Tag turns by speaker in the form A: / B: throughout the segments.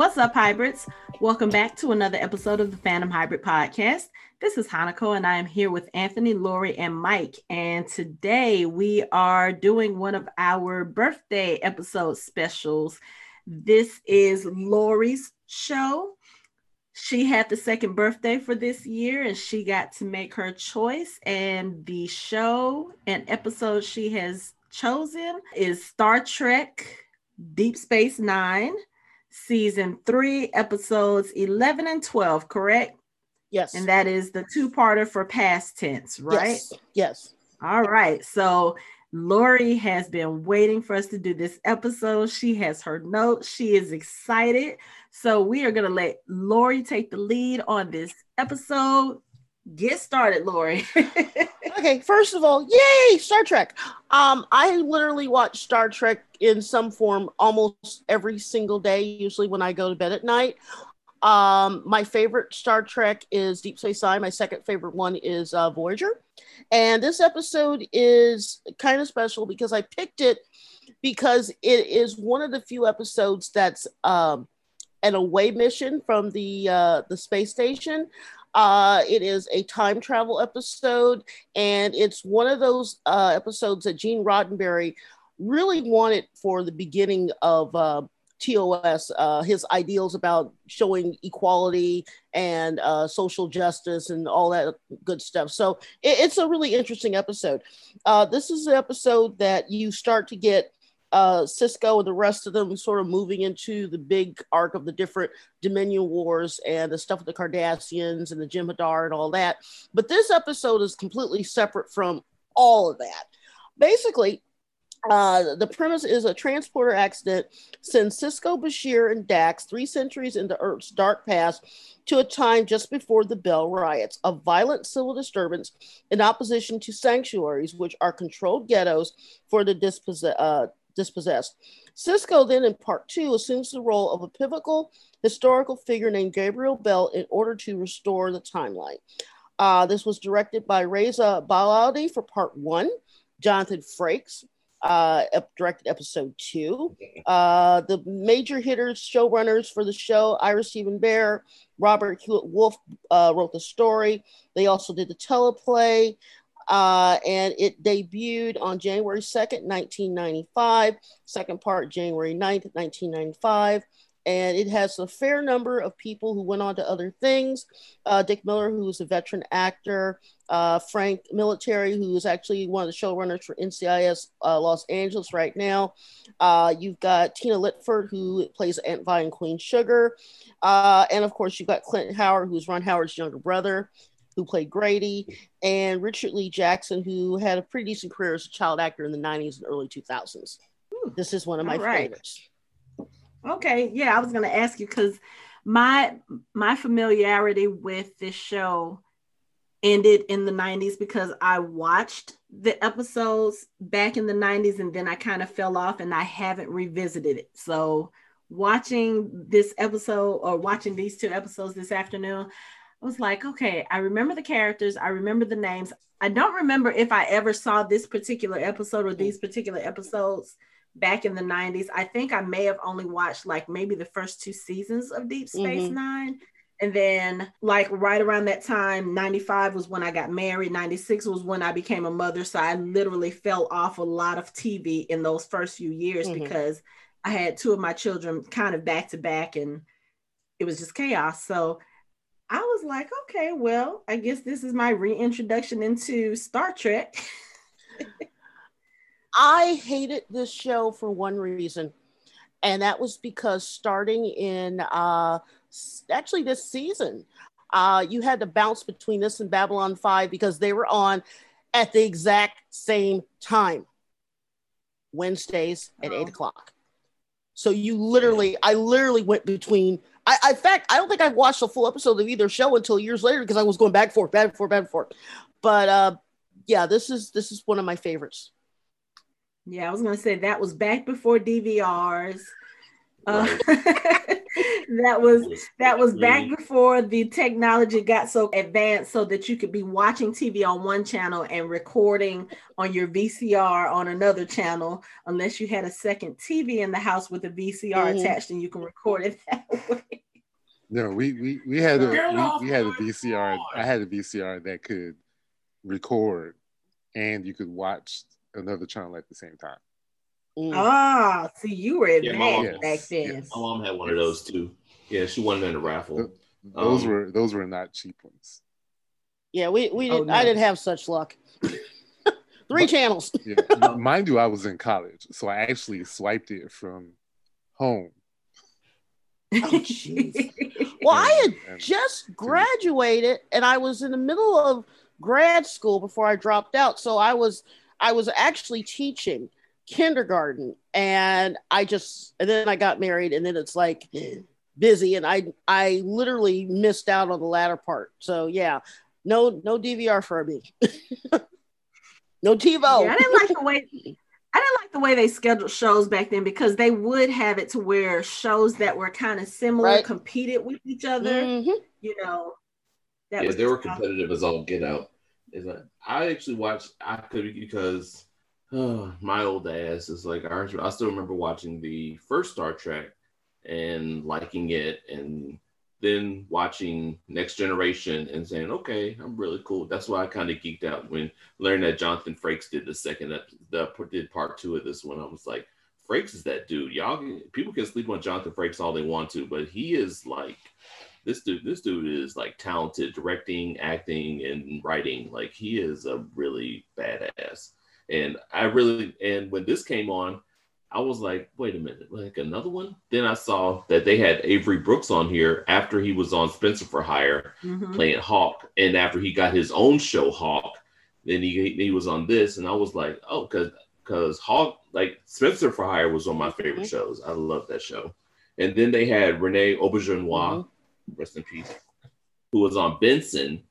A: What's up, hybrids? Welcome back to another episode of the Phantom Hybrid Podcast. This is Hanako, and I am here with Anthony, Lori, and Mike. And today we are doing one of our birthday episode specials. This is Lori's show. She had the second birthday for this year, and she got to make her choice. And the show and episode she has chosen is Star Trek Deep Space Nine, season three, episodes 11 and 12, correct?
B: Yes.
A: And that is the two parter for past tense, right?
B: Yes. yes.
A: All right. So Lori has been waiting for us to do this episode. She has her notes. She is excited. So we are going to let Lori take the lead on this episode. Get started, Lori.
B: okay, first of all, yay, Star Trek. Um, I literally watch Star Trek in some form almost every single day, usually when I go to bed at night. Um, my favorite Star Trek is Deep Space Nine. My second favorite one is uh, Voyager. And this episode is kind of special because I picked it because it is one of the few episodes that's um, an away mission from the uh, the space station. Uh, it is a time travel episode, and it's one of those uh, episodes that Gene Roddenberry really wanted for the beginning of uh, TOS, uh, his ideals about showing equality and uh, social justice and all that good stuff. So it, it's a really interesting episode. Uh, this is an episode that you start to get uh, Sisko and the rest of them sort of moving into the big arc of the different Dominion Wars and the stuff with the Cardassians and the Jem'Hadar and all that. But this episode is completely separate from all of that. Basically, uh, the premise is a transporter accident sends Sisko, Bashir, and Dax three centuries into Earth's dark past to a time just before the Bell riots, a violent civil disturbance in opposition to sanctuaries, which are controlled ghettos for the dispossessed. Uh, dispossessed. Sisko then, in part two, assumes the role of a pivotal historical figure named Gabriel Bell in order to restore the timeline. Uh, this was directed by Reza Badiyi for part one. Jonathan Frakes uh, directed episode two. Uh, the major hitters, showrunners for the show, Ira Steven Behr, Robert Hewitt Wolfe uh, wrote the story. They also did the teleplay, uh, and it debuted on January 2nd, 1995. Second part, January 9th, 1995 and it has a fair number of people who went on to other things. Uh, Dick Miller, who is a veteran actor, uh, Frank Military, who is actually one of the showrunners for NCIS uh, Los Angeles right now. Uh, you've got Tina Lifford, who plays Aunt Vi and Queen Sugar. Uh, and of course, you've got Clint Howard, who's Ron Howard's younger brother. Who played Grady, and Richard Lee Jackson, who had a pretty decent career as a child actor in the 90s and early 2000s. Hmm. This is one of my right. favorites.
A: Okay, yeah, I was going to ask you because my my familiarity with this show ended in the 90s because I watched the episodes back in the 90s and then I kind of fell off and I haven't revisited it. So watching this episode or watching these two episodes this afternoon, I was like, okay, I remember the characters, I remember the names. I don't remember if I ever saw this particular episode or these particular episodes back in the 90s. I think I may have only watched like maybe the first two seasons of Deep Space mm-hmm. Nine. And then, like, right around that time, 95 was when I got married, 96 was when I became a mother. So I literally fell off a lot of TV in those first few years mm-hmm. because I had two of my children kind of back to back and it was just chaos. So I was like, okay, well, I guess this is my reintroduction into Star Trek.
B: I hated this show for one reason, and that was because starting in uh, actually this season, uh, you had to bounce between this and Babylon 5 because they were on at the exact same time, Wednesdays at oh. 8 o'clock. So you literally, I literally went between. I, I, in fact, I don't think I watched a full episode of either show until years later because I was going back and forth, back and forth, back and forth. But uh, yeah, this is this is one of my favorites.
A: Yeah, I was gonna say that was back before DVRs. Uh, right. that was that was back before the technology got so advanced so that you could be watching TV on one channel and recording on your VCR on another channel unless you had a second TV in the house with a VCR mm-hmm. attached and you can record it that way.
C: No, we we, we had a we, we had a VCR. I had a VCR that could record and you could watch another channel at the same time.
A: Mm. Ah, see, you were advanced yeah, mom, back then.
D: Yes. My mom had one of those too. Yeah, she won it in a raffle.
C: those um, were those were not cheap ones.
B: Yeah, we we oh, no. I didn't have such luck. Three but, channels.
C: yeah, mind you, I was in college, so I actually swiped it from home.
B: Oh, jeez. well, I had and, just graduated, and I was in the middle of grad school before I dropped out. So I was I was actually teaching kindergarten and I just and then I got married and then it's like busy and I I literally missed out on the latter part. So yeah, no no DVR for me. no TiVo.
A: Yeah, I didn't like the way I didn't like the way they scheduled shows back then because they would have it to where shows that were kind of similar right. competed with each other. Mm-hmm. You know,
D: yeah, they were competitive as all get out. Is that I actually watched I could because oh, my old ass is like I, I still remember watching the first Star Trek and liking it and then watching Next Generation and saying, okay, I'm really cool. That's why I kind of geeked out when learning that Jonathan Frakes did the second, the did part two of this one. I was like, Frakes is that dude. Y'all, people can sleep on Jonathan Frakes all they want to, but he is like, this dude, this dude is like talented directing, acting, and writing. Like he is a really badass. And I really, and when this came on, I was like, wait a minute, like another one? Then I saw that they had Avery Brooks on here after he was on Spenser for Hire mm-hmm. playing Hawk. And after he got his own show, Hawk, then he, he was on this. And I was like, oh, because because Hawk, like Spenser for Hire was one of my favorite mm-hmm. shows. I love that show. And then they had René Auberjonois, mm-hmm. rest in peace, who was on Benson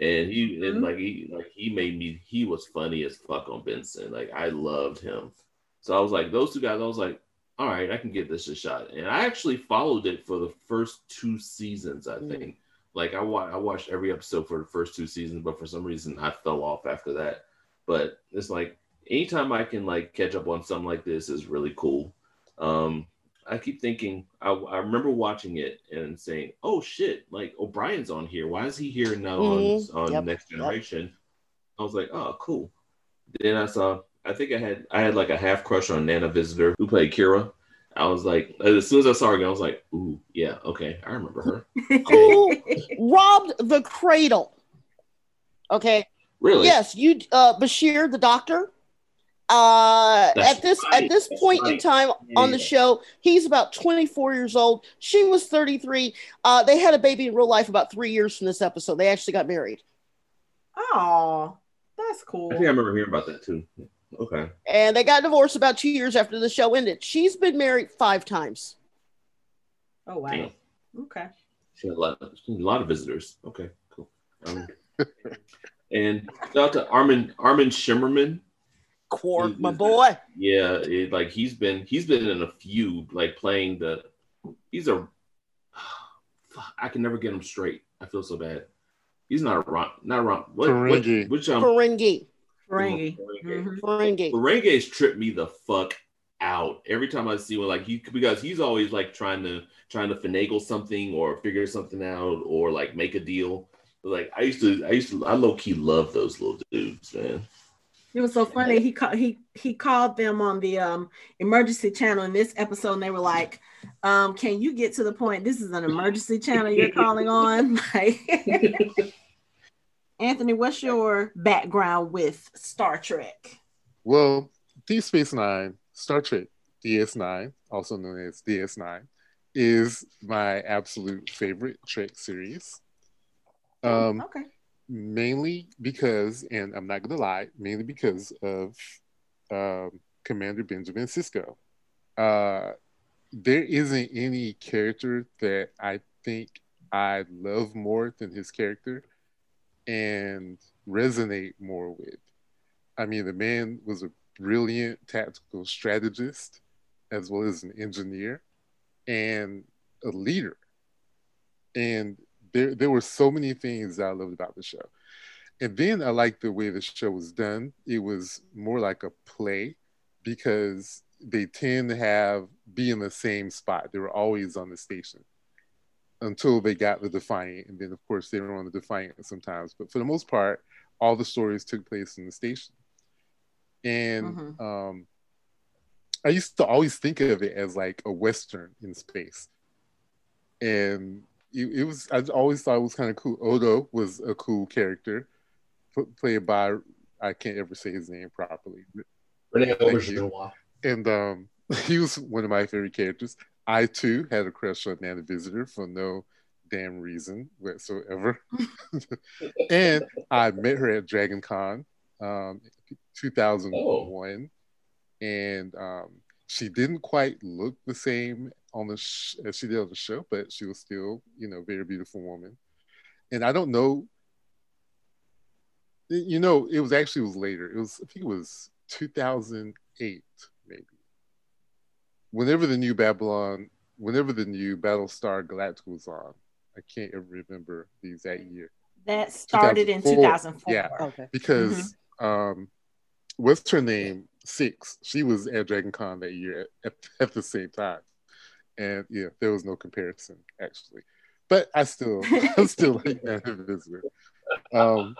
D: and he mm-hmm. and like he like he made me he was funny as fuck on Benson. Like I loved him. So I was like those two guys. I was like, all right, I can give this a shot. And I actually followed it for the first two seasons. I mm. think. Mm-hmm. Like I, wa- I watched every episode for the first two seasons, but for some reason I fell off after that. But it's like anytime I can like catch up on something like this is really cool. Um, I keep thinking, I, I, remember watching it and saying, oh shit, like O'Brien's on here. Why is he here now mm-hmm. on, on yep. Next Generation? Yep. I was like, oh, cool. Then I saw, I think I had, I had like a half crush on Nana Visitor who played Kira. I was like, as soon as I saw her again, I was like, ooh, yeah, okay, I remember her.
B: Who robbed the cradle? Okay.
D: Really?
B: Yes, you, uh, Bashir, the doctor. Uh, at this right. at this point right. in time yeah. on the show, he's about 24 years old. She was 33. Uh, they had a baby in real life about three years from this episode. They actually got married.
A: Oh, that's cool.
D: I think I remember hearing about that too. Okay.
B: And they got divorced about two years after the show ended. She's been married five times.
A: Oh wow. Damn. Okay.
D: She had a lot, a lot of visitors. Okay, cool. Um, and shout out to Armin Armin Shimerman
B: Quark, my boy.
D: Yeah, it, like he's been he's been in a few like playing the. He's a. I can never get him straight. I feel so bad. He's not a Ron, not a Ron. What, Ferengi. What, which um,
B: Ferengi.
A: Ferengi.
B: Ferengi. Ferengi.
D: Ferengi's tripped me the fuck out every time I see one. Like he because he's always like trying to trying to finagle something or figure something out or like make a deal. Like I used to, I used to, I low key love those little dudes, man.
A: It was so funny. He called he he called them on the um emergency channel in this episode, and they were like, um, "Can you get to the point? This is an emergency channel you're calling on." Anthony, what's your background with Star Trek?
C: Well, Deep Space Nine, Star Trek DS9, also known as DS9, is my absolute favorite Trek series. Um, okay mainly because, and I'm not to lie, mainly because of um, Commander Benjamin Sisko. Uh, there isn't any character that I think I love more than his character and resonate more with. I mean, the man was a brilliant tactical strategist as well as an engineer. And a leader. And there there were so many things that I loved about the show. And then I liked the way the show was done. It was more like a play because they tend to have be in the same spot. They were always on the station until they got the Defiant, and then of course they were on the Defiant sometimes. But for the most part, all the stories took place in the station. And mm-hmm. um, I used to always think of it as like a western in space, and it, it was. I always thought it was kind of cool. Odo was a cool character, played by I can't ever say his name properly. Rene. And um, he was one of my favorite characters. I too had a crush on Nana Visitor for no damn reason whatsoever. and I met her at Dragon Con um, 2001. Oh. And um, she didn't quite look the same on the sh- as she did on the show, but she was still, you know, very beautiful woman. And I don't know, you know, it was actually it was later. It was I think it was 2008 maybe whenever the new Babylon, whenever the new Battlestar Galactica was on, I can't ever remember the exact year.
A: That started 2004. in 2004.
C: Yeah, okay. Because mm-hmm. um, what's her name? Six. She was at Dragon Con that year at, at, the same time, and yeah, there was no comparison actually. But I still, I still like that visitor. Um,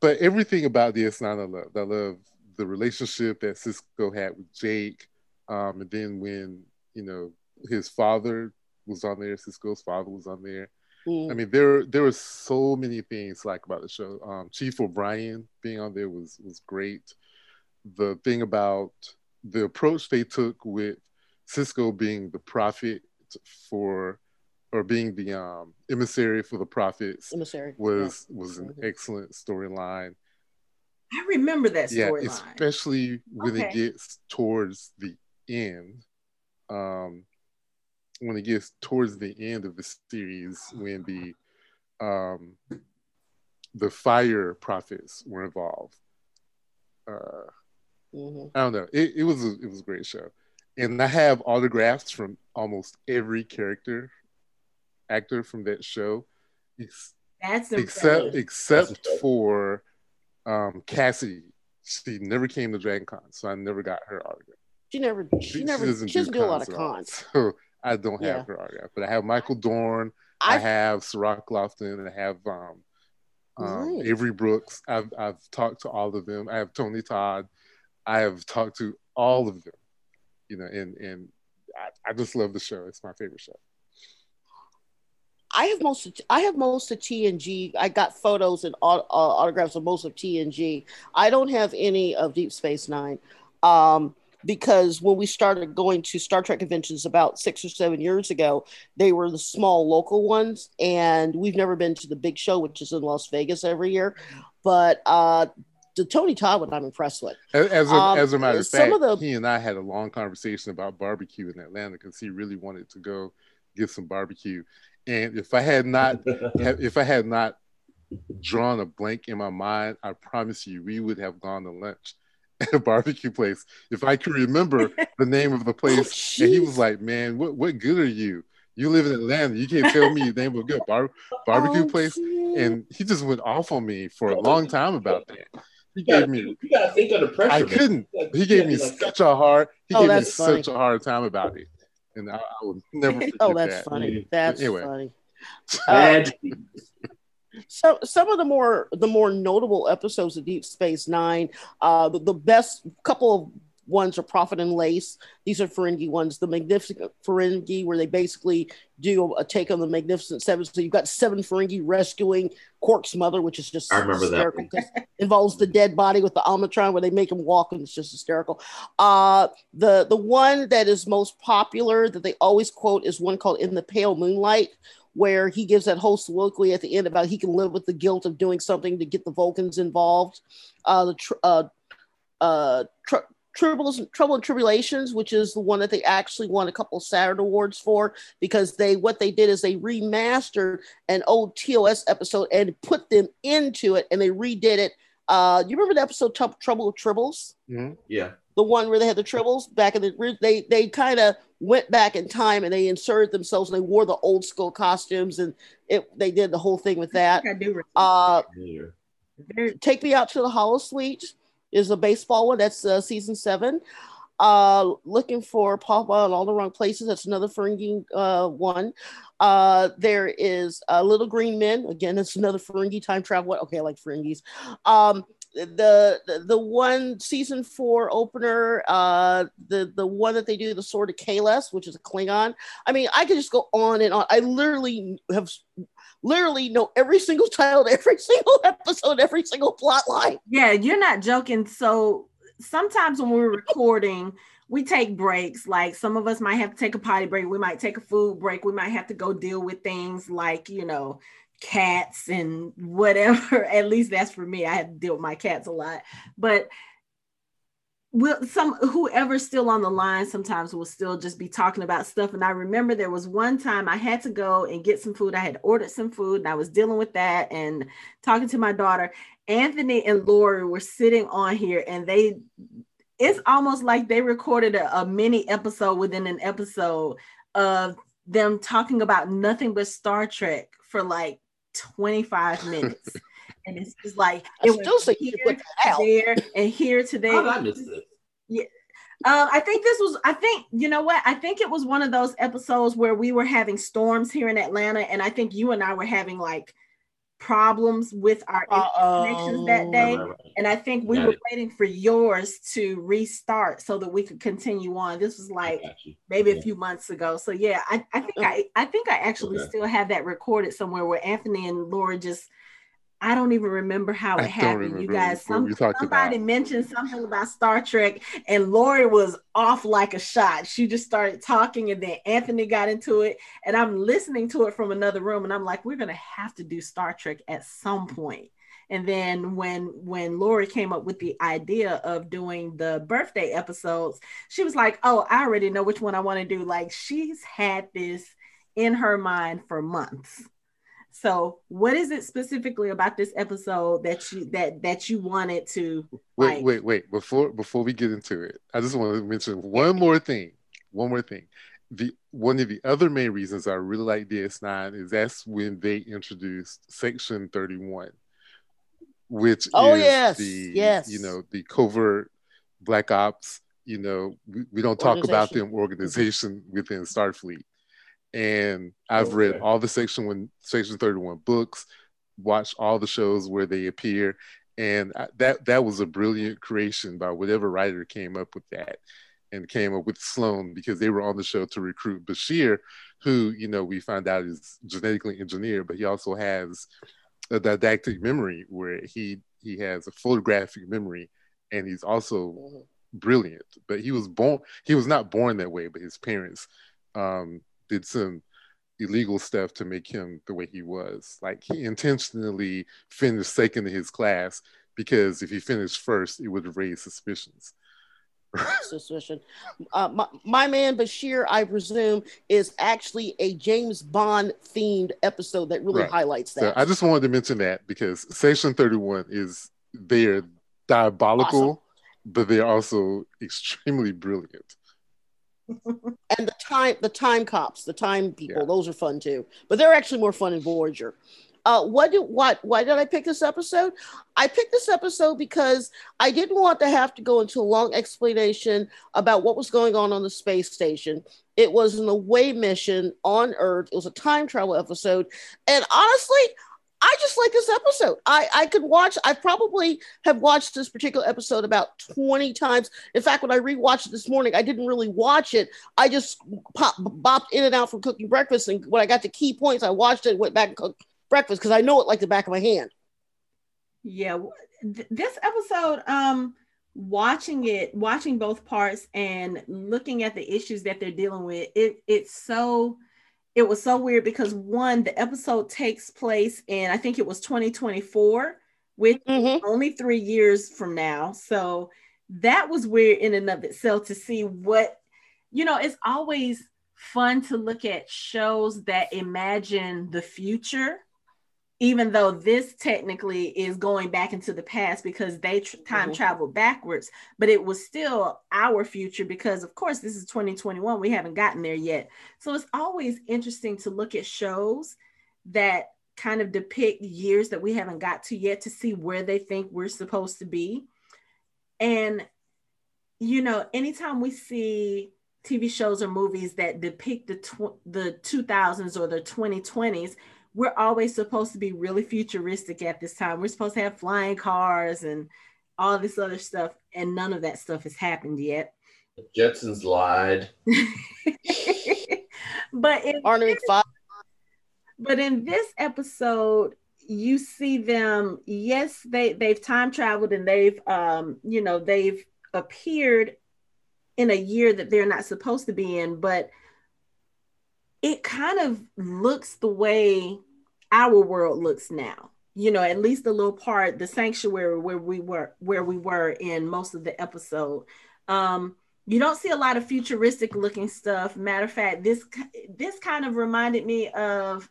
C: but everything about DS9 I love. I love the relationship that Sisko had with Jake. Um, and then when you know his father was on there, Sisko's father was on there. Mm. I mean, there there were so many things like about the show. Um, Chief O'Brien being on there was was great. The thing about the approach they took with Sisko being the prophet for or being the um, emissary for the prophets
B: emissary.
C: was yeah. was an mm-hmm. excellent storyline.
A: I remember that storyline. Yeah,
C: especially when okay. it gets towards the end, um, when it gets towards the end of the series, when the um, the fire prophets were involved. Uh, mm-hmm. I don't know. It, it was a, it was a great show, and I have autographs from almost every character actor from that show.
A: That's
C: except except for um, Kasidy. She never came to Dragon Con, so I never got her autograph.
B: She never, she, she never, she doesn't, she doesn't do, do, a lot of cons.
C: So I don't have yeah. her autograph, but I have Michael Dorn. I, I have Cirroc Lofton. I have um, um, nice. Avery Brooks. I've I've talked to all of them. I have Tony Todd. I have talked to all of them. You know, and and I, I just love the show. It's my favorite show.
B: I have most of, I have most of TNG. I got photos and uh, autographs of most of TNG. I don't have any of Deep Space Nine. Um, because when we started going to Star Trek conventions about six or seven years ago, they were the small local ones, and we've never been to the big show, which is in Las Vegas every year. But uh, the Tony Todd one, I'm impressed with.
C: As a, um, as a matter of fact, of the, he and I had a long conversation about barbecue in Atlanta because he really wanted to go get some barbecue. And if I had not, if I had not drawn a blank in my mind, I promise you, we would have gone to lunch at a barbecue place. If I could remember the name of the place, oh, and he was like, "Man, what what good are you? You live in Atlanta. You can't tell me the name of a good bar- barbecue oh, place." Geez. And he just went off on me for a long time about that. He gave me.
D: You gotta think under pressure. I
C: couldn't. He gave me like such a hard. He oh, gave me funny. such a hard time about it, and I, I would never.
B: oh, that's
C: that.
B: funny. That's anyway. funny. Uh, so some of the more the more notable episodes of Deep Space Nine, uh, the, the best couple of ones are Profit and Lace. These are Ferengi ones. The Magnificent Ferengi, where they basically do a take on the Magnificent Seven. So you've got seven Ferengi rescuing Quark's mother, which is just
D: I remember hysterical.
B: That involves the dead body with the Omnitron, where they make him walk, and it's just hysterical. Uh, the the one that is most popular that they always quote is one called "In the Pale Moonlight." where he gives that whole soliloquy at the end about he can live with the guilt of doing something to get the Vulcans involved. Uh, the tr- uh, uh, tr- Troubles, Trouble and Tribulations, which is the one that they actually won a couple Saturn Awards for, because they what they did is they remastered an old TOS episode and put them into it, and they redid it. Uh, you remember the episode Trouble with Tribbles?
D: Mm-hmm. Yeah,
B: the one where they had the Tribbles back in the they they kind of went back in time and they inserted themselves and they wore the old school costumes and it they did the whole thing with that. I do. Uh, Take Me Out to the Holosuite is a baseball one. That's uh, season seven. Uh, looking for Papa in all the wrong places. That's another Ferengi uh, one. Uh, there is uh, Little Green Men. Again, it's another Ferengi time travel. Okay, I like Ferengis. Um, the, the one season four opener, uh, the the one that they do, the Sword of Kahless, which is a Klingon. I mean, I could just go on and on. I literally have literally know every single child, every single episode, every single plot line.
A: Yeah, you're not joking. So sometimes when we're recording, we take breaks. Like some of us might have to take a potty break. We might take a food break. We might have to go deal with things like, you know, cats and whatever. At least that's for me. I have to deal with my cats a lot. But will some whoever's still on the line sometimes will still just be talking about stuff. And I remember there was one time I had to go and get some food. I had ordered some food and I was dealing with that and talking to my daughter. Anthony and Lori were sitting on here and they it's almost like they recorded a, a mini episode within an episode of them talking about nothing but Star Trek for like 25 minutes. and it's just like it was here, there, and here today. I missed it. Yeah. Um, I think this was, I think, you know what? I think it was one of those episodes where we were having storms here in Atlanta, and I think you and I were having like problems with our connections that day. And I think we Got were it. waiting for yours to restart so that we could continue on. This was like maybe yeah. a few months ago. So yeah, I, I think I I think I actually okay. still have that recorded somewhere where Anthony and Laura just I don't even remember how it I happened. You guys, some, somebody about. mentioned something about Star Trek, and Lori was off like a shot. She just started talking, and then Anthony got into it, and I'm listening to it from another room, and I'm like, we're gonna have to do Star Trek at some point. And then when when Lori came up with the idea of doing the birthday episodes, she was like, "Oh, I already know which one I want to do." Like she's had this in her mind for months. So, what is it specifically about this episode that you that that you wanted to?
C: Wait, like... wait, wait! Before before we get into it, I just want to mention one more thing. One more thing. The one of the other main reasons I really like DS9 is that's when they introduced Section 31, which oh, is yes, the yes. you know the covert black ops. You know, we, we don't talk about them organization within Starfleet and I've okay. read all the section one, section thirty one books, watched all the shows where they appear, and I, that that was a brilliant creation by whatever writer came up with that, and came up with Sloan because they were on the show to recruit Bashir, who you know we find out is genetically engineered, but he also has a didactic memory where he he has a photographic memory, and he's also mm-hmm. brilliant. But he was born he was not born that way, but his parents um, did some illegal stuff to make him the way he was. Like he intentionally finished second in his class because if he finished first, it would raise suspicions.
B: Suspicion. Uh, my, my man Bashir, I presume, is actually a James Bond themed episode that really right. highlights that.
C: So I just wanted to mention that because Section 31 is they're diabolical, awesome. but they're also extremely brilliant
B: and the time the time cops, the time people, yeah. those are fun too. But they're actually more fun in Voyager. Uh, what do what why did I pick this episode? I picked this episode because I didn't want to have to go into a long explanation about what was going on on the space station. It was an away mission on Earth. It was a time travel episode, and honestly, I just like this episode. I, I could watch, I probably have watched this particular episode about 20 times. In fact, when I rewatched it this morning, I didn't really watch it. I just pop, bopped in and out from cooking breakfast. And when I got to key points, I watched it and went back and cooked breakfast because I know it like the back of my hand.
A: Yeah. This episode, um, watching it, watching both parts and looking at the issues that they're dealing with, it it's so it was so weird because one, the episode takes place in I think it was 2024, which mm-hmm. only three years from now. So that was weird in and of itself to see what, you know, it's always fun to look at shows that imagine the future even though this technically is going back into the past because they tr- time mm-hmm. traveled backwards, but it was still our future because, of course, this is 2021. We haven't gotten there yet. So it's always interesting to look at shows that kind of depict years that we haven't got to yet to see where they think we're supposed to be. And, you know, anytime we see TV shows or movies that depict the, tw- the 2000s or the 2020s, we're always supposed to be really futuristic at this time. We're supposed to have flying cars and all this other stuff, and none of that stuff has happened yet.
D: The Jetsons lied.
A: but in this, but in this episode, you see them. Yes, they they've time traveled and they've um you know they've appeared in a year that they're not supposed to be in, but it kind of looks the way our world looks now. You know at least a little part the sanctuary where we were where we were in most of the episode. Um you don't see a lot of futuristic looking stuff. Matter of fact this this kind of reminded me of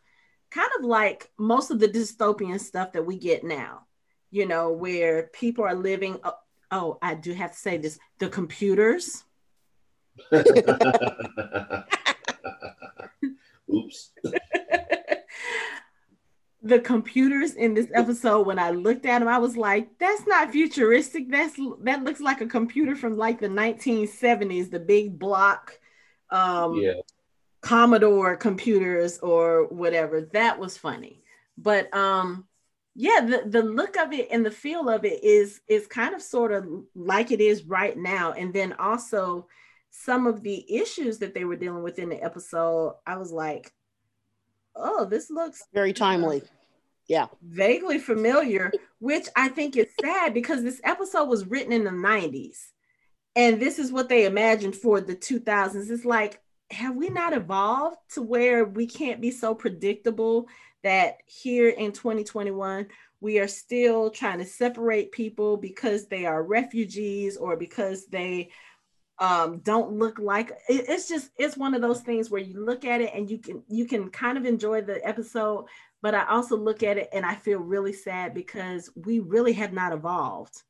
A: kind of like most of the dystopian stuff that we get now you know where people are living oh, oh i do have to say this the computers
D: Oops.
A: the computers in this episode, when I looked at them, I was like, that's not futuristic. That's that looks like a computer from like the 1970s, the big block um yeah. Commodore computers or whatever. That was funny. But um yeah, the, the look of it and the feel of it is is kind of sort of like it is right now. And then also some of the issues that they were dealing with in the episode, I was like, oh, this looks
B: very timely. Yeah.
A: Vaguely familiar, which I think is sad because this episode was written in the 90s. And this is what they imagined for the 2000s. It's like, have we not evolved to where we can't be so predictable that here in 2021 we are still trying to separate people because they are refugees or because they um, don't look like it, it's just it's one of those things where you look at it and you can you can kind of enjoy the episode but i also look at it and i feel really sad because we really have not evolved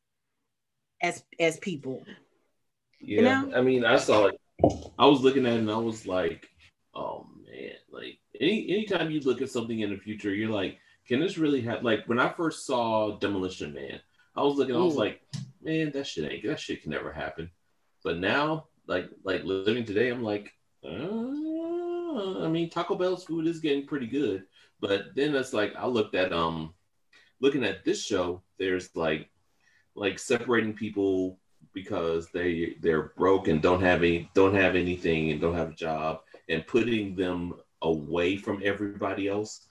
A: as as people.
D: Yeah you know? i mean i saw it i was looking at it and i was like oh man like any anytime you look at something in the future you're like can this really have like when i first saw demolition man i was looking i was like man that shit ain't that shit can never happen but now, like like living today, I'm like, uh, I mean, Taco Bell's food is getting pretty good. But then it's like I looked at um looking at this show, there's like like separating people because they they're broke and don't have any don't have anything and don't have a job and putting them away from everybody else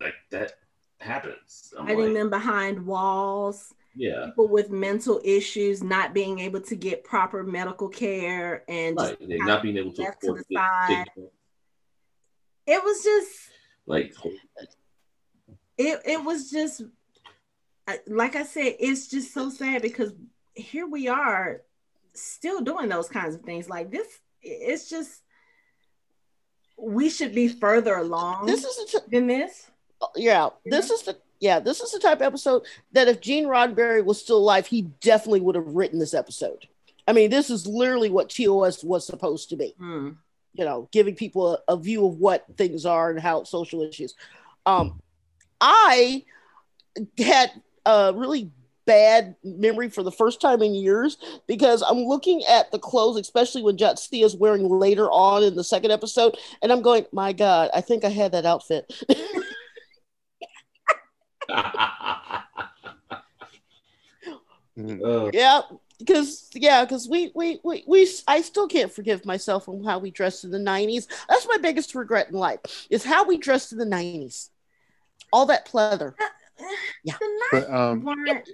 D: like that happens
A: I'm hiding like, them behind walls
D: yeah.
A: People with mental issues not being able to get proper medical care and
D: right. not being able to afford to the side.
A: it was just
D: like
A: it, it was just uh, like i said it's just so sad because here we are still doing those kinds of things. Like this it's just we should be further along
B: this is
A: t- than this.
B: Oh, yeah this is the yeah, this is the type of episode that if Gene Roddenberry was still alive, he definitely would have written this episode. I mean, this is literally what TOS was supposed to be.
A: Mm.
B: You know, giving people a, a, view of what things are and how social issues. Um, I had a really bad memory for the first time in years because I'm looking at the clothes, especially when Jadzia is wearing later on in the second episode, and I'm going, my God, I think I had that outfit. Mm. Yeah, because yeah, because we, we we we I still can't forgive myself on how we dressed in the '90s. That's my biggest regret in life is how we dressed in the '90s. All that pleather. Uh,
A: yeah, but, um, weren't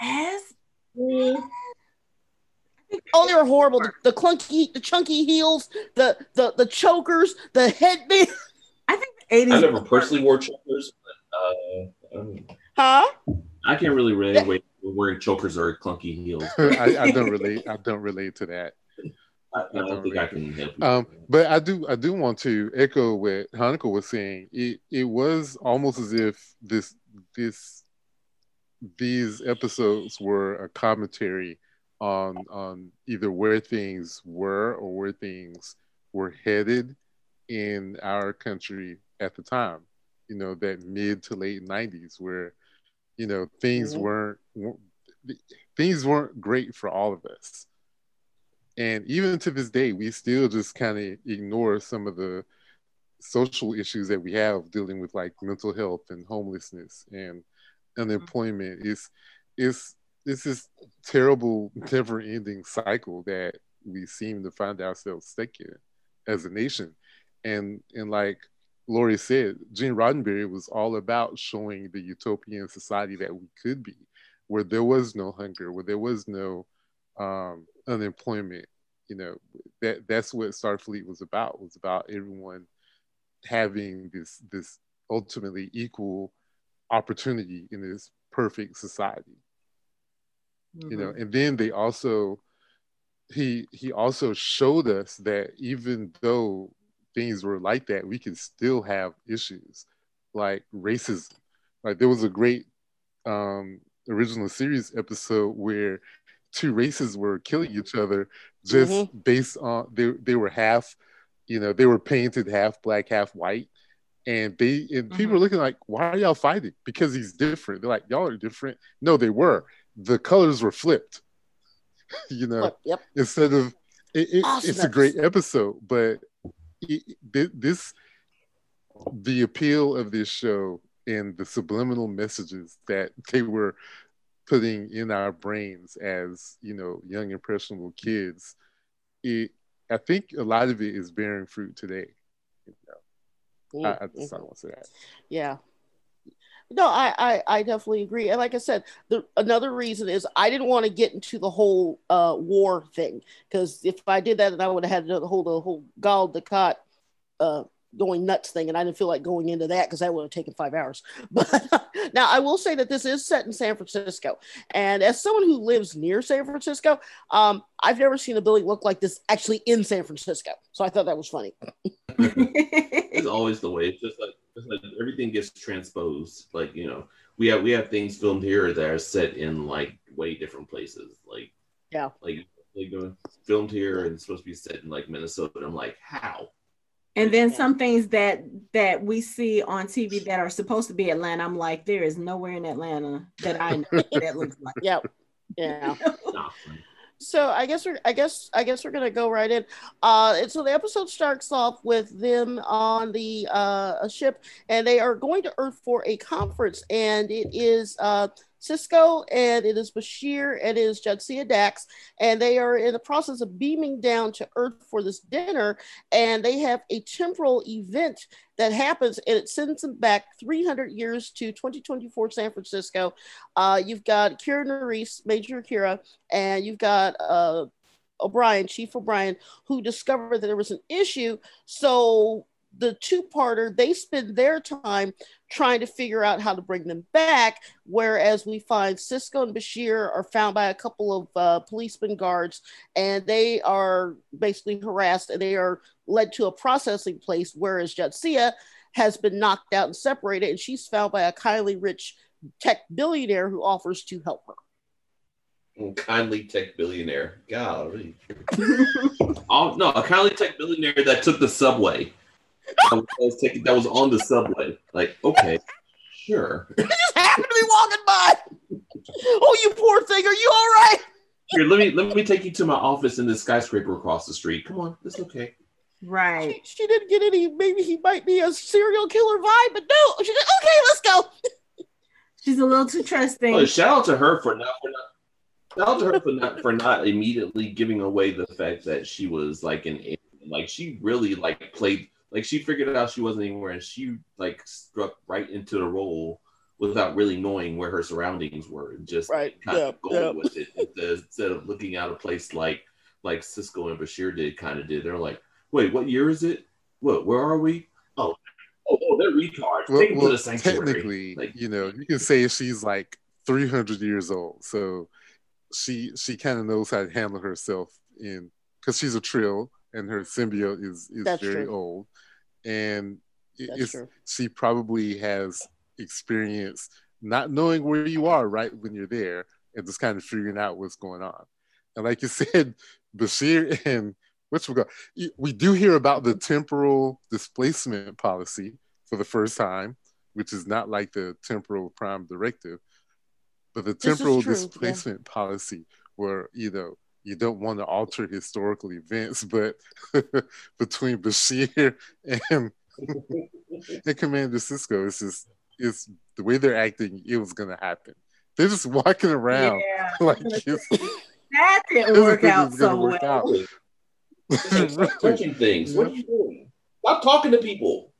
A: as.
B: Oh, they were horrible. The, the, clunky, the chunky heels, the the the chokers, the headband.
A: I think the 80s.
D: I never personally wore chokers, uh, um,
B: huh?
D: I can't really relate wearing chokers or clunky heels.
C: I, I, don't relate. I don't relate to that.
D: I, I don't think I can help you.
C: Um, but I do I do want to echo what Hanako was saying. It it was almost as if this this these episodes were a commentary on on either where things were or where things were headed in our country at the time. You know, that mid to late '90s, where you know things mm-hmm. weren't things weren't great for all of us and even to this day, we still just kind of ignore some of the social issues that we have dealing with like mental health and homelessness and unemployment. It's it's it's this terrible, never-ending cycle that we seem to find ourselves stuck in as a nation. And and like Lori said, Gene Roddenberry was all about showing the utopian society that we could be, where there was no hunger, where there was no um, unemployment. You know, that that's what Starfleet was about. Was about everyone having this this ultimately equal opportunity in this perfect society. Mm-hmm. You know, mm-hmm. and then they also he he also showed us that even though things were like that, we can still have issues like racism. Like there was a great um, original series episode where two races were killing each other just mm-hmm. based on they they were half, you know, they were painted half black, half white. And they and mm-hmm. people were looking like, why are y'all fighting? Because he's different. They're like, y'all are different. No, they were. The colors were flipped. you know,
B: yep.
C: instead of it, it, awesome. it's a great episode, but this the appeal of this show and the subliminal messages that they were putting in our brains as you know young impressionable kids it i think a lot of it is bearing fruit today you know? I, I just mm-hmm.
B: want to say that. Yeah no I, I, I definitely agree and like i said the another reason is i didn't want to get into the whole uh, war thing because if i did that then i would have had to hold the whole Dukat uh, going nuts thing, and I didn't feel like going into that because that would have taken five hours. But now I will say that this is set in San Francisco, and as someone who lives near San Francisco, um, I've never seen a building look like this actually in San Francisco. So I thought that was funny.
D: it's always the way. It's just like, it's like everything gets transposed. Like you know, we have we have things filmed here that are set in like way different places. Like
B: yeah,
D: like like filmed here and supposed to be set in like Minnesota. I'm like, how?
A: and then some things that that we see on TV that are supposed to be Atlanta, I'm like, there is nowhere in Atlanta that I know that looks like.
B: Yep. Yeah. so I guess we're I guess I guess we're gonna go right in. Uh, and so the episode starts off with them on the uh, ship, and they are going to Earth for a conference, and it is uh, Sisko and it is Bashir and it is Jadzia Dax, and they are in the process of beaming down to Earth for this dinner, and they have a temporal event that happens, and it sends them back 300 years to 2024 San Francisco. Uh, you've got Kira Nerys, Major Kira, and you've got uh, O'Brien, Chief O'Brien, who discovered that there was an issue. So the two-parter they spend their time trying to figure out how to bring them back whereas we find Sisko and bashir are found by a couple of uh, policeman guards and they are basically harassed and they are led to a processing place whereas Jadzia has been knocked out and separated and she's found by a kindly rich tech billionaire who offers to help her.
D: Kindly tech billionaire. God, oh, no, a kindly tech billionaire that took the subway that was taking that was on the subway. Like, okay, sure.
B: You just happened to be walking by. Oh, you poor thing. Are you all right?
D: Here, let me let me take you to my office in this skyscraper across the street. Come on, it's okay.
A: Right.
B: She, she, didn't get any. Maybe he might be a serial killer vibe, but no. She said, "Okay, let's go."
A: She's a little too trusting.
D: Well, shout out to her for not for not. Shout out to her for not for not immediately giving away the fact that she was like an like she really like played like she figured out she wasn't anywhere and she like struck right into the role without really knowing where her surroundings were and just
B: right.
D: kind
B: yeah,
D: of going yeah. with it instead of looking out a place like like Sisko and Bashir did kind of did. They're like, wait, what year is it? What where are we? Oh, oh, oh they're retards.
C: Well, Take well, technically, like, you know, you can say she's like 300 years old, so she she kind of knows how to handle herself in because she's a Trill and her symbiote is is
B: That's
C: very
B: true.
C: old, and it- it's
B: true.
C: she probably has experience not knowing where you are right when you're there and just kind of figuring out what's going on. And like you said, Bashir and which we go, we do hear about the temporal displacement policy for the first time, which is not like the temporal prime directive, but the temporal
B: true, yeah.
C: displacement policy, where you know you don't want to alter historical events, but between Bashir and and Commander Sisko, it's just it's the way they're acting. It was gonna happen. They're just walking around
A: Yeah.
C: like it's,
A: That didn't work out
C: it's gonna
A: so
C: work
A: well.
C: out.
D: Touching things. What are you doing? Stop talking to people.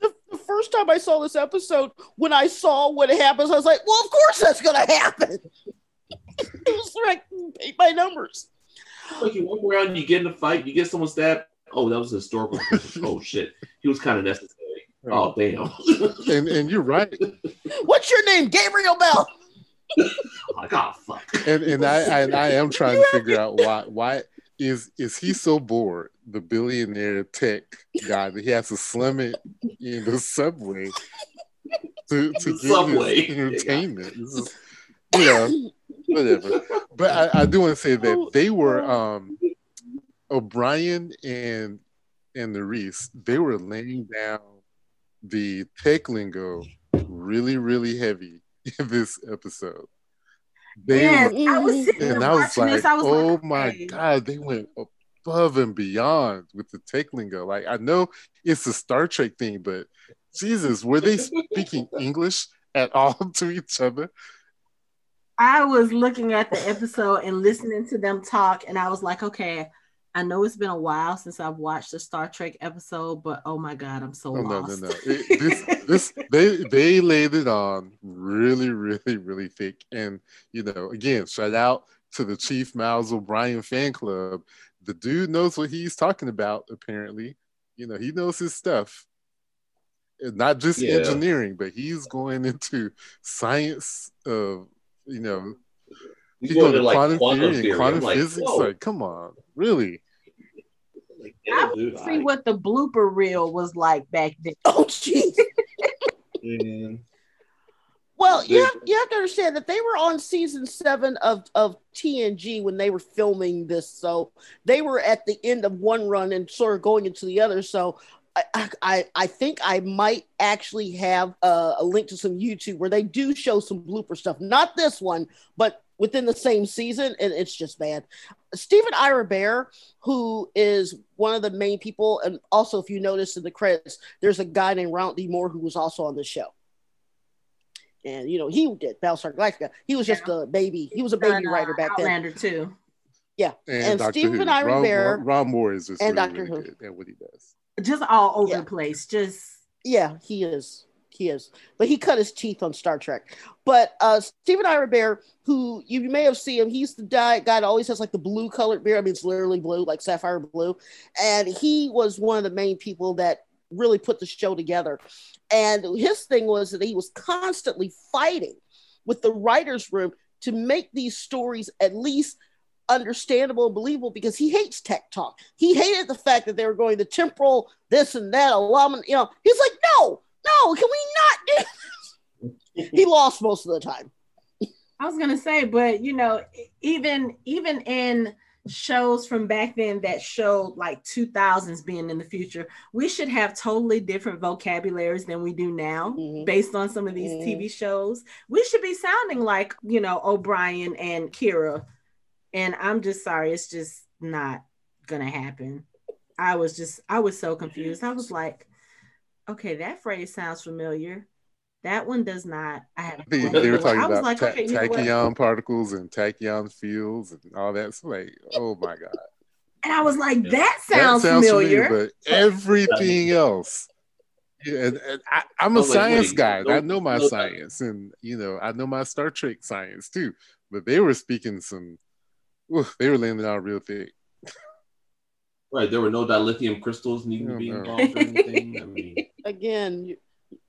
B: The, the first time I saw this episode, when I saw what happens, I was like, well, of course that's going to happen. it was like paint by numbers.
D: Like you walk around, you get in a fight, you get someone stabbed. Oh, that was historical. oh shit, he was kind of necessary. Oh damn.
C: and and you're right.
B: What's your name? Gabriel Bell.
D: like oh fuck.
C: And and I I, I am trying to figure out why why is is he so bored, the billionaire tech guy, that he has to slim it in the subway to to
D: The
C: get
D: subway.
C: his entertainment. This is, you know, whatever. But I, I do want to say that they were um O'Brien and and the Reese, they were laying down the tech lingo really, really heavy in this episode. They
A: Yes,
C: were
A: I was sitting
C: and I was like,
A: this. I was
C: oh
A: like,
C: my god, they went above and beyond with the tech lingo. Like I know it's a Star Trek thing, but Jesus, were they speaking English at all to each other?
A: I was looking at the episode and listening to them talk, and I was like, okay, I know it's been a while since I've watched a Star Trek episode, but oh my god, I'm so
C: Oh no, no, no. It- this this they they laid it on really, really, really thick. And you know, again, shout out to the Chief Miles O'Brien fan club. The dude knows what he's talking about, apparently. You know, he knows his stuff. Not just
D: Yeah.
C: engineering, but he's going into science of you know,
D: He's
C: he's
D: going
C: going
D: to
C: to
D: like
C: quantum
D: quantum
C: theory
D: theory.
C: and quantum
D: like,
C: physics.
D: whoa.
C: Like, come on, really?
D: Like,
A: I
D: damn, dude,
A: see
D: I-
A: what the blooper reel was like back then.
B: Oh, jeez.
D: Mm.
B: Well, you have, you have to understand that they were on season seven of, of TNG when they were filming this. So they were at the end of one run and sort of going into the other. So I, I, I think I might actually have a, a link to some YouTube where they do show some blooper stuff. Not this one, but within the same season. And it's just bad. Steven Ira Behr, who is one of the main people, and also if you notice in the credits, there's a guy named Ronald D. Moore who was also on the show and you know he did Battlestar Galactica. He was just a baby. He was a baby
A: Done, uh,
B: writer back then.
A: Outlander too. And
C: Dr.
B: Stephen
C: Who.
B: Ira
C: Ron,
B: Bear
C: Ron, Ron Moore is just
B: and
C: really,
B: Doctor
C: really
B: Who.
C: good at what he does.
A: Just all over
B: Yeah.
A: the place. Just
B: Yeah, he is. He is. But he cut his teeth on Star Trek. But uh Steven Ira Behr, who you may have seen him, he's the guy, guy that always has like the blue colored beard. I mean, it's literally blue, like sapphire blue. And he was one of the main people that really put the show together. And his thing was that he was constantly fighting with the writers' room to make these stories at least understandable and believable because he hates tech talk. He hated the fact that they were going the temporal this and that, alum. you know. He's like, no, no, can we not do this? He lost most of the time.
A: I was gonna say, but you know, even even in shows from back then that showed like 2000s being in the future, we should have totally different vocabularies than we do now,
B: Mhm.
A: based on some of these
B: Mhm.
A: TV shows. We should be sounding like you know O'Brien and Kira, and I'm just sorry, it's just not gonna happen. I was just I was so confused. I was like, okay, that phrase sounds familiar. That one does not. I have.
C: They, they were talking about
A: like,
C: ta-
A: okay, you know
C: tachyon particles and tachyon fields and all that. So like, oh my god,
A: And I was like,
D: Yeah.
A: that
C: that
A: sounds, familiar.
C: but everything else. Yeah, and, and I, I'm
D: I
C: a
D: was like,
C: science
D: wait,
C: guy.
D: no-
C: I know my
D: no-
C: science, and you know, I know my Star Trek science too. But they were speaking some. Oof, they were laying it out real thick.
D: Right, there were no dilithium crystals needing to oh, be
C: Oh,
D: involved or anything. I mean,
B: Again, you-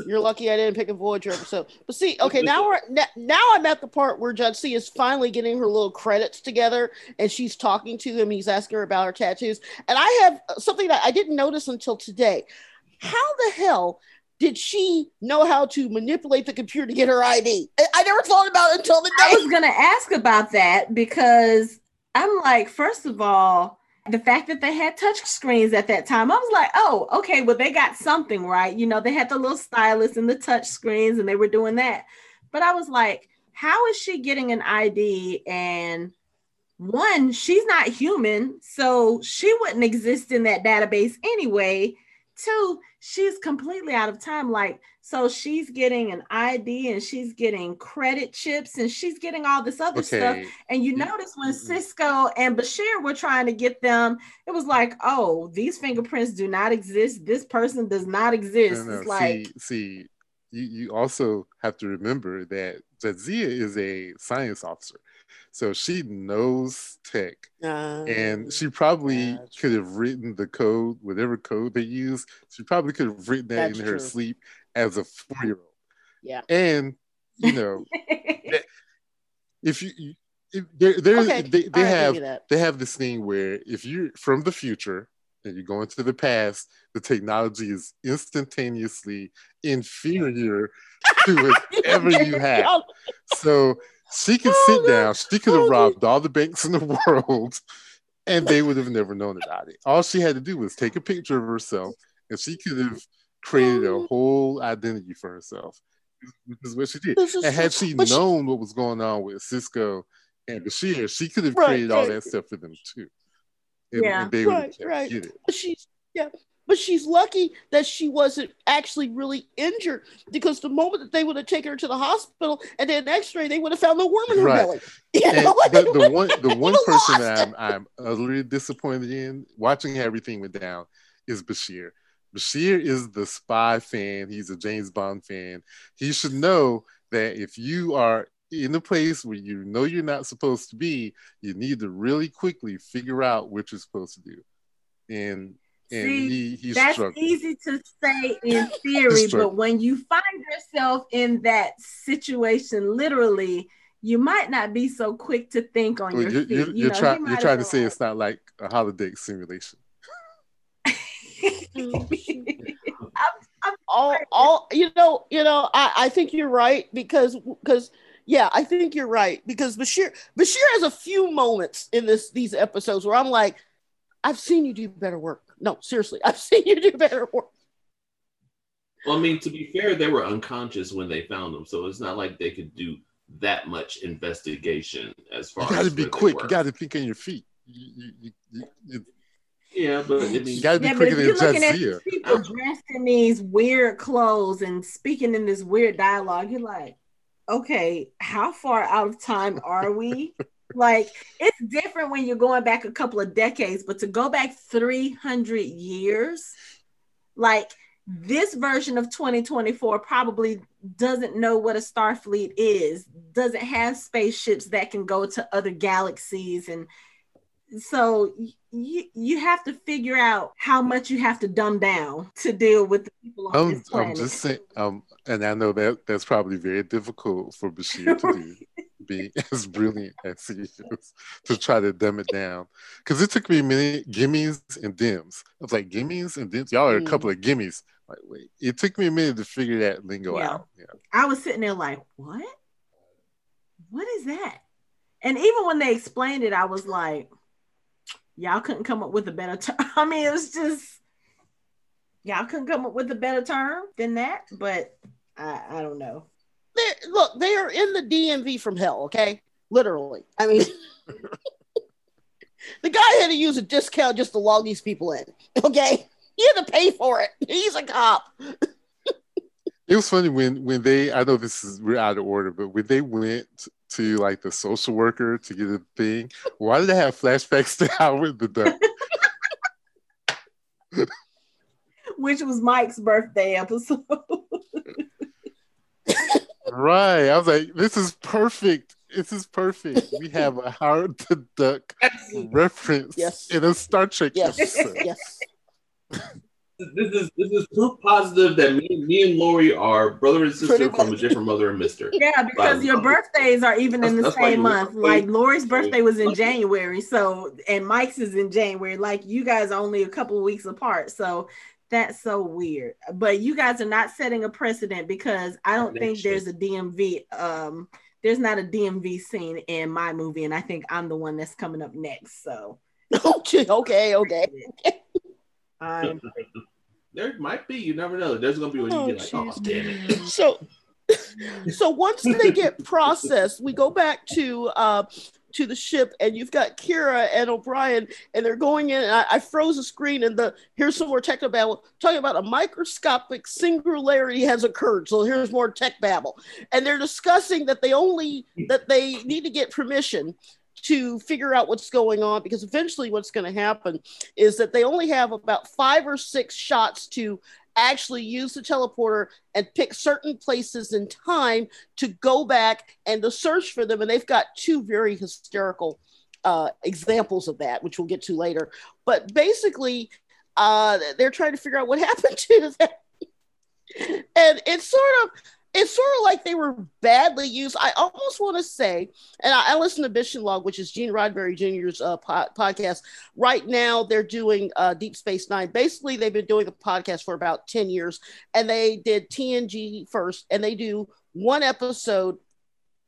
B: You're lucky I didn't pick a Voyager episode. But see, okay, now we're now I'm at the part where Jadzia is finally getting her little credits together, and she's talking to him. He's asking her about her tattoos, and I have something that I didn't notice until today. How the hell did she know how to manipulate the computer to get her ID? I never thought about it until the day.
A: I was gonna ask about that because I'm like, first of all, the fact that they had touch screens at that time, I was like, oh, okay, well, they got something right. You know, they had the little stylus and the touch screens and they were doing that. But I was like, how is she getting an ID? And one, she's not human, so she wouldn't exist in that database anyway. Two, she's completely out of time. Like, so she's getting an ID and she's getting credit chips and she's getting all this other okay. stuff. And you mm-hmm. notice when mm-hmm. Sisko and Bashir were trying to get them, it was like, oh, these fingerprints do not exist. This person does not exist. No, no. It's like,
C: see, see you, you also have to remember that Jadzia is a science officer. So she knows tech, uh, and she probably could have written the code, whatever code they use. She probably could have written that that's in her sleep as a four year old.
B: Yeah,
C: and you know, if you, if there, there, okay. they, they have they have this thing where if you're from the future and you go into the past, the technology is instantaneously inferior to whatever you have. So she could oh, sit down. She could have robbed all the banks in the world, and they would have never known about it. All she had to do was take a picture of herself, and she could have created a whole identity for herself. This is what she did. And had she known what was going on with Sisko and Bashir, she could have right, created all that stuff for them too.
B: And, yeah, and they right, right. She's yeah, but she's lucky that she wasn't actually really injured because the moment that they would have taken her to the hospital and an X-ray, they would have found the worm in her right. belly. You
C: know? the, the one, the one person that I'm, I'm a little disappointed in watching everything went down is Bashir. Bashir is the spy fan. He's a James Bond fan. He should know that if you are in a place where you know you're not supposed to be, you need to really quickly figure out what you're supposed to do. And and
A: See, he, that's struggling. easy to say in theory, but when you find yourself in that situation, literally, you might not be so quick to think on well, your you're, feet.
C: You're, you are try, you're trying to say it's not like a holiday simulation.
B: I'm, I'm all, all, you know, you know, I, I think you're right because because yeah, I think you're right because Bashir Bashir has a few moments in this these episodes where I'm like, I've seen you do better work. No, seriously, I've seen you do better work.
D: Well, I mean, to be fair, they were unconscious when they found them, so it's not like they could do that much investigation as far.
C: You got to be quick. You got to think on your feet. You,
D: you, you, yeah, but I mean,
C: you got to be yeah, quicker than you're looking at these
A: people dressed in these weird clothes and speaking in this weird dialogue, you're like, okay, how far out of time are we? like it's different when you're going back a couple of decades, but to go back 300 years, like this version of 2024 probably doesn't know what a Starfleet is, doesn't have spaceships that can go to other galaxies and so you you have to figure out how much you have to dumb down to deal with the people on I'm, this planet.
C: I'm just saying, um, and I know that that's probably very difficult for Bashir to do be as brilliant as he is to try to dumb it down. Because it took me many gimmies and dims. I was like, gimmies and dims? Y'all are a couple of mm. gimmies. Like, wait, it took me a minute to figure that lingo yeah. out. Yeah.
A: I was sitting there like, what? What is that? And even when they explained it, I was like, y'all couldn't come up with a better term. I mean, it was just, y'all couldn't come up with a better term than that, but I, I don't know
B: they look, they are in the DMV from hell, okay? Literally. I mean, the guy had to use a discount just to log these people in, okay? He had to pay for it. He's a cop.
C: it was funny when when they I know this is we're out of order, but when they went to like the social worker to get a thing, why did they have flashbacks to Howard the Duck?
A: Which was Mike's birthday episode.
C: Right. I was like, this is perfect. This is perfect. We have a Howard the Duck reference
B: yes.
C: in a Star Trek
B: yes.
C: episode.
B: Yes.
D: this is this is proof positive that me, me and Lori are brother and sister from a different mother and mister.
A: Yeah, because your birthdays are even in the same month. Like Lori's birthday was in January, so and Mike's is in January. Like you guys are only a couple weeks apart, so that's so weird. But you guys are not setting a precedent because I don't think there's a DMV. Um, there's not a DMV scene in my movie, and I think I'm the one that's coming up next. So
B: okay, okay, okay.
A: I'm
D: there might be. You never know. There's gonna be when you oh, get like, oh damn it.
B: So, so once they get processed, we go back to uh, to the ship, and you've got Kira and O'Brien, and they're going in. I, I, froze the screen, and the here's some more tech babble talking about a microscopic singularity has occurred. So here's more tech babble, and they're discussing that they only that they need to get permission to figure out what's going on because eventually what's going to happen is that they only have about five or six shots to actually use the teleporter and pick certain places in time to go back and to search for them. And they've got two very hysterical uh, examples of that which we'll get to later. But basically uh, they're trying to figure out what happened to them. And it's sort of it's sort of like they were badly used. I almost want to say, and I, I listen to Mission Log, which is Gene Roddenberry Jr.'s uh, po- podcast. Right now, they're doing uh, Deep Space Nine. Basically, they've been doing the podcast for about 10 years, and they did TNG first, and they do one episode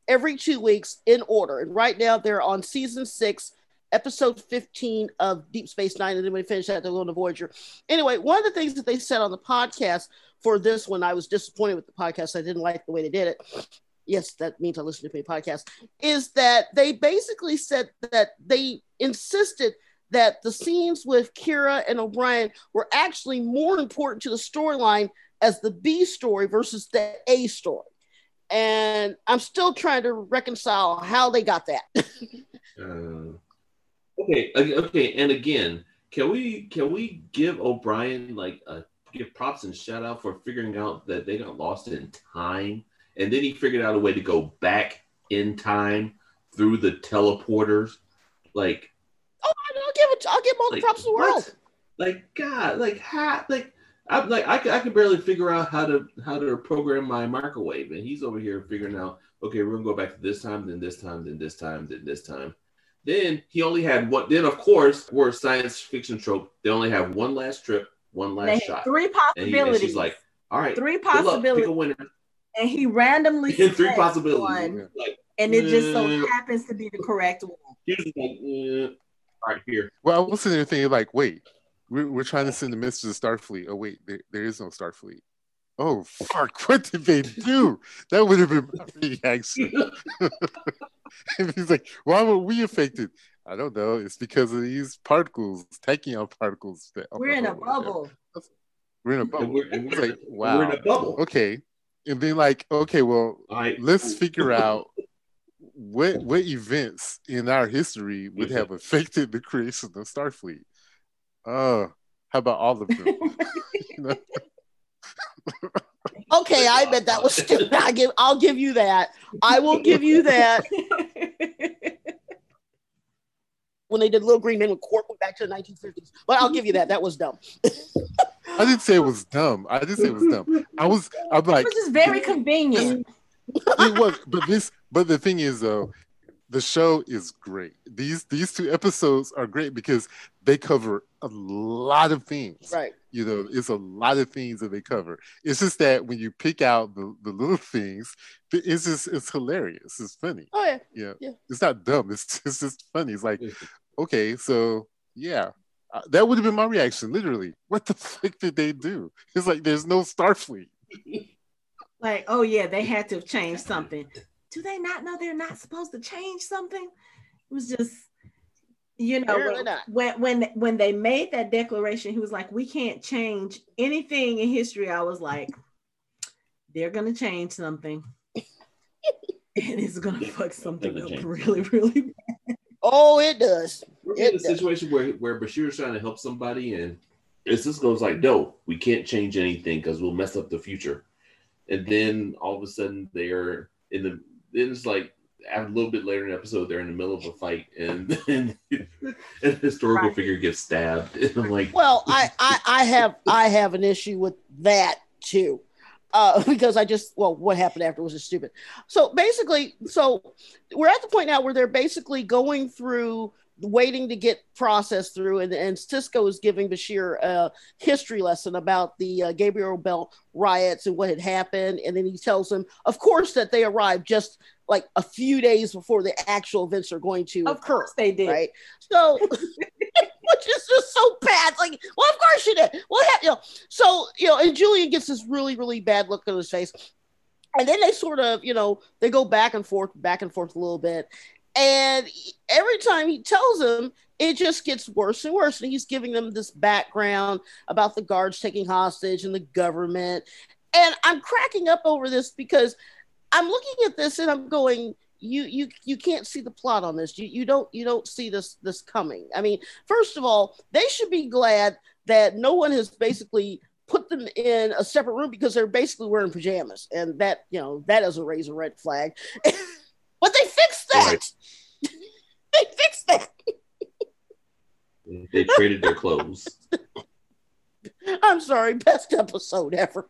B: every two weeks in order. And right now, they're on season six, episode 15 of Deep Space Nine. And then when they finish that, they're going to Voyager. Anyway, one of the things that they said on the podcast for this one, I was disappointed with the podcast. I didn't like the way they did it. Yes, that means I listen to my podcast. Is that they basically said that they insisted that the scenes with Kira and O'Brien were actually more important to the storyline as the B story versus the A story. And I'm still trying to reconcile how they got that.
D: uh, okay, okay, and again, can we can we give O'Brien like a give props and shout out for figuring out that they got lost in time, and then he figured out a way to go back in time through the teleporters. Like,
B: oh, I'll give it. I'll give all the like, props in the world. What?
D: Like, God, like how, like I'm like I can I can barely figure out how to how to program my microwave, and he's over here figuring out. Okay, we're gonna go back to this time, then this time, then this time, then this time. Then he only had what? Then of course, we're a science fiction trope. They only have one last trip one last shot.
A: Three possibilities. And, he, and
D: she's like, all right,
A: three possibilities. Pick a winner. And he randomly
D: three possibilities. One,
A: like, and it just so happens to be the correct one.
D: He's like, eh, right here.
C: Well, I was sitting there thinking, like, wait, we're, we're trying to send the message to Starfleet. Oh, wait, there, there is no Starfleet. Oh, fuck, what did they do? That would have been my reaction. and he's like, why were we affected? I don't know. It's because of these particles, tachyon particles.
A: That, we're in a bubble.
C: We're in a bubble. we're, like, wow. We're in a bubble. Okay. And then like, okay, well, I, let's figure out what what events in our history would have affected the creation of Starfleet. Uh, how about all of them?
B: okay, I bet that was stupid. I give I'll give you that. I will give you that. When they did Little Green Men with Quark went back to the 1950s. But I'll give you that. That was dumb.
C: I didn't say it was dumb. I didn't say it was dumb. I was I'm like
A: it was just very convenient.
C: it was, but this but the thing is though, the show is great. These these two episodes are great because they cover a lot of things.
B: Right.
C: You know, it's a lot of things that they cover. It's just that when you pick out the, the little things, it's just it's hilarious. It's funny.
B: Oh yeah.
C: Yeah. yeah. It's not dumb. It's it's just funny. It's like, okay, so yeah. Uh, that would have been my reaction, literally. What the fuck did they do? It's like there's no Starfleet.
A: like, oh yeah, they had to have changed something do they not know they're not supposed to change something? It was just, you know, when, when when they made that declaration, he was like, "We can't change anything in history." I was like, "They're gonna change something, and it's gonna fuck something up really, really bad."
B: Oh, it does.
D: We're in a situation where where Bashir is trying to help somebody, and it just goes like, "No, we can't change anything because we'll mess up the future." And then all of a sudden, they're in the then it's like a little bit later in the episode, they're in the middle of a fight, and, and, a historical right. figure gets stabbed. And I'm like,
B: well, I, I I have I have an issue with that too. Uh, because I just well, what happened after was just stupid. So basically, so we're at the point now where they're basically going through waiting to get processed through, and, and Sisko is giving Bashir a history lesson about the uh, Gabriel Bell riots and what had happened, and then he tells him, of course, that they arrived just like a few days before the actual events are going to
A: of
B: occur.
A: Course they did,
B: right? So, which is just so bad. Like, well, of course you did. What happened? You know, so you know, and Julian gets this really, really bad look on his face. And then they sort of, you know, they go back and forth, back and forth a little bit. And every time he tells them, it just gets worse and worse. And he's giving them this background about the guards taking hostage and the government. And I'm cracking up over this because I'm looking at this and I'm going, you you you can't see the plot on this. You you don't you don't see this this coming. I mean, first of all, they should be glad that no one has basically put them in a separate room because they're basically wearing pajamas, and that you know that raise a red flag. but they fixed that. Right. they fixed that.
D: They traded their clothes.
B: I'm sorry, best episode ever.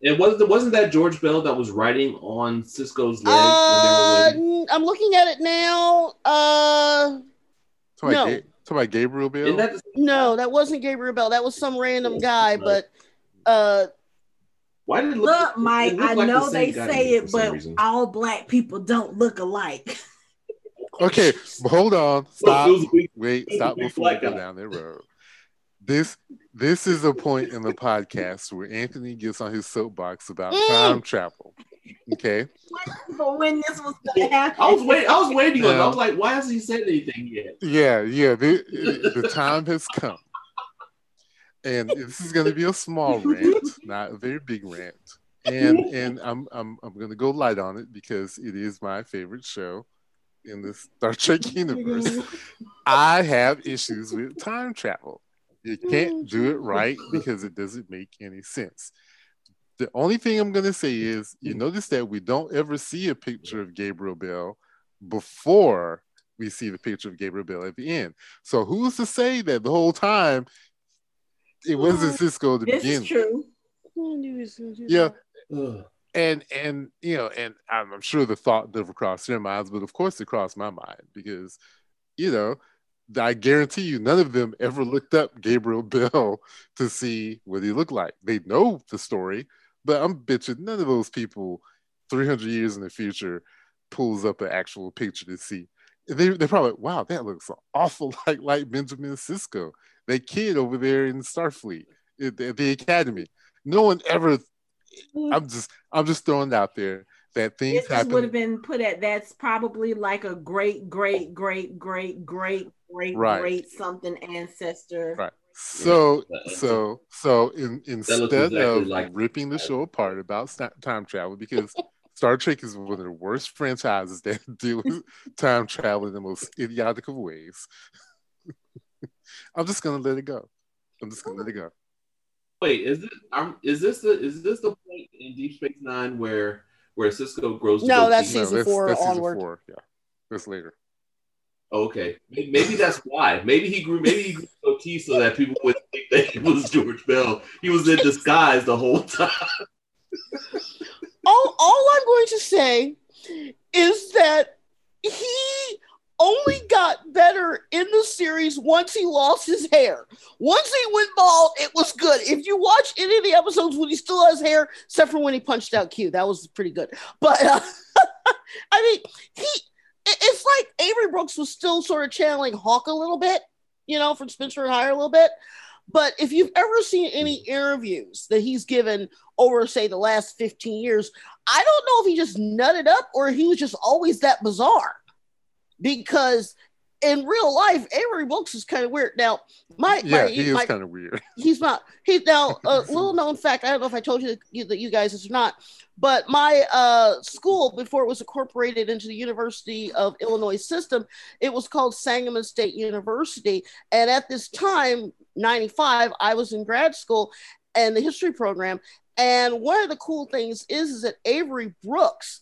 D: It wasn't wasn't that George Bell that was writing on Sisko's leg
B: uh, I'm looking at it now. Uh,
C: no. Ga- about Gabriel Bell?
B: That no, that wasn't Gabriel Bell. That was some random guy. But uh,
A: why did it look, look Mike? Look I know the they say it, but reason. all black people don't look alike.
C: okay, but hold on. Stop. Wait, stop before we go down that road. This this is a point in the podcast where Anthony gets on his soapbox about mm. time travel. Okay.
A: But when this was gonna happen,
D: I was waiting. I was waiting on. I was like, why hasn't he said anything yet?
C: Yeah, yeah. The, the time has come, and this is going to be a small rant, not a very big rant. And and I'm I'm I'm going to go light on it because it is my favorite show in the Star Trek universe. I have issues with time travel. You can't do it right because it doesn't make any sense. The only thing I'm going to say is you notice that we don't ever see a picture of Gabriel Bell before we see the picture of Gabriel Bell at the end. So who's to say that the whole time it wasn't Sisko to
A: this
C: begin?
A: Is true.
C: Yeah. And and you know, and I'm, sure the thought never crossed their minds, but of course it crossed my mind because you know I guarantee you, none of them ever looked up Gabriel Bell to see what he looked like. They know the story, but I'm bitching. None of those people, 300 years in the future, pulls up an actual picture to see. They, they're probably, wow, that looks awful like, like Benjamin Sisko, that kid over there in Starfleet at the, at the academy. No one ever. I'm just, I'm just throwing it out there that things this happen.
A: would have been put at that's probably like a great, great, great, great, great great right. great something ancestor.
C: Right. So so so in, instead exactly of like ripping the show apart about time travel because Star Trek is one of the worst franchises that deal with time travel in the most idiotic of ways. I'm just gonna let it go. I'm just gonna let it go.
D: Wait, is this um, is this the is this the point in Deep Space Nine where where Sisko grows?
B: No, that's season no, that's, four that's onward. Season four.
C: Yeah, that's later.
D: Okay, maybe that's why. Maybe he grew. Maybe he grew goatee so that people would think that it was George Bell. He was in disguise the whole time.
B: all, all I'm going to say is that he only got better in the series once he lost his hair. Once he went bald, it was good. If you watch any of the episodes when he still has hair, except for when he punched out Q, that was pretty good. But uh, I mean, he it's like Avery Brooks was still sort of channeling Hawk a little bit, you know, from Spenser and Hire a little bit. But if you've ever seen any interviews that he's given over, say, the last 15 years, I don't know if he just nutted up or he was just always that bizarre. Because in real life, Avery Brooks is kind of weird. Now, my
C: yeah,
B: my,
C: he is kind of weird.
B: He's not. He's now a little known fact. I don't know if I told you that you, that you guys is not, but my uh, school before it was incorporated into the University of Illinois system, it was called Sangamon State University, and at this time, '95, I was in grad school and the history program. And one of the cool things is, is that Avery Brooks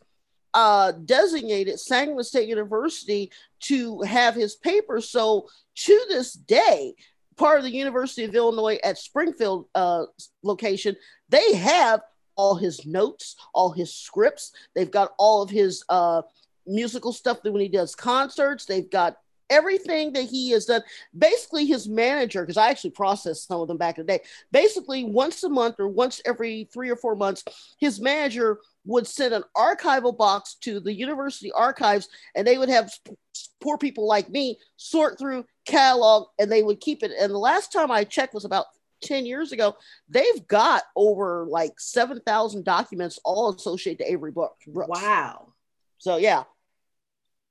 B: uh, designated Sangamon State University to have his paper. So to this day, part of the University of Illinois at Springfield uh, location, they have all his notes, all his scripts. They've got all of his uh, musical stuff that when he does concerts. They've got everything that he has done. Basically, his manager, because I actually processed some of them back in the day, basically once a month or once every three or four months, his manager would send an archival box to the university archives and they would have poor people like me sort through catalog and they would keep it. And the last time I checked was about 10 years ago, they've got over like 7,000 documents all associated to Avery Brooks.
A: Wow.
B: So, yeah,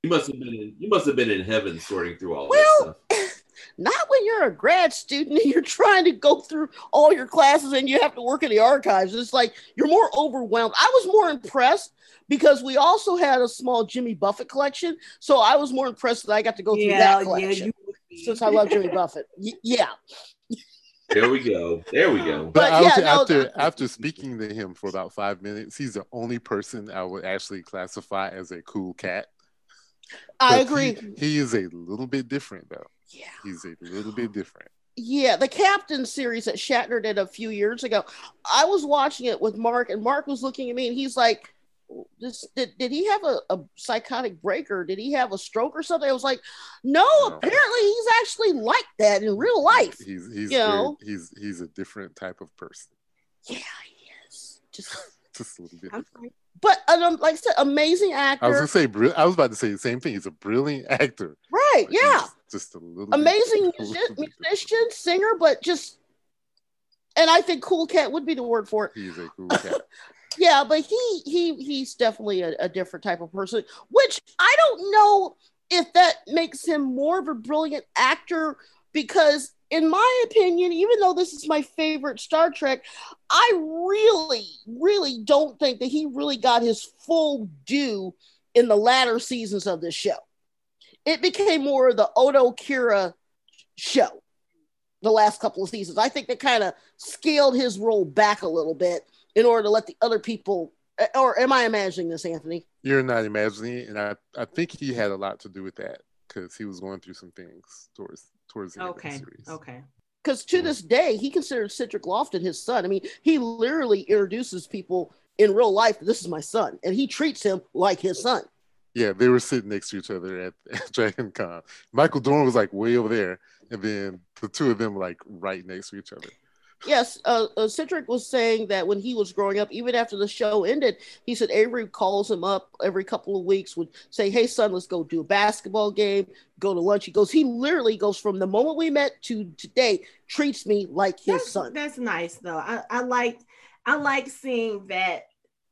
D: you must have been in you must have been in heaven sorting through all well, this stuff.
B: Not when you're a grad student and you're trying to go through all your classes and you have to work in the archives. It's like you're more overwhelmed. I was more impressed because we also had a small Jimmy Buffett collection. So I was more impressed that I got to go through that collection. Yeah, since I love Jimmy Buffett. Y- yeah.
D: There we go. There we go.
C: But, but yeah, no, after after speaking to him for about five minutes, he's the only person I would actually classify as a cool cat.
B: I agree.
C: He, he, is a little bit different, though. Yeah, he's a little bit different.
B: Yeah, the Captain series that Shatner did a few years ago. I was watching it with Mark, and Mark was looking at me, and he's like, "This did, did he have a, a psychotic break, or did he have a stroke or something?" I was like, "No, no. apparently he's actually like that in real life."
C: He's he's you know? he's he's a different type of person.
B: Yeah, he is. Just
C: just a little bit different
B: but um, like I said, amazing actor.
C: I was gonna say, I was about to say the same thing. He's a brilliant actor.
B: Right? Like yeah.
C: Just a little
B: amazing bit, musician, musician, singer, but just. And I think cool cat would be the word for it.
C: He's a cool cat.
B: yeah, but he he he's definitely a, a different type of person. Which I don't know if that makes him more of a brilliant actor because in my opinion, even though this is my favorite Star Trek, I really, really don't think that he really got his full due in the latter seasons of this show. It became more of the Odo Kira show the last couple of seasons. I think they kind of scaled his role back a little bit in order to let the other people. Or am I imagining this, Anthony?
C: You're not imagining, it, and I, I think he had a lot to do with that because he was going through some things towards towards the
A: okay.
C: end of the series.
A: Okay.
B: Because to this day, he considers Cirroc Lofton his son. I mean, he literally introduces people in real life. This is my son, and he treats him like his son.
C: Yeah, they were sitting next to each other at, at Dragon Con. Michael Dorn was like way over there, and then the two of them like right next to each other.
B: Yes, uh, uh, Cirroc was saying that when he was growing up, even after the show ended, he said Avery calls him up every couple of weeks, would say, "Hey, son, let's go do a basketball game, go to lunch." He goes, he literally goes from the moment we met to today, treats me like his
A: that's,
B: son.
A: That's nice, though. I, I like, I like seeing that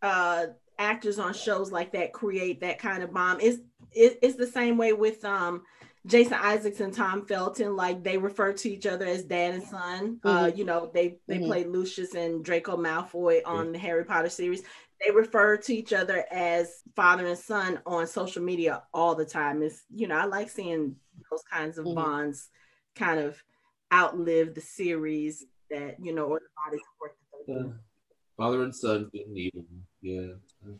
A: uh, actors on shows like that create that kind of bond. It's it, it's the same way with um Jason Isaacs and Tom Felton, like they refer to each other as dad and son. Uh, mm-hmm. Uh, you know, they they mm-hmm. played Lucius and Draco Malfoy on the Harry Potter series. They refer to each other as father and son on social media all the time. It's you know, I like seeing those kinds of mm-hmm. bonds kind of outlive the series that you know or the body support
D: that Father and son didn't even yeah.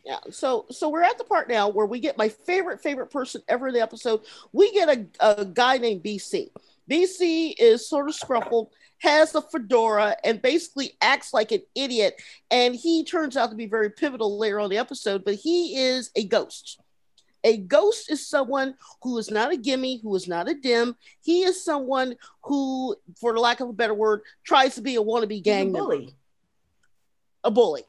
B: Yeah. So so we're at the part now where we get my favorite favorite person ever in the episode. We get a, a guy named BC. BC is sort of scruffled, has a fedora, and basically acts like an idiot. And he turns out to be very pivotal later on the episode, but he is a ghost. A ghost is someone who is not a gimme, who is not a dim. He is someone who, for the lack of a better word, tries to be a wannabe gang a bully. Member. A bully.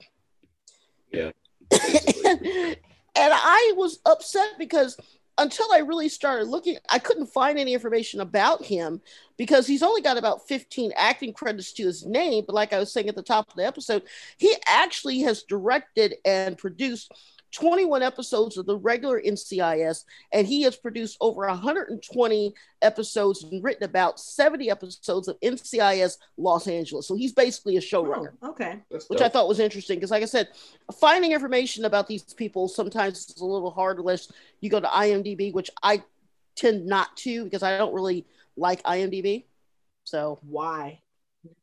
D: Yeah.
B: and I was upset because until I really started looking, I couldn't find any information about him because he's only got about 15 acting credits to his name. But like I was saying at the top of the episode, he actually has directed and produced 21 episodes of the regular NCIS, and he has produced over 120 episodes and written about 70 episodes of NCIS Los Angeles. So he's basically a oh, showrunner.
A: Oh, okay.
B: which I thought was interesting because, like I said, finding information about these people sometimes is a little hard unless you go to IMDb, which I tend not to because I don't really like IMDb. So
A: why?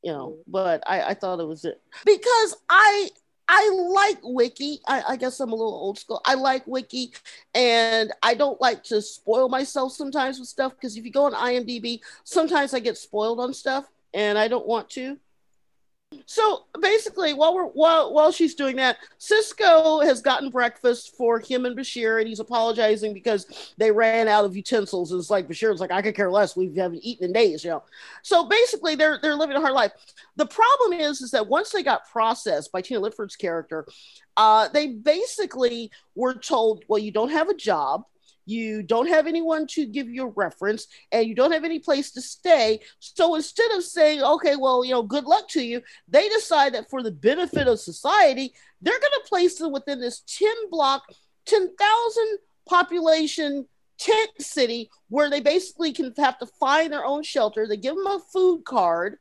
B: You know, but I, I thought it was it because I I like Wiki. I, I, guess I'm a little old school. I like Wiki, and I don't like to spoil myself sometimes with stuff because if you go on IMDb, sometimes I get spoiled on stuff, and I don't want to. So basically, while we're while while she's doing that, Sisko has gotten breakfast for him and Bashir, and he's apologizing because they ran out of utensils. And it's like Bashir's like, I could care less. We haven't eaten in days, you know. So basically, they're they're living a hard life. The problem is, is that once they got processed by Tina Lifford's character, uh, they basically were told, well, you don't have a job you don't have anyone to give you a reference and you don't have any place to stay. So instead of saying okay well you know good luck to you they decide that for the benefit of society they're going to place them within this 10 block 10,000 population tent city where they basically can have to find their own shelter. They give them a food card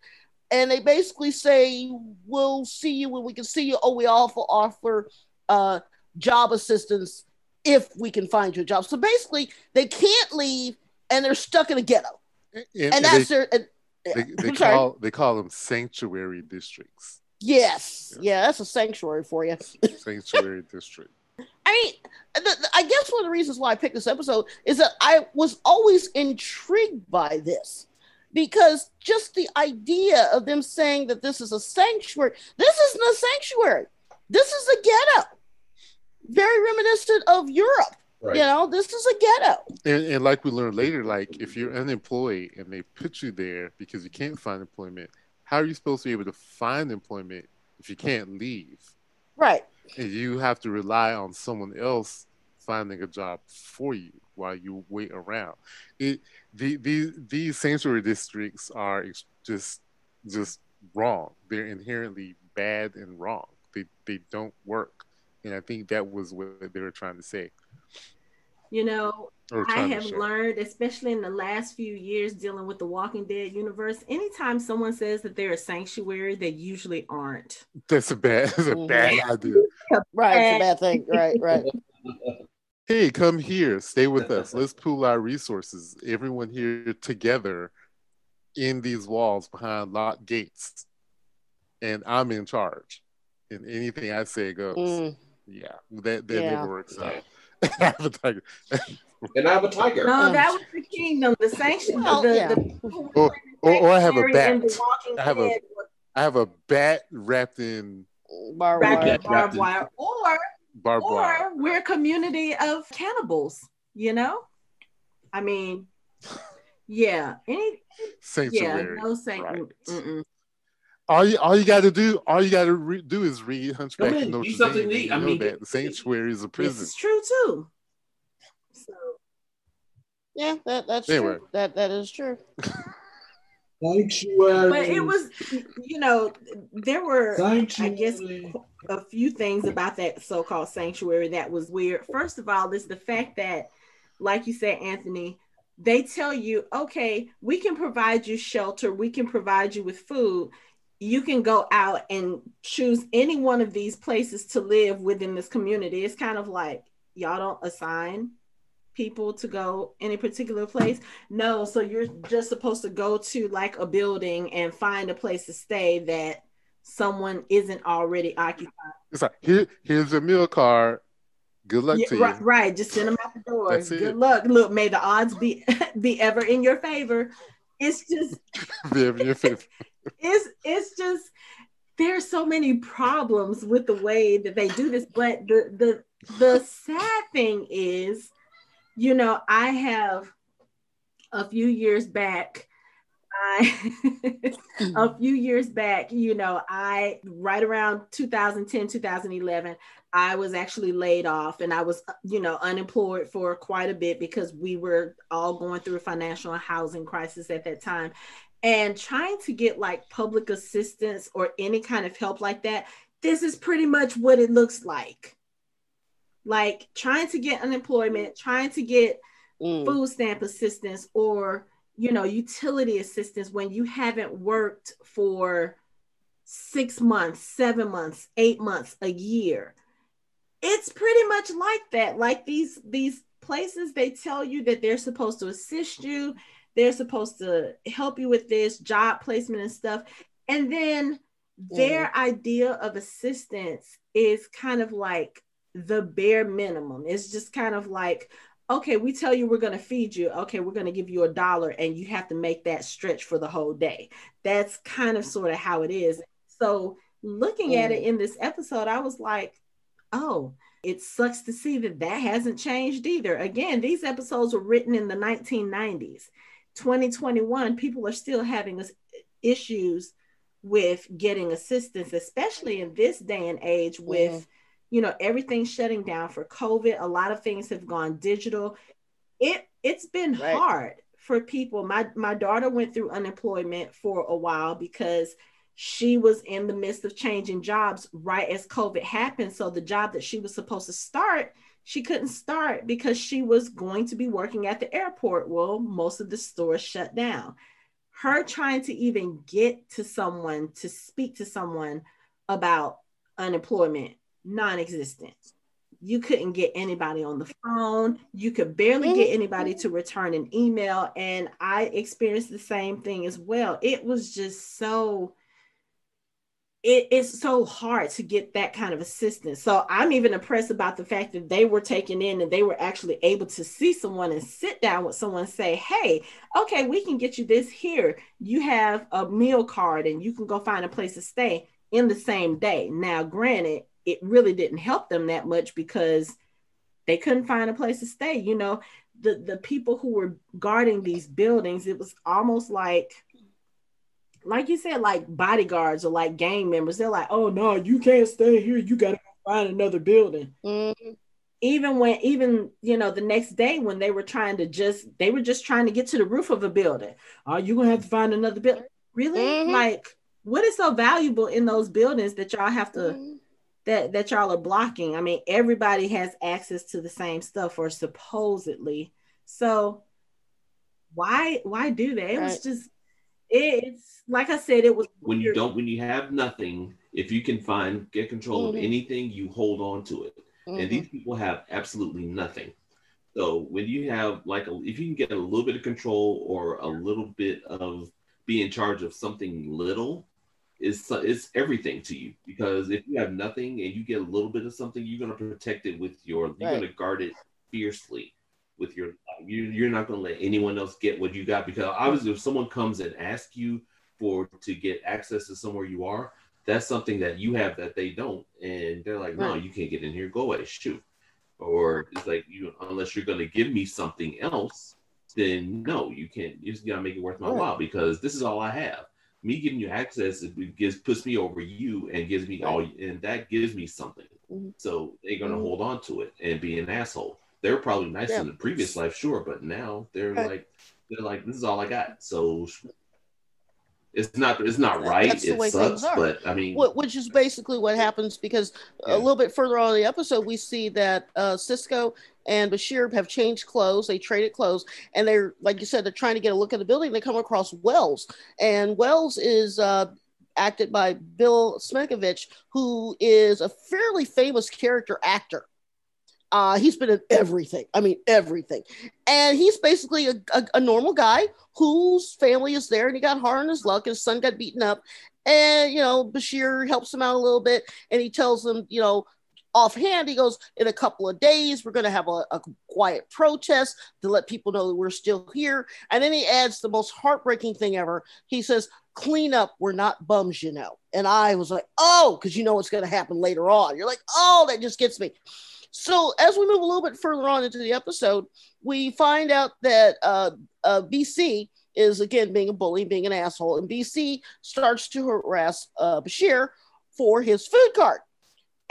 B: and they basically say we'll see you when we can see you. Oh we also offer uh, job assistance if we can find you a job. So basically, they can't leave and they're stuck in a ghetto. And, and, and that's they, their. And,
C: they, they call they call them sanctuary districts.
B: Yes, yeah, that's a sanctuary for you.
C: sanctuary district.
B: I mean, the, the, I guess one of the reasons why I picked this episode is that I was always intrigued by this because just the idea of them saying that this is a sanctuary, this isn't a sanctuary. This is a ghetto very reminiscent of Europe. Right. You know, this is a ghetto.
C: And, and, like we learned later, like if you're unemployed and they put you there because you can't find employment, how are you supposed to be able to find employment if you can't leave?
B: Right.
C: And you have to rely on someone else finding a job for you while you wait around. It the, the these sanctuary districts are just just wrong. They're inherently bad and wrong. They they don't work. And I think that was what they were trying to say.
A: You know, I have learned, especially in the last few years dealing with the Walking Dead universe, anytime someone says that they're a sanctuary, they usually aren't.
C: That's a bad, that's a bad idea.
B: right, it's a bad thing. Right, right.
C: hey, come here, stay with us. Let's pool our resources. Everyone here together in these walls behind locked gates. And I'm in charge. And anything I say goes. Mm. Yeah, that that yeah. never works out. I have a tiger.
D: and I have a tiger.
A: No, that was the kingdom, the sanction. Well, the, yeah. the,
C: or, or, or, I have a bat. I have a I have a bat wrapped in
A: barbed wire. Barbed wire. Or barbed or wire. we're a community of cannibals. You know, I mean, yeah, any
C: sanctuary. Yeah, no sanctuary. Right all you all you got to do all you got to re- do is read Hunchback of Notre Dame. Neat. I mean, that the sanctuary is a prison.
A: It's true too. So,
B: yeah, that that's anyway. true. That that is true.
A: Sanctuary. But it was, you know, there were, sanctuary. I guess, a few things about that so-called sanctuary that was weird. First of all, is the fact that, like you said, Anthony, they tell you, okay, we can provide you shelter, we can provide you with food you can go out and choose any one of these places to live within this community. It's kind of like y'all don't assign people to go any particular place. No, so you're just supposed to go to like a building and find a place to stay that someone isn't already occupied.
C: It's like here, here's a meal card. Good luck yeah, to
A: right, you. Right, just send them out the door. Good luck. Look, may the odds be be ever in your favor. It's just be ever in your favor it's it's just there's so many problems with the way that they do this but the the the sad thing is you know i have a few years back I a few years back, you know, I right around 2010, 2011, I was actually laid off and I was, you know, unemployed for quite a bit because we were all going through a financial and housing crisis at that time and trying to get like public assistance or any kind of help like that this is pretty much what it looks like. Like trying to get unemployment trying to get mm. food stamp assistance or you know utility assistance when you haven't worked for six months seven months eight months a year. It's pretty much like that. Like these these places they tell you that they're supposed to assist you they're supposed to help you with this job placement and stuff. And then their mm. idea of assistance is kind of like the bare minimum. It's just kind of like, okay, we tell you we're going to feed you. Okay, we're going to give you a dollar and you have to make that stretch for the whole day. That's kind of sort of how it is. So, looking mm. at it in this episode, I was like, oh, it sucks to see that that hasn't changed either. Again, these episodes were written in the 1990s. 2021, people are still having issues with getting assistance, especially in this day and age with, mm. you know, everything shutting down for COVID. A lot of things have gone digital. It it's been right. hard for people. My my daughter went through unemployment for a while because she was in the midst of changing jobs right as COVID happened. So the job that she was supposed to start, she couldn't start because she was going to be working at the airport. Well, most of the stores shut down. Her trying to even get to someone to speak to someone about unemployment, non existent. You couldn't get anybody on the phone. You could barely get mm-hmm. anybody to return an email. And I experienced the same thing as well. It was just so it, it's so hard to get that kind of assistance. So I'm even impressed about the fact that they were taken in and they were actually able to see someone and sit down with someone and say, Hey, okay, we can get you this here. You have a meal card and you can go find a place to stay in the same day. Now, granted, it really didn't help them that much because they couldn't find a place to stay. You know, the, the people who were guarding these buildings, it was almost like like you said, like bodyguards or like gang members, they're like, oh no, you can't stay here. You gotta find another building. Mm-hmm. Even when, even you know, the next day when they were trying to just, they were just trying to get to the roof of a building. Are you gonna have to find another building? Really? Mm-hmm. Like, what is so valuable in those buildings that y'all have to? Mm-hmm. That, that y'all are blocking. I mean, everybody has access to the same stuff, or supposedly. So why why do that? It right. was just it's like I said, it was
D: when you don't when you have nothing, if you can find get control mm-hmm. of anything, you hold on to it. Mm-hmm. And these people have absolutely nothing. So when you have like a, if you can get a little bit of control or a little bit of be in charge of something little, is it's everything to you because if you have nothing and you get a little bit of something, you're gonna protect it with your you're right. gonna guard it fiercely with your you, you're not going to let anyone else get what you got because obviously if someone comes and asks you for to get access to somewhere you are that's something that you have that they don't. And they're like no you can't get in here. Go away. Shoot. Or it's like you unless you're going to give me something else then no you can't. You just got to make it worth my right. while because this is all i have. Me giving you access it gives puts me over you and gives me all and that gives me something. Mm-hmm. so they're going to mm-hmm. hold on to it and be an asshole they were probably nice yeah. in the previous life, sure, but now they're like they're like this is all I got. So it's not it's not right. That's it sucks, but I mean,
B: which is basically what happens because yeah. a little bit further on in the episode, we see that uh, Sisko and Bashir have changed clothes. They traded clothes, and they're like you said, they're trying to get a look at the building. They come across Wells, and Wells is. Uh, acted by Bill Smitrovich, who is a fairly famous character actor. Uh, he's been in everything. I mean, everything. And he's basically a, a, a, normal guy whose family is there and he got hard on his luck. His son got beaten up. And, you know, Bashir helps him out a little bit and he tells them, you know, offhand, he goes, in a couple of days, we're going to have a, a, quiet protest to let people know that we're still here. And then he adds the most heartbreaking thing ever. He says, clean up. We're not bums, you know. And I was like, oh, because you know what's going to happen later on. You're like, oh, that just gets me. So as we move a little bit further on into the episode, we find out that uh, uh, BC is again being a bully, being an asshole, and BC starts to harass uh, Bashir for his food cart.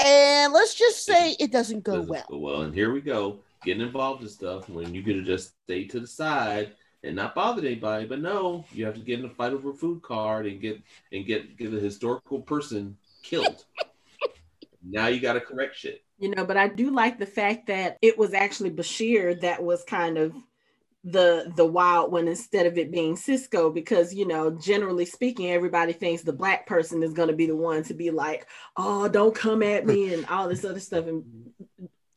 B: And let's just say it doesn't go doesn't well.
D: Go well, and here we go, getting involved in stuff when you could have just stayed to the side and not bothered anybody. But no, you have to get in a fight over a food card and get and get get a historical person killed. Now you got to correct shit.
A: You know but i do like the fact that it was actually bashir that was kind of the the wild one instead of it being sisko because you know generally speaking everybody thinks the black person is going to be the one to be like oh don't come at me and all this other stuff. And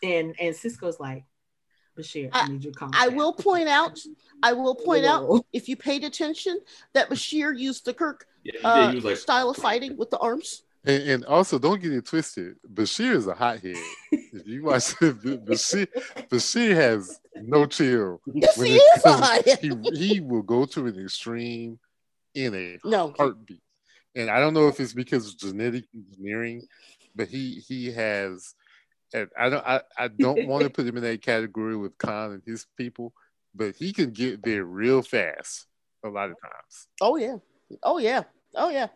A: and and sisko's like Bashir, I, I need you to calm
B: I will point out, I will point out, if you paid attention, that Bashir used the Kirk yeah, uh, like, style of fighting with the arms.
C: And, and, also, don't get it twisted. Bashir is a hothead. if you watch Bashir, Bashir has no chill.
B: Yes, he is comes,
C: he, he will go to an extreme in a
B: no.
C: heartbeat. And I don't know if it's because of genetic engineering, but he he has. And I don't I, I don't want to put him in that category with Khan and his people, but he can get there real fast a lot of times.
B: Oh yeah, oh yeah, oh yeah.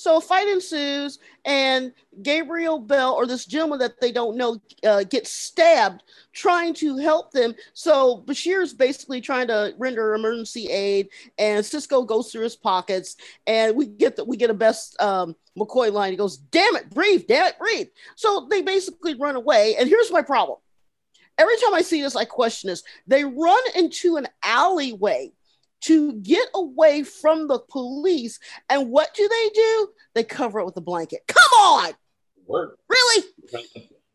B: So a fight ensues, and Gabriel Bell, or this gentleman that they don't know, uh, gets stabbed trying to help them. So Bashir is basically trying to render emergency aid, and Sisko goes through his pockets, and we get the, we get a best um, McCoy line. He goes, "Damn it, breathe! Damn it, breathe!" So they basically run away. And here's my problem: every time I see this, I question this. They run into an alleyway to get away from the police. And what do they do? They cover it with a blanket. Come on.
D: Work.
B: Really?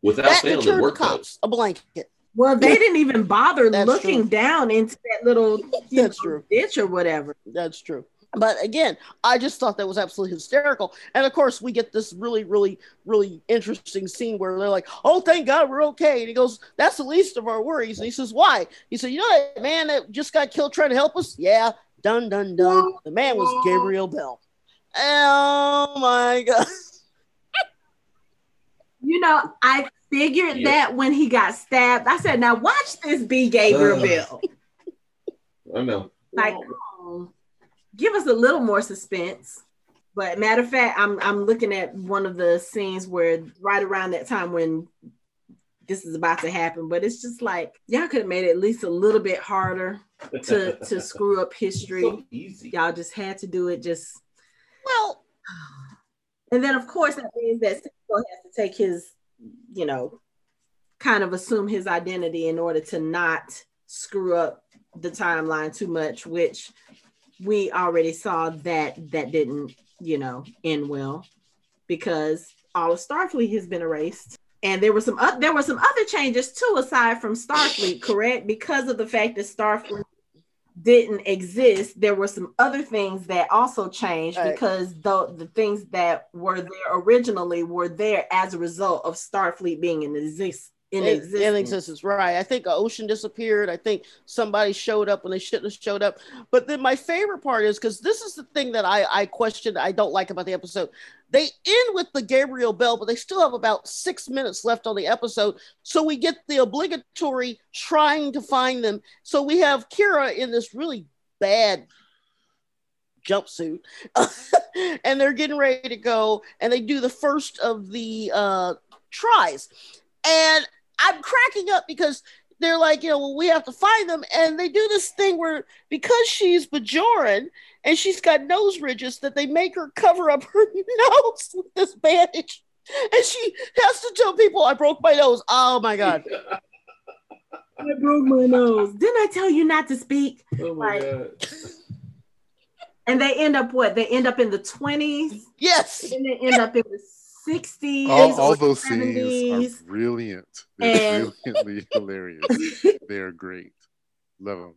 D: Without
B: that
D: fail,
B: deterred
D: it worked.
B: cops. A blanket.
A: Well, they didn't even bother
B: That's
A: looking
B: true.
A: down into that little
B: That's
A: know,
B: true.
A: ditch or whatever.
B: That's true. But again, I just thought that was absolutely hysterical. And of course, we get this really, really, really interesting scene where they're like, "Oh, thank God we're okay." And he goes, "That's the least of our worries." And he says, "Why?" He said, "You know that man that just got killed trying to help us? Yeah, dun dun dun. The man was Gabriel Bell." Oh my God!
A: You know, I figured
D: Yeah.
A: that when he got stabbed. I said, "Now watch this be Gabriel
D: Ugh.
A: Bill."
D: I know.
A: Like, oh, give us a little more suspense. But matter of fact, I'm I'm looking at one of the scenes where right around that time when this is about to happen, but it's just like y'all could have made it at least a little bit harder to to screw up history.
D: so easy.
A: Y'all just had to do it just
B: Well,
A: and then of course that means that Sisko has to take his, you know, kind of assume his identity in order to not screw up the timeline too much, which we already saw that that didn't, you know, end well because all of Starfleet has been erased. And there were some uh, there were some other changes too aside from Starfleet, correct? Because of the fact that Starfleet didn't exist, there were some other things that also changed
B: Right.
A: because the the things that were there originally were there as a result of Starfleet being in exist in
B: in,
A: existence.
B: in existence, right? I think an ocean disappeared. I think somebody showed up when they shouldn't have showed up. But then my favorite part is because this is the thing that I I question I don't like about the episode. They end with the Gabriel Bell, but they still have about six minutes left on the episode. So we get the obligatory trying to find them. So we have Kira in this really bad jumpsuit and they're getting ready to go and they do the first of the uh tries and i'm cracking up because they're like you know well, we have to find them and they do this thing where because she's bajoran and she's got nose ridges that they make her cover up her nose with this bandage and she has to tell people i broke my nose oh my god
A: I broke my nose. Didn't I tell you not to speak?
D: Oh my
A: Like-
D: god.
A: And they end up what? They end up in the 20s,
B: yes
A: and they end up in the 60s.
C: All,
A: or
C: all those scenes are brilliant. They're
A: And-
C: brilliantly hilarious. They're great. Love them.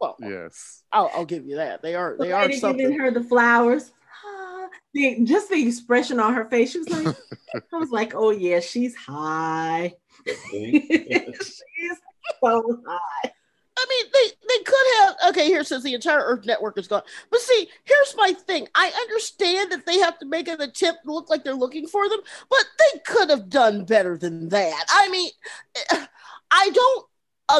B: well
C: Yes.
B: I'll, I'll give you that they are
A: The
B: they are
A: lady
B: something
A: giving her the flowers. Ah, the, just the expression on her face. She was like, I was like, oh yeah, she's high. she's so high.
B: I mean, they they could have. Okay, here says the entire Earth network is gone. But see, here's my thing. I understand that they have to make an attempt to look like they're looking for them, but they could have done better than that. I mean, eh, I don't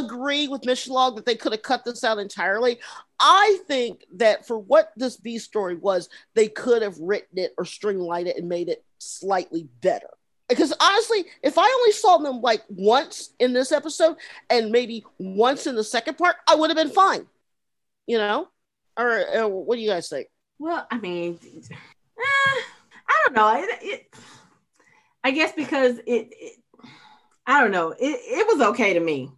B: agree with Mission Log that they could have cut this out entirely. I think that for what this B story was, they could have written it or stringlined it and made it slightly better. Because honestly, if I only saw them like once in this episode and maybe once in the second part, I would have been fine. You know? Or uh, what do you guys think?
A: Well, I mean, eh, I don't know. It, it, I guess because it, it, I don't know. It, it was okay to me.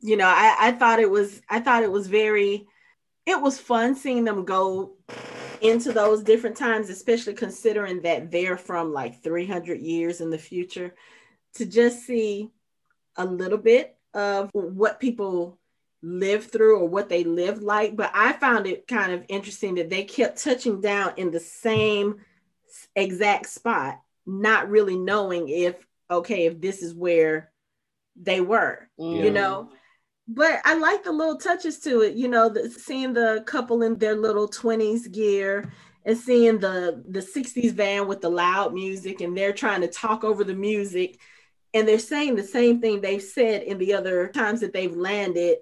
A: You know, I, I thought it was, I thought it was very, it was fun seeing them go into those different times, especially considering that they're from like 300 years in the future. To just see a little bit of what people lived through or what they lived like. But I found it kind of interesting that they kept touching down in the same exact spot, not really knowing if okay, if this is where they were, yeah. you know. But I like the little touches to it, you know, the, seeing the couple in their little 20s gear and seeing the the 60s van with the loud music and they're trying to talk over the music and they're saying the same thing they've said in the other times that they've landed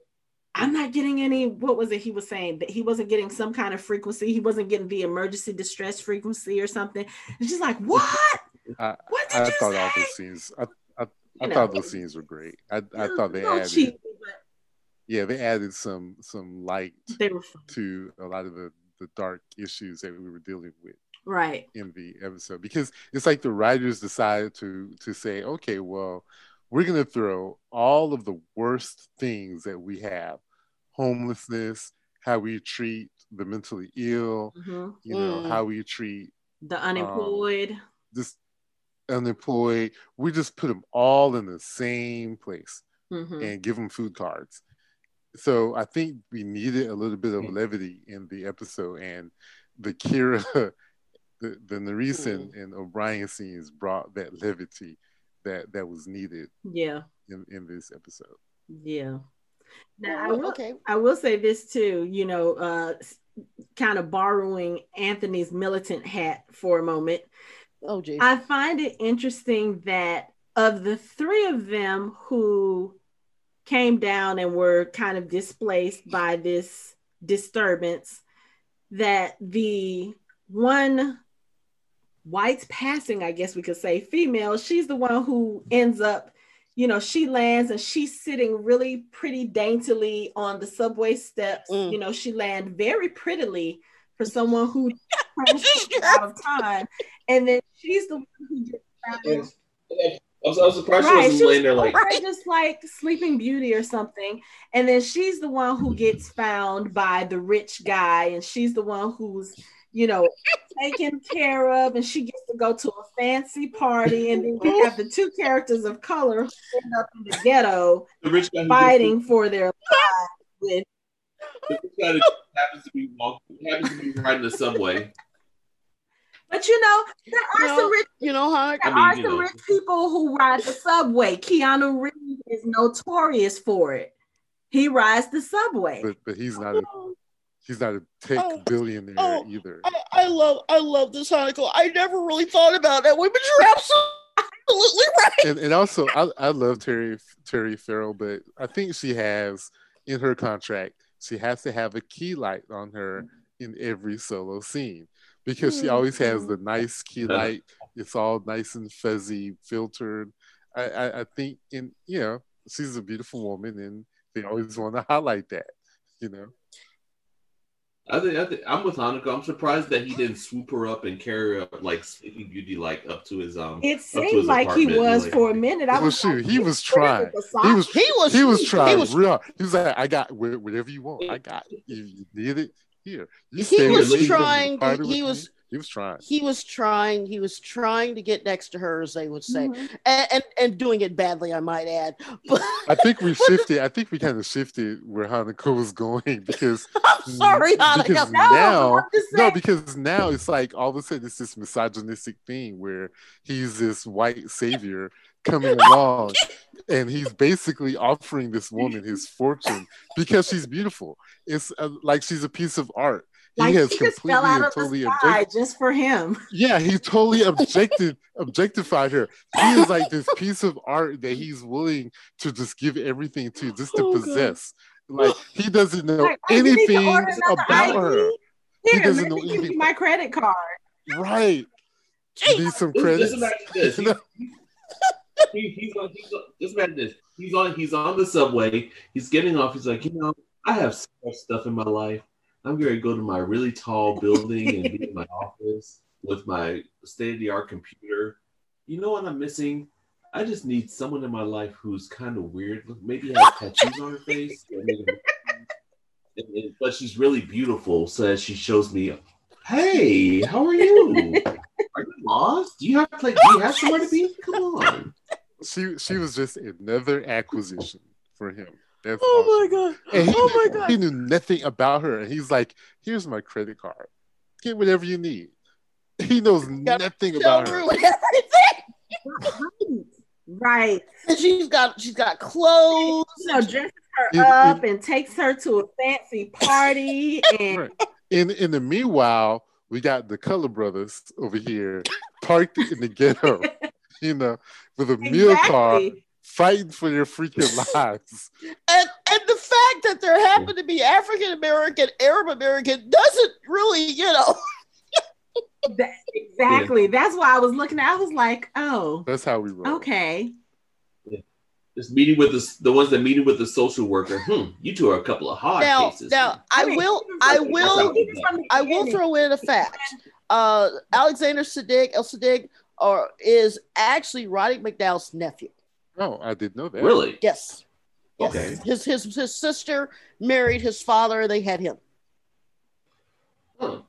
A: I'm not getting any. What was it he was saying that he wasn't getting some kind of frequency? He wasn't getting the emergency distress frequency or something. It's just like what?
C: I, what did I you thought say? all those scenes. I, I, I thought those scenes were great. I, I thought they added. Cheap, yeah, they added some some light to a lot of the the dark issues that we were dealing with
A: right
C: in the episode because it's like the writers decided to to say okay well we're going to throw all of the worst things that we have homelessness, how we treat the mentally ill, mm-hmm. you know, mm. how we treat
A: the unemployed, um,
C: just unemployed. We just put them all in the same place mm-hmm. and give them food cards. So I think we needed a little bit of mm. levity in the episode, and the Kira, the the Nerys and, and O'Brien scenes brought that levity that that was needed.
A: Yeah.
C: In in this episode.
A: Yeah. Now I will, okay. I will say this too, you know, uh, kind of borrowing Anthony's militant hat for a moment.
B: Oh, geez.
A: I find it interesting that of the three of them who came down and were kind of displaced by this disturbance, that the one whites passing, I guess we could say, female, she's the one who ends up you know, she lands and she's sitting really pretty daintily on the subway steps. Mm. You know, she lands very prettily for someone who out of time. And then she's the one who gets found.
D: I was, I was surprised right. she wasn't laying there like
A: right, just like Sleeping Beauty or something. And then she's the one who gets found by the rich guy, and she's the one who's you know, taken care of, and she gets to go to a fancy party, and then you have the two characters of color who end up in the ghetto the rich guy fighting for their lives with.
D: The rich guy happens to be walking, happens to be riding the subway.
A: But you know, there are you know, some rich,
B: you know, how
A: there I mean, are some know. rich people who ride the subway. Keanu Reeves is notorious for it. He rides the subway.
C: But, but he's not. A, oh. he's not a tech oh, billionaire oh, either.
B: I, I, love I love this Hanako. I never really thought about that. Women are absolutely right.
C: And, and also I, I love Terry Terry Farrell, but I think she has in her contract, she has to have a key light on her in every solo scene because she always has the nice key light. It's all nice and fuzzy, filtered. I, I, I think in you know, she's a beautiful woman and they always want to highlight that, you know.
D: I think, I think I'm with Hanako. I'm surprised that he didn't swoop her up and carry her up like Sleeping Beauty, like up to his um.
A: It seemed like he was like, for a minute. I
C: was well, shoot, he was trying. He was he was he was trying. He was, real. He was like, I got whatever you want. I got. If you need it, here. You
B: he was trying. He was
C: he was trying.
B: He was trying. He was trying to get next to her, as they would say, mm-hmm. and, and, and doing it badly, I might add.
C: But I think we shifted. I think we kind of shifted where Hanako was going because
B: I'm sorry, Hanako.
C: Because no, now, no, because now it's like all of a sudden it's this misogynistic thing where he's this white savior coming along and he's basically offering this woman his fortune because she's beautiful. It's uh, like she's a piece of art
A: like he has he completely fell out and totally object- just for him.
C: Yeah, he totally objected objectified her. He is like this piece of art that he's willing to just give everything to, just to oh, possess. God. Like he doesn't know like, anything about ID. her.
A: Here, he doesn't know anything. My credit card.
C: Right. Jeez. Need some credit.
D: Just imagine this. he, he's on. He's on. Just imagine this. He's on. He's on the subway. He's getting off. He's like, you know, I have so much stuff in my life. I'm going to go to my really tall building and be in my office with my state of the art computer. You know what I'm missing? I just need someone in my life who's kind of weird. Maybe has tattoos on her face, but she's really beautiful. So that she shows me, "Hey, how are you? Are you lost? Do you have like? Do you have somewhere to be? Come on."
C: She she was just another acquisition for him.
B: That's oh awesome. my god!
C: And he
B: oh
C: knew,
B: my god!
C: He knew nothing about her, and he's like, "Here's my credit card. Get whatever you need." He knows nothing about her.
A: everything. right.
B: And she's got she's got clothes.
A: You know, dresses her it, up it, and takes her to a fancy party. And right.
C: in in the meanwhile, we got the Color Brothers over here parked in the ghetto, you know, with a exactly. meal car fighting for their freaking lives.
B: And and the fact that there happen to be African American, Arab American doesn't really, you know.
A: that, exactly. Yeah. That's why I was looking. I was like, oh,
C: that's how we roll.
A: Okay.
D: Yeah. Just meeting with the the ones that meeting with the social worker. Hmm, you two are a couple of hard
B: now,
D: cases.
B: Now, I, I mean, will, I will, I will throw in a fact. Uh, Alexander Siddig, El Siddig, or is actually Roddy McDowell's nephew.
C: Oh, I did not know that.
D: Really?
B: Yes. yes. Okay. His his his sister married his father. They had him.
D: Huh.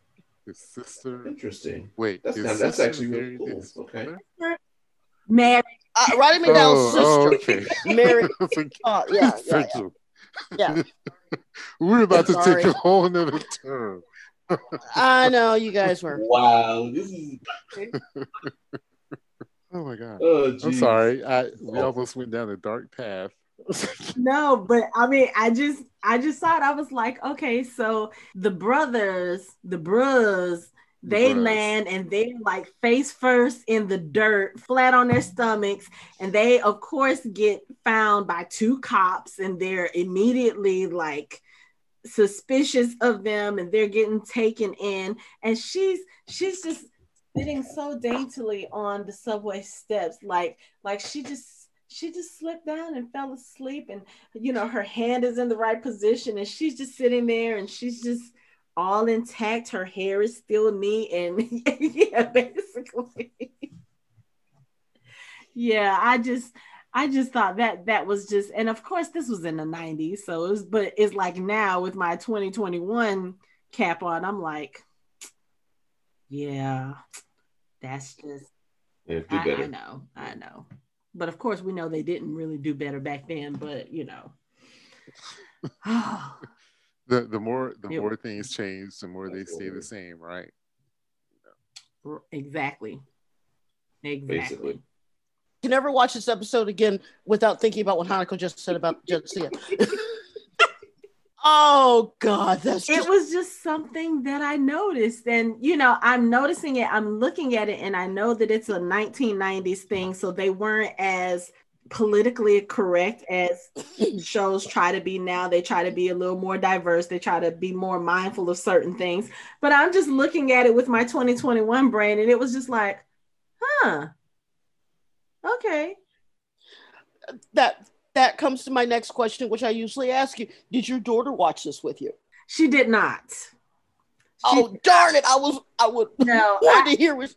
C: His sister.
D: Interesting.
C: Wait,
D: that's, kind of, that's actually really cool. Okay.
A: Married.
B: Uh, Roddy McDowell's oh, sister. Oh, okay. Married. uh, yeah, yeah, yeah. yeah.
C: We're about to take a whole another turn.
B: I know you guys were.
D: Wow, this is.
C: oh my god! Oh, I'm sorry. I we almost went down a dark path.
A: no, but I mean, I just, I just thought I was like, okay, so the brothers, the bros, they land and they're like face first in the dirt, flat on their stomachs, and they, of course, get found by two cops, and they're immediately like suspicious of them, and they're getting taken in, and she's, she's just sitting so daintily on the subway steps, like, like she just she just slipped down and fell asleep and you know her hand is in the right position and she's just sitting there and she's just all intact. Her hair is still neat and yeah basically. Yeah i just i just thought that that was just and of course this was in the 90s so it was but it's like now with my 2021 cap on i'm like yeah that's just
D: yeah, I,
A: I know i know but of course, we know they didn't really do better back then. But you know,
C: the the more the it, more things change, the more they stay the same, right?
A: Exactly. Exactly. Basically.
B: Can never watch this episode again without thinking about what Hanako just said about Jessica. Oh God, that's
A: just... it was just something that I noticed, and you know, I'm noticing it. I'm looking at it, and I know that it's a 1990s thing, so they weren't as politically correct as shows try to be now. They try to be a little more diverse. They try to be more mindful of certain things. But I'm just looking at it with my 2021 brain, and it was just like, huh, okay.
B: That that comes to my next question, which I usually ask you. Did your daughter watch this with you?
A: She did not.
B: oh darn it! I was I would
A: no
B: want to hear what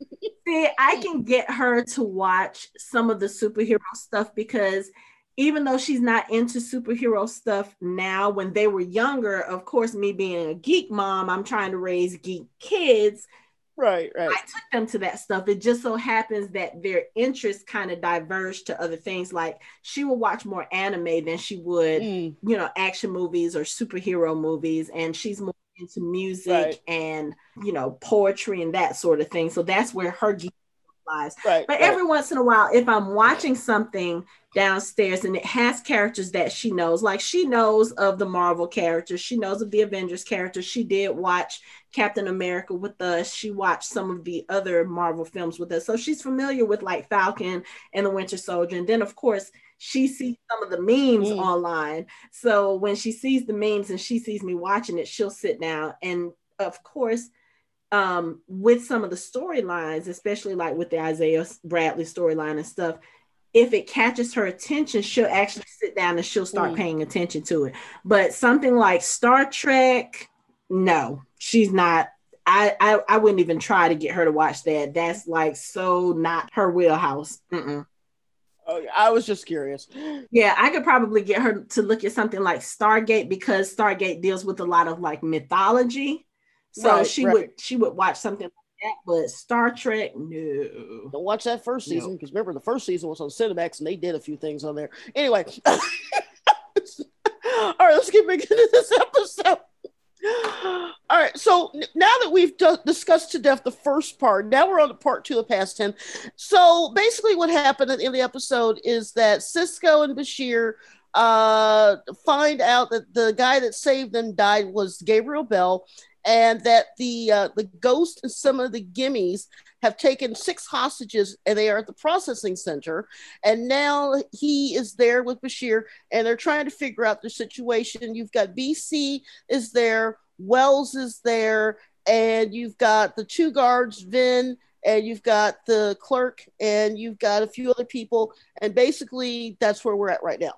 A: see. I can get her to watch some of the superhero stuff because even though she's not into superhero stuff now, when they were younger, of course, me being a geek mom, I'm trying to raise geek kids.
B: Right, right. I
A: took them to that stuff. It just so happens that their interests kind of diverged to other things. Like she will watch more anime than she would, mm. you know, action movies or superhero movies, and she's more into music right. and you know poetry and that sort of thing. So that's where her geek lies.
B: Right,
A: but
B: right.
A: every once in a while, if I'm watching something downstairs and it has characters that she knows, like she knows of the Marvel characters, she knows of the Avengers characters. She did watch Captain America with us. She watched some of the other Marvel films with us. So she's familiar with like Falcon and the Winter Soldier. And then, of course, she sees some of the memes mm. online. So when she sees the memes and she sees me watching it, she'll sit down. And of course, um, with some of the storylines, especially like with the Isaiah Bradley storyline and stuff, if it catches her attention, she'll actually sit down and she'll start mm. paying attention to it. But something like Star Trek, no, she's not. I, I, I wouldn't even try to get her to watch that. That's like so not her wheelhouse. Mm-mm.
B: Oh, I was just curious.
A: Yeah, I could probably get her to look at something like Stargate because Stargate deals with a lot of like mythology. So right, she right. would she would watch something like that, but Star Trek, no.
B: Don't watch that first season because no. remember the first season was on Cinemax and they did a few things on there. Anyway, all right, let's get back into this episode. All right, so now that we've d- discussed to death the first part, now we're on to part two of Past Tense. So basically, what happened in the episode is that Sisko and Bashir uh, find out that the guy that saved them died was Gabriel Bell, and that the uh, the ghost and some of the gimmes have taken six hostages and they are at the processing center. And now he is there with bashir and they're trying to figure out the situation. You've got bc is there wells is there and you've got the two guards vin and you've got the clerk and you've got a few other people. And basically that's where we're at right now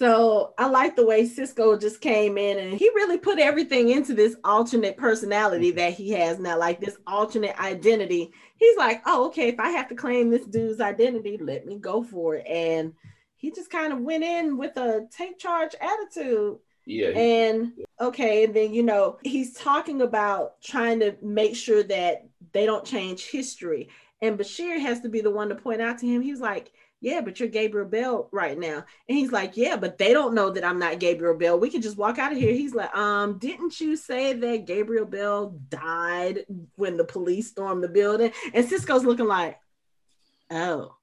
A: so I like the way Sisko just came in and he really put everything into this alternate personality mm-hmm. that he has now, like this alternate identity. He's like, oh, okay, if I have to claim this dude's identity, let me go for it. And he just kind of went in with a take charge attitude.
D: Yeah.
A: And okay, and then you know, he's talking about trying to make sure that they don't change history. And Bashir has to be the one to point out to him, he's like, yeah, but you're Gabriel Bell right now. And he's like, yeah, but they don't know that I'm not Gabriel Bell. We can just walk out of here. He's like, um, didn't you say that Gabriel Bell died when the police stormed the building? And Sisko's looking like, oh.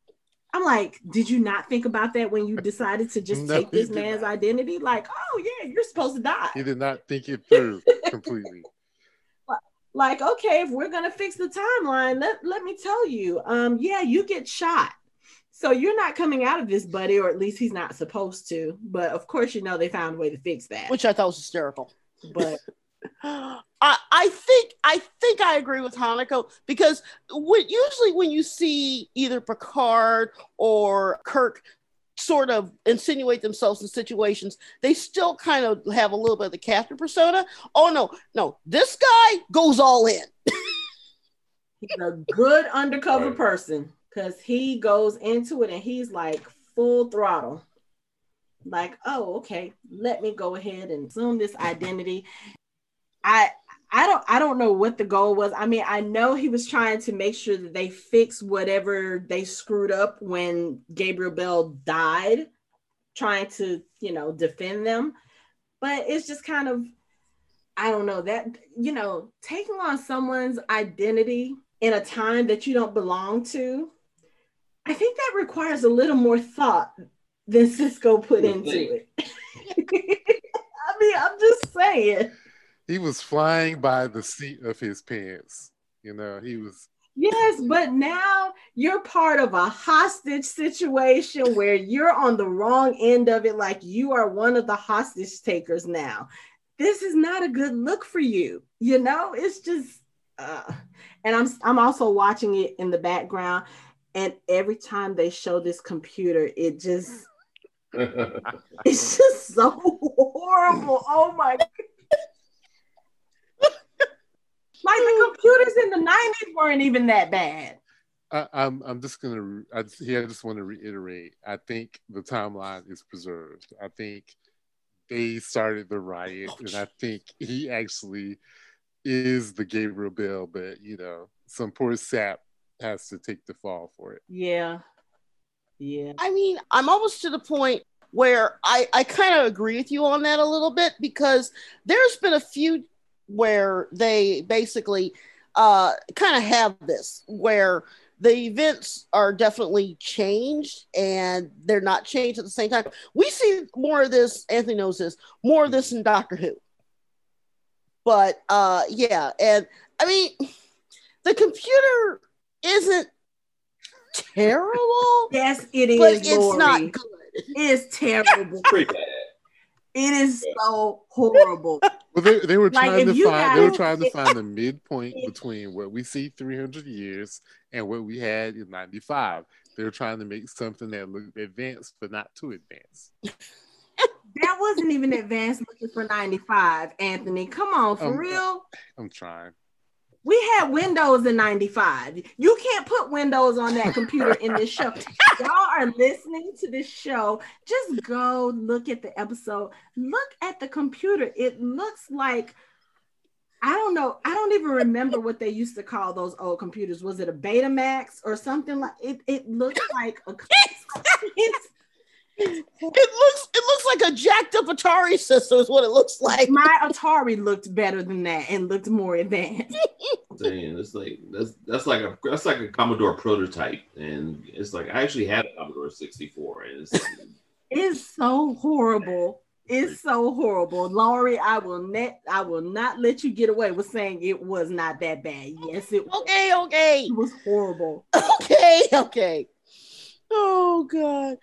A: I'm like, did you not think about that when you decided to just no, take this man's not. identity? Like, oh yeah, you're supposed to die.
C: He did not think it through completely.
A: Like, okay, if we're gonna fix the timeline, let, let me tell you, um, yeah, you get shot so you're not coming out of this, buddy, or at least he's not supposed to. But of course, you know they found a way to fix that,
B: which I thought was hysterical.
A: But
B: I, I think I think I agree with Hanako because when, usually when you see either Picard or Kirk sort of insinuate themselves in situations, they still kind of have a little bit of the captain persona. Oh no, no, this guy goes all in.
A: He's a good undercover right. person because he goes into it and he's like full throttle. Like, oh, okay, let me go ahead and assume this identity. I I don't I don't know what the goal was. I mean, I know he was trying to make sure that they fix whatever they screwed up when Gabriel Bell died, trying to, you know, defend them. But it's just kind of I don't know that, you know, taking on someone's identity in a time that you don't belong to I think that requires a little more thought than Sisko put into it. I mean, I'm just saying.
C: He was flying by the seat of his pants. You know, he was.
A: Yes, but now you're part of a hostage situation where you're on the wrong end of it, like you are one of the hostage takers now. This is not a good look for you. You know, it's just. Uh, and I'm I'm also watching it in the background and every time they show this computer, it just it's just so horrible. Oh my god. Like the computers in the 90s weren't even that bad.
C: Am I'm, I'm just gonna I just, I just want to reiterate. I think the timeline is preserved. I think they started the riot, and I think he actually is the Gabriel Bell, but you know, some poor sap has to take the fall for it.
A: Yeah. Yeah.
B: I mean, I'm almost to the point where I, I kind of agree with you on that a little bit because there's been a few where they basically uh, kind of have this where the events are definitely changed and they're not changed at the same time. We see more of this, Anthony knows this, more of this in Doctor Who. But uh, yeah, and I mean, the computer isn't terrible.
A: Yes, it is.
B: But it's Lori. not good.
A: It is terrible. Pretty bad. It is so horrible.
C: Well, they, they were trying like, to find they were trying to find the midpoint between what we see 300 years and what we had in 95. They were trying to make something that looked advanced, but not too advanced.
A: that wasn't even advanced looking for 95, Anthony. Come on, for real.
C: I'm trying.
A: We had Windows in 95. You can't put Windows on that computer in this show. Y'all are listening to this show. Just go look at the episode. Look at the computer. It looks like I don't know. I don't even remember what they used to call those old computers. Was it a Betamax or something like it? It looks like a
B: It looks it looks like a jacked up Atari system is what it looks like.
A: My Atari looked better than that and looked more advanced.
D: Saying it's like that's that's like a that's like a Commodore prototype, and it's like I actually had a Commodore 64, and it's
A: it's so horrible. It's so horrible, Laurie. I will net. I will not let you get away with saying it was not that bad. Yes, it. Was.
B: Okay, okay.
A: It was horrible.
B: Okay, okay. Oh god.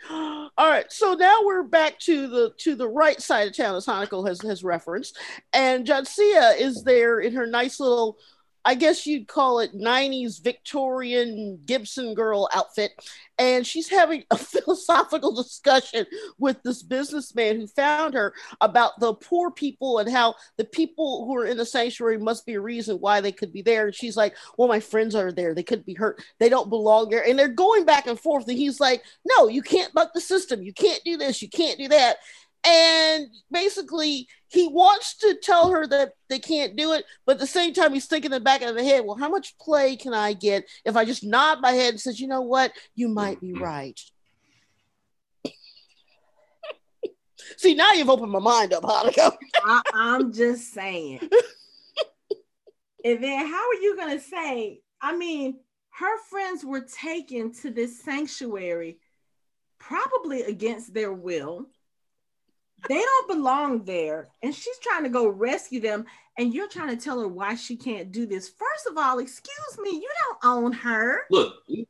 B: All right. So now we're back to the to the right side of town as Hanako has has referenced. And Jadzia is there in her nice little I guess you'd call it 90s Victorian Gibson girl outfit. And she's having a philosophical discussion with this businessman who found her about the poor people and how the people who are in the sanctuary must be a reason why they could be there. And she's like, Well, my friends are there. They could be hurt. They don't belong there. And they're going back and forth. And he's like, No, you can't buck the system. You can't do this. You can't do that and basically he wants to tell her that they can't do it but at the same time he's thinking in the back of the head well how much play can i get if i just nod my head and says you know what? You might be right see now you've opened my mind up Hanako.
A: I, i'm just saying. And then how are you going to say i mean her friends were taken to this sanctuary probably against their will they don't belong there. And she's trying to go rescue them. And you're trying to tell her why she can't do this. First of all, excuse me, you don't own her.
D: Look,
A: you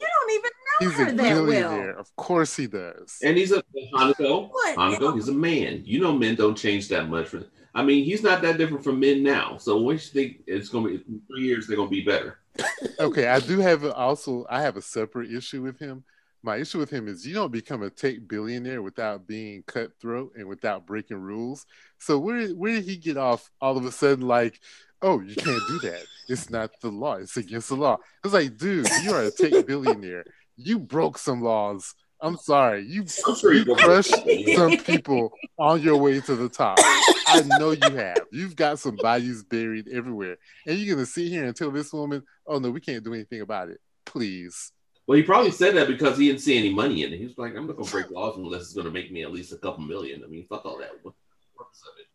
A: don't even know he's her a that well.
C: Of course he does.
D: And he's a Hanako. What? Hanako, he's a man. You know, men don't change that much. For, I mean, he's not that different from men now. So when you think it's going to be three years, they're going to be better.
C: okay, I do have also. I have a separate issue with him my issue with him is you don't become a tech billionaire without being cutthroat and without breaking rules. So where where did he get off all of a sudden like, oh, you can't do that. It's not the law. It's against the law. It's like, dude, you are a tech billionaire. You broke some laws. I'm sorry. You, you crushed some people on your way to the top. I know you have. You've got some bodies buried everywhere. And you're gonna sit here and tell this woman, oh no, we can't do anything about it. Please.
D: Well, he probably said that because he didn't see any money in it. He was like, I'm not gonna break laws unless it's gonna make me at least a couple million. I mean, fuck all that. What's the purpose
B: of it?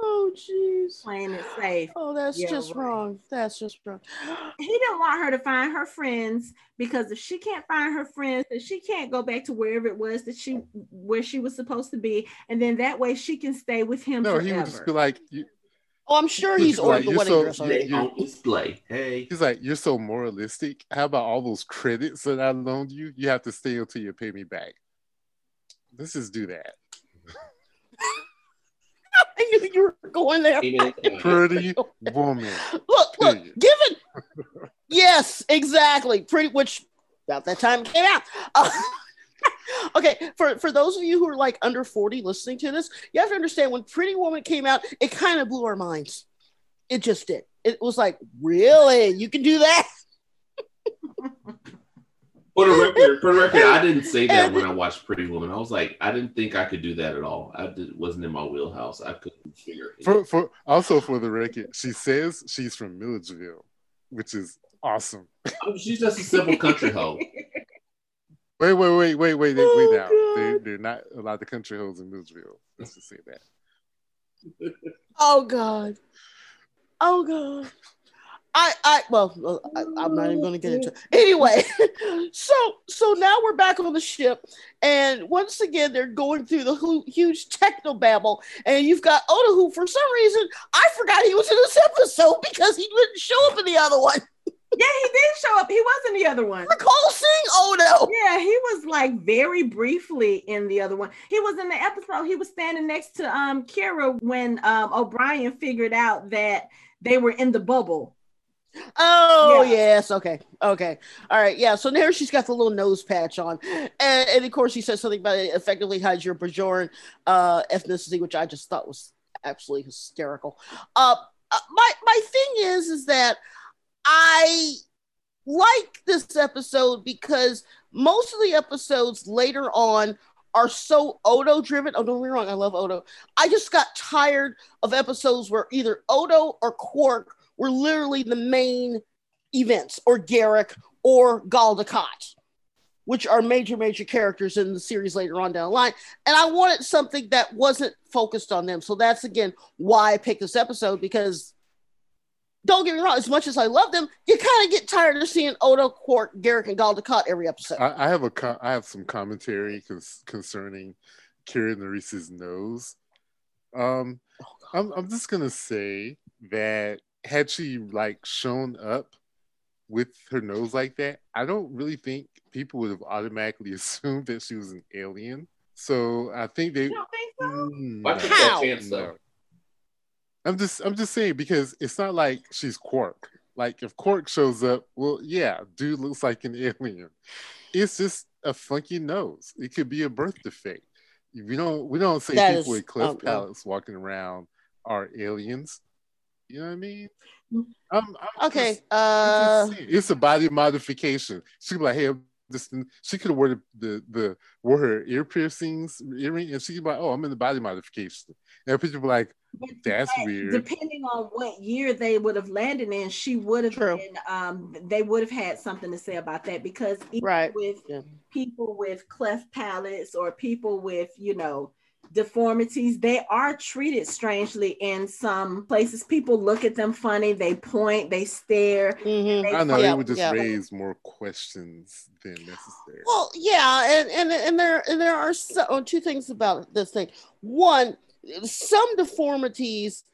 B: Oh jeez.
A: Playing it safe.
B: Oh, that's yeah, just right. wrong. That's just wrong.
A: he didn't want her to find her friends because if she can't find her friends, then she can't go back to wherever it was that she where she was supposed to be, and then that way she can stay with him. No, forever. he would just
C: be like, you,
B: Oh, I'm sure he's ordered like, the wedding so, dress already.
D: On display. Hey.
C: He's like, you're so moralistic. How about all those credits that I loaned you? You have to stay until you pay me back. Let's just do that.
B: you, you were going there.
C: Pretty woman.
B: Look, look, given. yes, exactly. Pretty, which about that time came out. Uh, okay, for for those of you who are like under 40 listening to this, you have to understand when Pretty Woman came out, it kind of blew our minds. It just did. It was like, really? You can do that?
D: For the record, for the record, I didn't say that when I watched Pretty Woman. I was like, I didn't think I could do that at all. I did, wasn't in my wheelhouse. I couldn't figure
C: it. For, for also for the record, she says she's from Milledgeville, which is awesome.
D: Oh, she's just a simple country hoe.
C: Wait, wait, wait, wait, wait, oh, wait now. They're, they're not allowed the country hoes in Milledgeville. Let's just say that.
B: oh God. Oh God. I, I, well, I, am not even going to get into it. Anyway, so, so now we're back on the ship, and once again, they're going through the huge techno babble, and you've got Odo, who for some reason I forgot he was in this episode because he didn't show up in the other one.
A: Yeah, he did show up. He was in the other one.
B: Recall seeing Odo.
A: Yeah, he was like very briefly in the other one. He was in the episode. He was standing next to um Kira when um O'Brien figured out that they were in the bubble.
B: Oh yeah. yes, okay, okay, all right, yeah. So now she's got the little nose patch on, and, and of course she says something about it effectively hides your Bajoran uh, ethnicity, which I just thought was absolutely hysterical. Uh, uh my my thing is, is that I like this episode because most of the episodes later on are so Odo driven. Oh, don't get me wrong, I love Odo. I just got tired of episodes where either Odo or Quark were literally the main events, or Garak or Dukat. which are major, major characters in the series later on down the line. And I wanted something that wasn't focused on them. So that's again why I picked this episode because don't get me wrong, as much as I love them, you kind of get tired of seeing Odo, Quark, Garak, and Gul every episode.
C: I, I have a co- I have some commentary cons- concerning Kira Nerys's nose. Um, oh, I'm I'm just gonna say that had she like shown up with her nose like that, I don't really think people would have automatically assumed that she was an alien. So I think they.
A: You don't think so?
D: Mm, How? Chance, no.
C: I'm just I'm just saying because it's not like she's Quark. Like if Quark shows up, well, yeah, dude looks like an alien. It's just a funky nose. It could be a birth defect. We don't we don't say that people is, with cliff um, palates walking around are aliens. You know what I mean?
B: I'm, I'm okay. Just, uh,
C: it's a body modification. She'd be like, "Hey, this." She could have worn the, the the wore her ear piercings, earring, and she'd be like, "Oh, I'm in the body modification." And people be like, "That's weird."
A: Depending on what year they would have landed in, she would have True. been. Um, they would have had something to say about that because
B: right.
A: with yeah. people with cleft palates or people with you know deformities, they are treated strangely in some places. People look at them funny, they point, they stare.
C: Mm-hmm. They I know yeah, it would just yeah. raise more questions than necessary.
B: Well, yeah, and and, and there and there are so, two things about this thing. One, some deformities,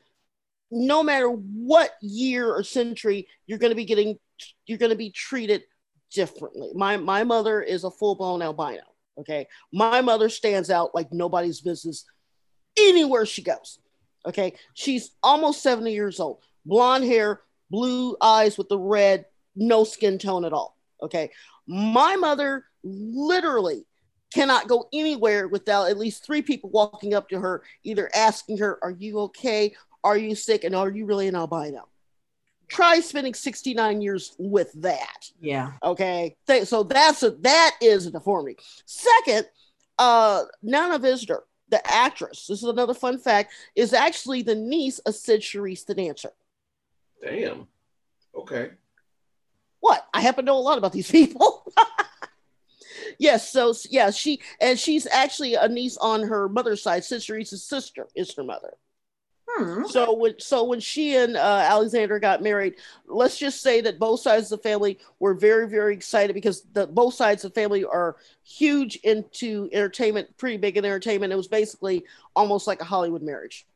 B: no matter what year or century, you're going to be getting, you're going to be treated differently. My my mother is a full blown albino. Okay. My mother stands out like nobody's business anywhere she goes. Okay. She's almost 70 years old, blonde hair, blue eyes with the red, no skin tone at all. Okay. My mother literally cannot go anywhere without at least three people walking up to her, either asking her, Are you okay? Are you sick? And are you really an albino? try spending 69 years with that.
A: Yeah.
B: Okay. So that's a that is a deformity. Second, uh Nana Visitor, the actress, this is another fun fact, is actually the niece of Cyd Charisse the dancer.
D: Damn. Okay.
B: What? I happen to know a lot about these people. yes, so yeah, she and she's actually a niece on her mother's side. Cyd Charisse's sister is her mother. Hmm. So when so when she and uh, Alexander got married, let's just say that both sides of the family were very very excited because the both sides of the family are huge into entertainment, pretty big in entertainment. It was basically almost like a Hollywood marriage.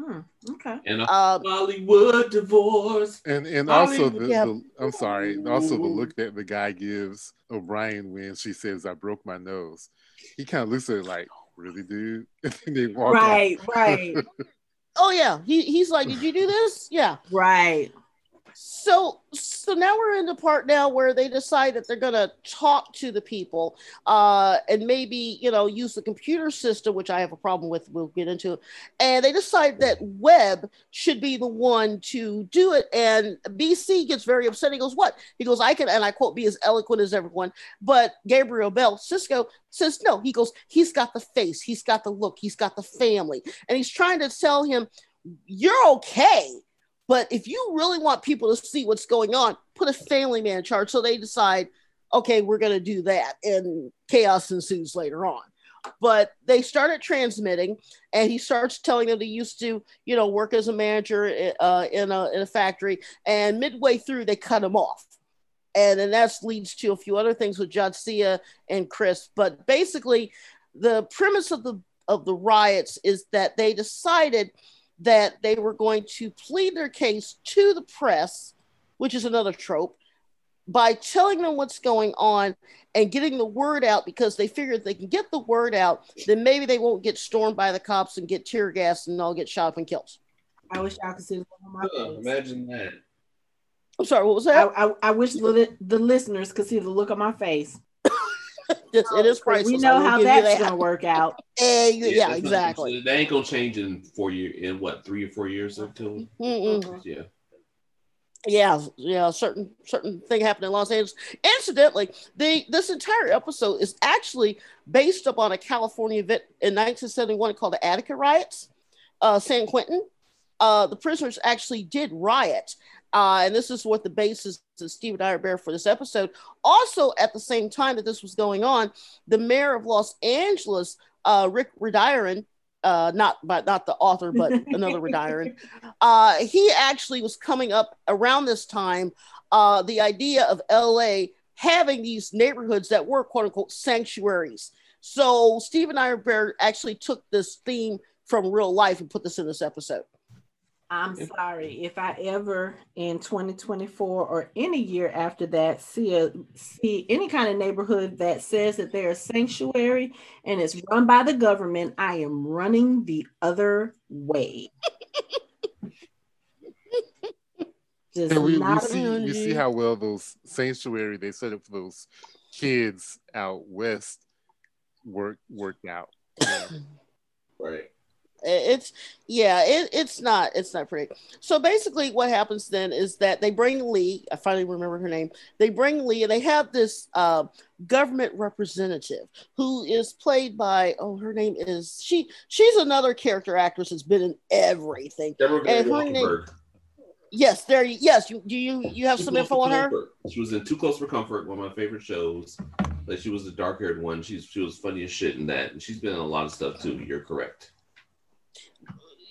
A: Hmm. Okay.
D: And a uh, Hollywood divorce.
C: And and also the, yeah. the, I'm sorry, also the look that the guy gives O'Brien when she says I broke my nose. He kind of looks at it like, really, dude? And then they walk
A: right, right.
B: oh yeah, he, he's like, did you do this? Yeah.
A: Right.
B: So so now we're in the part now where they decide that they're gonna talk to the people uh, and maybe you know use the computer system, which I have a problem with. We'll get into, and they decide that Webb should be the one to do it. And BC gets very upset. He goes, "What?" He goes, "I can," and I quote, "be as eloquent as everyone." But Gabriel Bell, Sisko says, "No." He goes, "He's got the face. He's got the look. He's got the family," and he's trying to tell him, "You're okay." But if you really want people to see what's going on, put a family man in charge. So they decide, okay, we're going to do that. And chaos ensues later on. But they started transmitting, and he starts telling them he used to, you know, work as a manager uh, in, a, in a factory. And midway through, they cut him off. And then that leads to a few other things with Jadzia and Chris. But basically, the premise of the of the riots is that they decided – that they were going to plead their case to the press, which is another trope, by telling them what's going on and getting the word out because they figure if they can get the word out, then maybe they won't get stormed by the cops and get tear gas and all get shot up and killed.
A: I wish y'all could see
D: my face. Imagine that.
B: I'm sorry, what was that?
A: I, I, I wish the, the listeners could see the look on my face.
B: It is priceless.
A: We know how that's that. gonna work out.
B: yeah, yeah exactly.
D: They ain't gonna change in four years. In what three or four years until? Mm-hmm. Yeah.
B: Yeah, yeah, certain certain thing happened in Los Angeles. Incidentally, the this entire episode is actually based upon a California event in 1971 called the Attica riots, uh, San Quentin. uh, the prisoners actually did riot. Uh, and this is what the basis of Steven Ira Behr for this episode. Also, at the same time that this was going on, the mayor of Los Angeles, uh, Rick Riordan, uh, not but not the author, but another Riordan, uh, he actually was coming up around this time. Uh, the idea of LA having these neighborhoods that were quote unquote sanctuaries. So Steven Ira Behr actually took this theme from real life and put this in this episode.
A: I'm sorry if I ever in 2024 or any year after that see a see any kind of neighborhood that says that they're a sanctuary and it's run by the government, I am running the other way.
C: Just we, we see we see how well those sanctuary they set up for those kids out west work worked out.
D: Yeah. right
B: it's yeah it, it's not it's not pretty. So basically what happens then is that they bring lee i finally remember her name they bring lee and they have this uh, government representative who is played by oh her name is she she's another character actress that's been in everything.
D: Deborah and her name
B: yes there yes you do you you have some info on her?
D: She was in too close for comfort one of my favorite shows. Like she was the dark-haired one. She's she was funny as shit in that. And she's been in a lot of stuff too. You're correct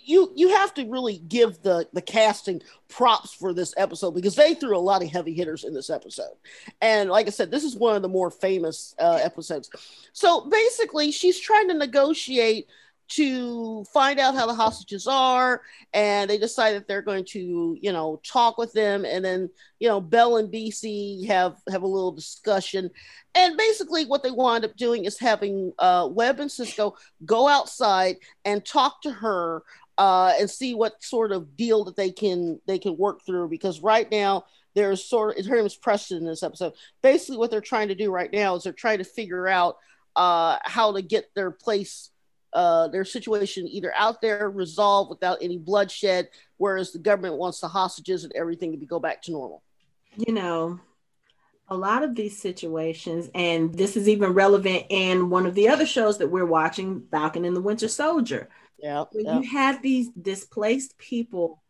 B: you you have to really give the the casting props for this episode because they threw a lot of heavy hitters in this episode. And like i said this is one of the more famous uh, episodes. So basically she's trying to negotiate to find out how the hostages are and they decide that they're going to you know talk with them. And then you know bell and bc have have a little discussion. And basically what they wind up doing is having uh, webb and sisko go outside and talk to her uh, and see what sort of deal that they can they can work through because right now there's sort of her name is Preston in this episode. Basically, what they're trying to do right now is they're trying to figure out uh, how to get their place, uh, their situation either out there resolved without any bloodshed, whereas the government wants the hostages and everything to go back to normal.
A: You know, a lot of these situations, and this is even relevant in one of the other shows that we're watching, Falcon and the Winter Soldier.
B: Yeah.
A: When you have these displaced people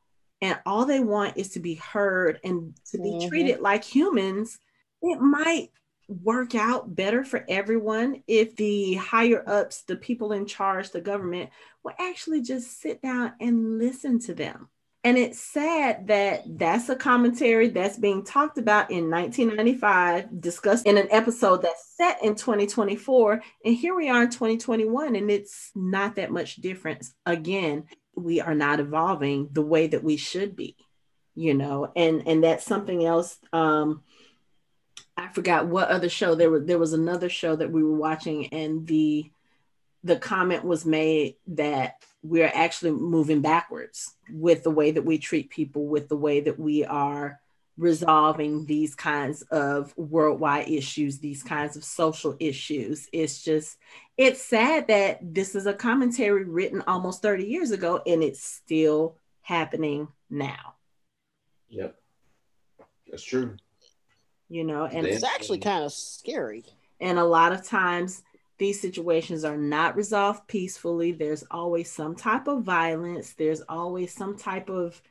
A: and all they want is to be heard and to be mm-hmm. treated like humans, it might work out better for everyone if the higher ups, the people in charge, the government, will actually just sit down and listen to them. And it's sad that that's a commentary that's being talked about in 1995, discussed in an episode that's set in 2024. And here we are in 2021, and it's not that much difference. Again, we are not evolving the way that we should be, you know, and and that's something else. Um, I forgot what other show there was. There was another show that we were watching, and the the comment was made that we're actually moving backwards with the way that we treat people, with the way that we are resolving these kinds of worldwide issues, these kinds of social issues. It's just, it's sad that this is a commentary written almost 30 years ago and it's still happening now.
D: Yep. That's true.
A: You know, and
B: it's actually kind of scary.
A: And a lot of times these situations are not resolved peacefully. There's always some type of violence. There's always some type of,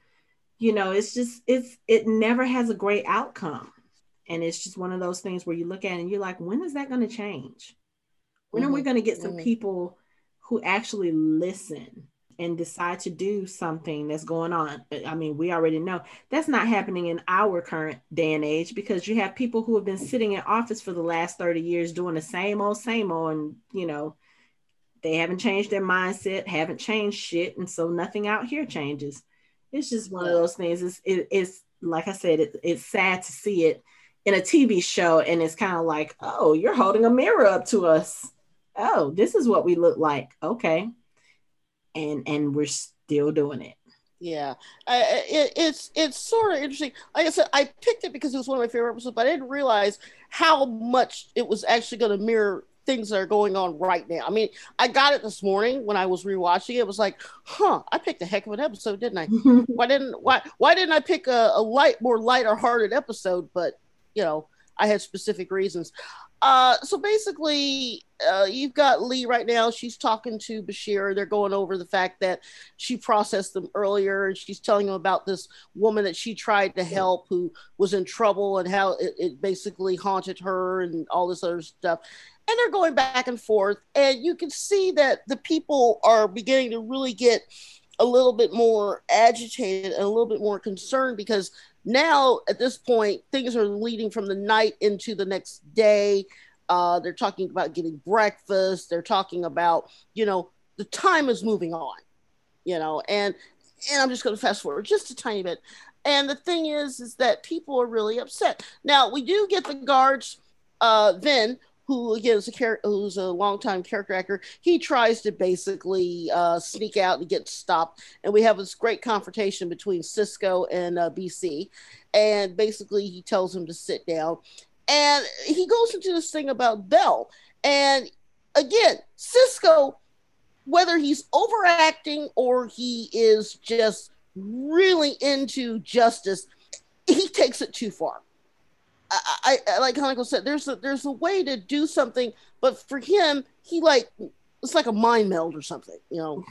A: you know, it's just, it's, it never has a great outcome. And it's just one of those things where you look at it and you're like, when is that going to change? When mm-hmm. are we mm-hmm. going to get some mm-hmm. people who actually listen and decide to do something that's going on. Uh, I mean, we already know that's not happening in our current day and age because you have people who have been sitting in office for the last 30 years doing the same old, same old, and you know, they haven't changed their mindset, haven't changed shit, and so nothing out here changes. It's just one of those things. It's it, it's like I said, it, it's sad to see it in a TV show, and it's kind of like, oh, you're holding a mirror up to us. Oh, this is what we look like. Okay, and and we're still doing it.
B: Yeah. I, it, it's it's sort of interesting. Like i said i picked it because it was one of my favorite episodes but i didn't realize how much it was actually going to mirror things that are going on right now. I mean i got it this morning when i was rewatching it, it was like huh i picked a heck of an episode didn't i? Why didn't why why didn't i pick a, a light more lighter hearted episode? But you know i had specific reasons Uh, so basically, uh, you've got Lee right now. She's talking to Bashir. They're going over the fact that she processed them earlier, and she's telling him about this woman that she tried to help who was in trouble and how it, it basically haunted her and all this other stuff. And they're going back and forth, and you can see that the people are beginning to really get a little bit more agitated and a little bit more concerned because now at this point things are leading from the night into the next day. Uh, they're talking about getting breakfast. They're talking about you know the time is moving on you know and and i'm just going to fast forward just a tiny bit. And the thing is is that people are really upset. Now we do get the guards uh then who again is a character who's a longtime character actor, he tries to basically uh, sneak out and get stopped. And we have this great confrontation between Sisko and uh, BC. And basically, he tells him to sit down. And he goes into this thing about Bell. And again, Sisko, whether he's overacting or he is just really into justice, he takes it too far I, I like Hanako said, there's a there's a way to do something, but for him, he like it's like a mind meld or something, you know.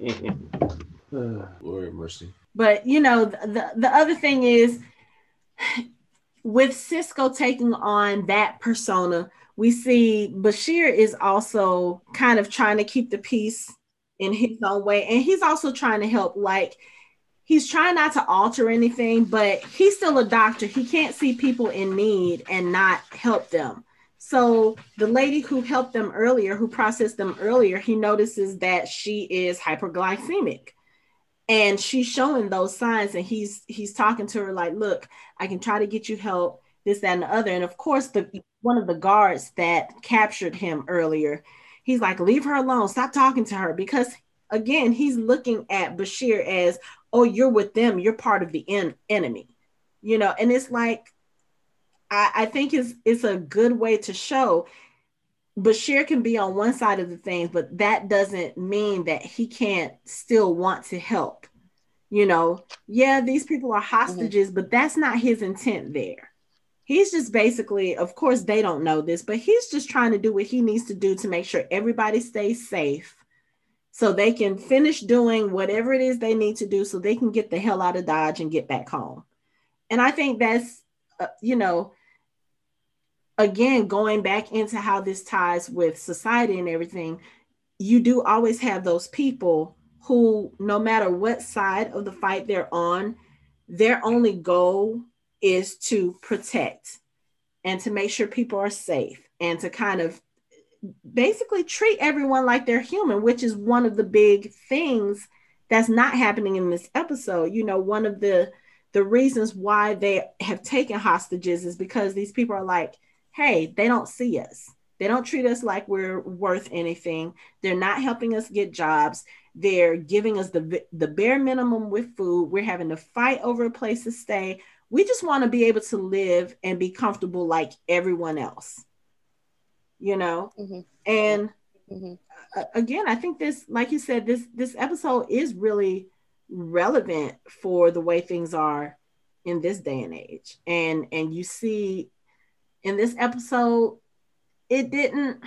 D: Lord mercy.
A: But you know, the the other thing is with Sisko taking on that persona, we see Bashir is also kind of trying to keep the peace in his own way, and he's also trying to help like he's trying not to alter anything, but he's still a doctor. He can't see people in need and not help them. So the lady who helped them earlier, who processed them earlier, he notices that she is hyperglycemic. And she's showing those signs, and he's he's talking to her like, "Look, I can try to get you help, this, that, and the other." And of course, the one of the guards that captured him earlier, he's like, "Leave her alone. Stop talking to her," because again, he's looking at Bashir as, oh, you're with them, you're part of the en- enemy, you know, and it's like, I, I think it's it's a good way to show Bashir can be on one side of the things, but that doesn't mean that he can't still want to help. You know, yeah, these people are hostages, mm-hmm. but that's not his intent there. He's just basically, of course, they don't know this, but he's just trying to do what he needs to do to make sure everybody stays safe so they can finish doing whatever it is they need to do so they can get the hell out of Dodge and get back home. And I think that's, uh, you know, again, going back into how this ties with society and everything, you do always have those people who, no matter what side of the fight they're on, their only goal is to protect and to make sure people are safe and to kind of basically treat everyone like they're human, which is one of the big things that's not happening in this episode. You know, one of the the reasons why they have taken hostages is because these people are like, hey, they don't see us. They don't treat us like we're worth anything. They're not helping us get jobs. They're giving us the the bare minimum with food. We're having to fight over a place to stay. We just want to be able to live and be comfortable like everyone else you know mm-hmm. and mm-hmm. again i think this like you said this this episode is really relevant for the way things are in this day and age and and you see in this episode it didn't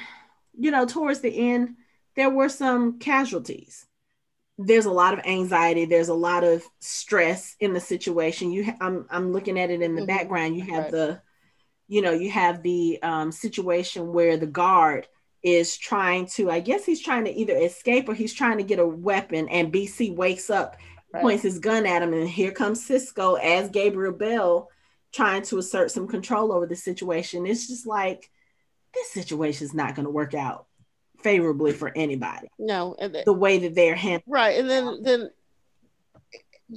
A: you know towards the end there were some casualties there's a lot of anxiety there's a lot of stress in the situation you ha- I'm, I'm looking at it in the mm-hmm. background you have right. the you know, you have the um, situation where the guard is trying to, I guess he's trying to either escape or he's trying to get a weapon, and BC wakes up, right. points his gun at him, and here comes Sisko as Gabriel Bell trying to assert some control over the situation. It's just like this situation is not going to work out favorably for anybody.
B: No,
A: the way that they're handling.
B: Right, and then then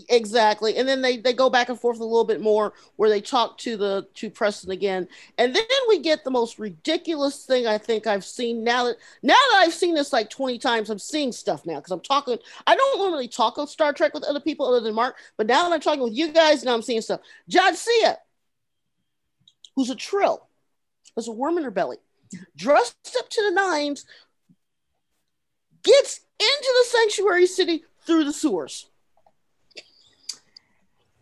B: Exactly. And then they, they go back and forth a little bit more where they talk to the to Preston again. And then we get the most ridiculous thing I think I've seen now that now that I've seen this like 20 times, I'm seeing stuff now because I'm talking. I don't normally talk of Star Trek with other people other than Mark, but now that I'm talking with you guys, now I'm seeing stuff. John Jadzia, who's a trill, has a worm in her belly, dressed up to the nines, gets into the sanctuary city through the sewers.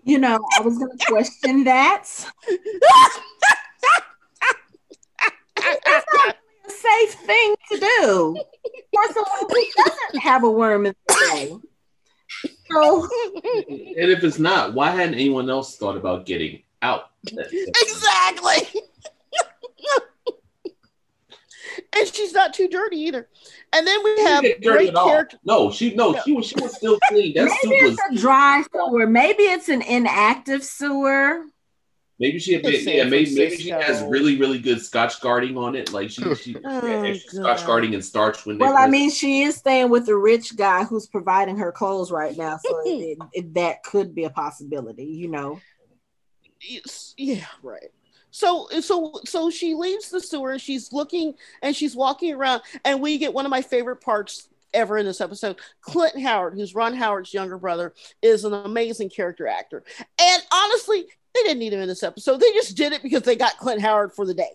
A: You know, I was going to question that. That's not a safe thing to do for someone who doesn't have a worm in the day.
D: So, and if it's not, why hadn't anyone else thought about getting out?
B: Exactly. and she's not too dirty either. And then we have great character.
D: No, she no, she was she was still clean. That
A: maybe it's was, a dry sewer. Maybe it's an inactive sewer.
D: Maybe she had yeah, maybe, maybe she has really really good Scotch guarding on it. Like she oh, she oh, Scotch guarding and starch when.
A: Well, I mean, she is staying with the rich guy who's providing her clothes right now, so it, it, that could be a possibility. You know.
B: yeah, right. So so so she leaves the sewer and she's looking and she's walking around and we get one of my favorite parts ever in this episode. Clint Howard, who's Ron Howard's younger brother, is an amazing character actor. And honestly, they didn't need him in this episode. They just did it because they got Clint Howard for the day.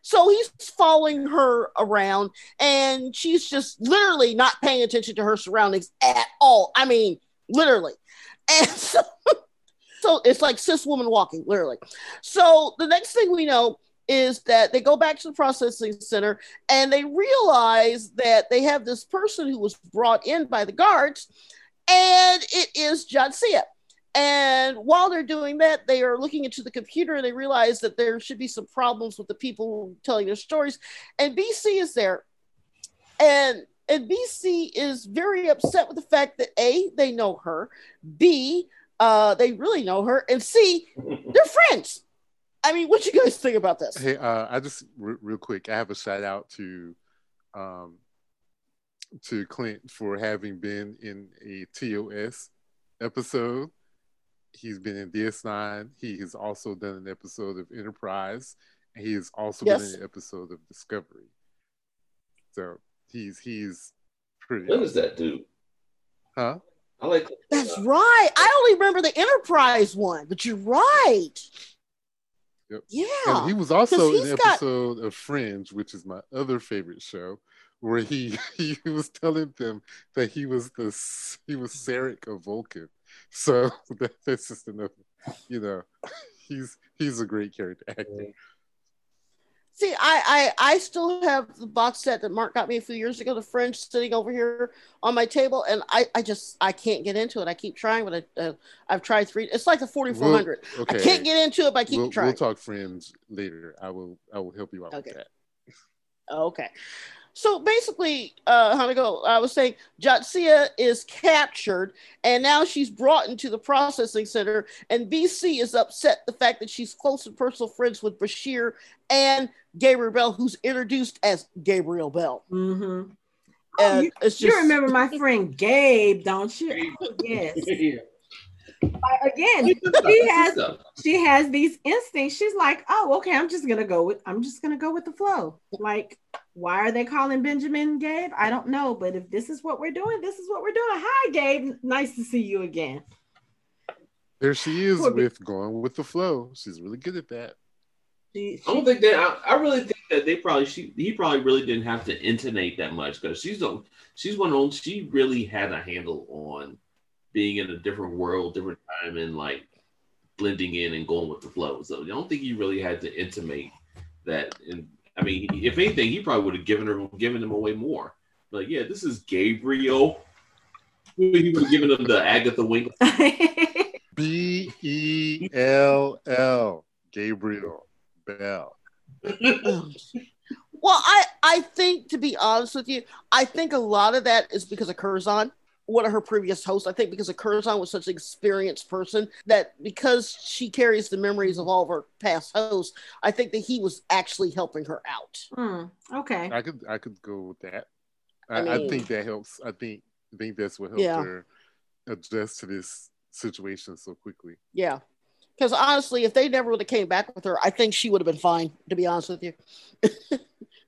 B: So he's following her around and she's just literally not paying attention to her surroundings at all. I mean, literally. And so so it's like cis woman walking, literally. So the next thing we know is that they go back to the processing center and they realize that they have this person who was brought in by the guards, and it is Jadzia. And while they're doing that, they are looking into the computer and they realize that there should be some problems with the people telling their stories. And BC is there. And and BC is very upset with the fact that A, they know her, B, uh, they really know her, and C, they're friends. I mean, what you guys think about this?
C: Hey, uh, I just r- real quick, I have a shout out to, um, to Clint for having been in a TOS episode. He's been in DS9. He has also done an episode of Enterprise, and he has also yes. been in an episode of Discovery. So he's he's pretty.
D: What is that dude?
C: Huh?
D: I like.
B: That's right. I only remember the Enterprise one, but you're right.
C: Yep. Yeah. And he was also in an episode got... of Fringe, which is my other favorite show, where he he was telling them that he was the he was Sarek of Vulcan. So that, that's just another, you know, he's he's a great character actor.
B: See, I, I I still have the box set that Mark got me a few years ago, the Fringe, sitting over here on my table, and I, I just I can't get into it. I keep trying, but I, uh, I've tried three. It's like the forty four hundred. We'll, okay. I can't get into it, but I keep
C: we'll,
B: trying.
C: We'll talk Fringe later. I will I will help you out okay. with that.
B: Okay. So basically, uh, Hanako, I was saying Jadzia is captured and now she's brought into the processing center. And BC is upset the fact that she's close and personal friends with Bashir and Gabriel Bell, who's introduced as Gabriel Bell.
A: Mm-hmm. Oh, you, just... you, remember my friend Gabe, don't you? yes. Again, she has she has these instincts. She's like, oh, okay, I'm just gonna go with I'm just gonna go with the flow. Like, why are they calling Benjamin Gabe? I don't know, but if this is what we're doing, this is what we're doing. Hi, Gabe. Nice to see you again.
C: There she is with going with the flow. She's really good at that.
D: She, she, I don't think that. I, I, really think that they probably she he probably really didn't have to intonate that much because she's the she's one on she really had a handle on being in a different world, different time, and like blending in and going with the flow. So I don't think he really had to intimate that. And I mean, if anything, he probably would have given her given him away more. Like, yeah, this is Gabriel. He would have given him the Agatha Wink.
C: B E L L. Gabriel Bell.
B: well, I I think to be honest with you, I think a lot of that is because of Curzon one of her previous hosts. I think because of Curzon was such an experienced person that because she carries the memories of all of her past hosts, I think that he was actually helping her out.
A: Hmm. Okay.
C: I could I could go with that. I, I, mean, I think that helps. I think I think that's what helped yeah. her adjust to this situation so quickly.
B: Yeah. Because honestly, if they never would have came back with her, I think she would have been fine. To be honest with you,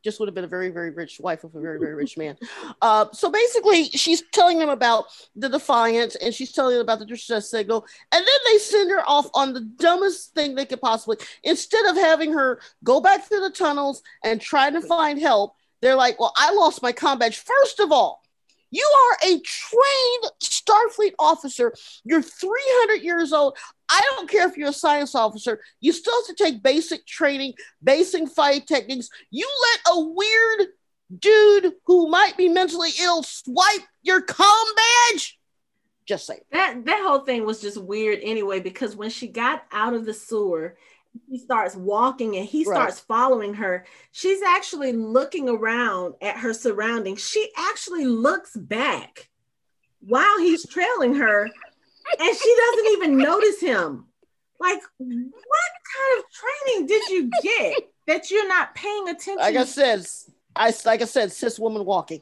B: just would have been a very, very rich wife of a very, very rich man. Uh, so basically, she's telling them about the Defiance and she's telling them about the distress signal. And then they send her off on the dumbest thing they could possibly. Instead of having her go back through the tunnels and try to find help, they're like, well, I lost my combat. First of all, you are a trained Starfleet officer. You're 300 years old. I don't care if you're a science officer. You still have to take basic training, basic fight techniques. You let a weird dude who might be mentally ill swipe your com badge? Just say
A: That that whole thing was just weird anyway, because when she got out of the sewer, he starts walking and he starts following her. She's actually looking around at her surroundings. She actually looks back while he's trailing her, and she doesn't even notice him. Like, what kind of training did you get that you're not paying attention?
B: Like I said, I like I said, cis woman walking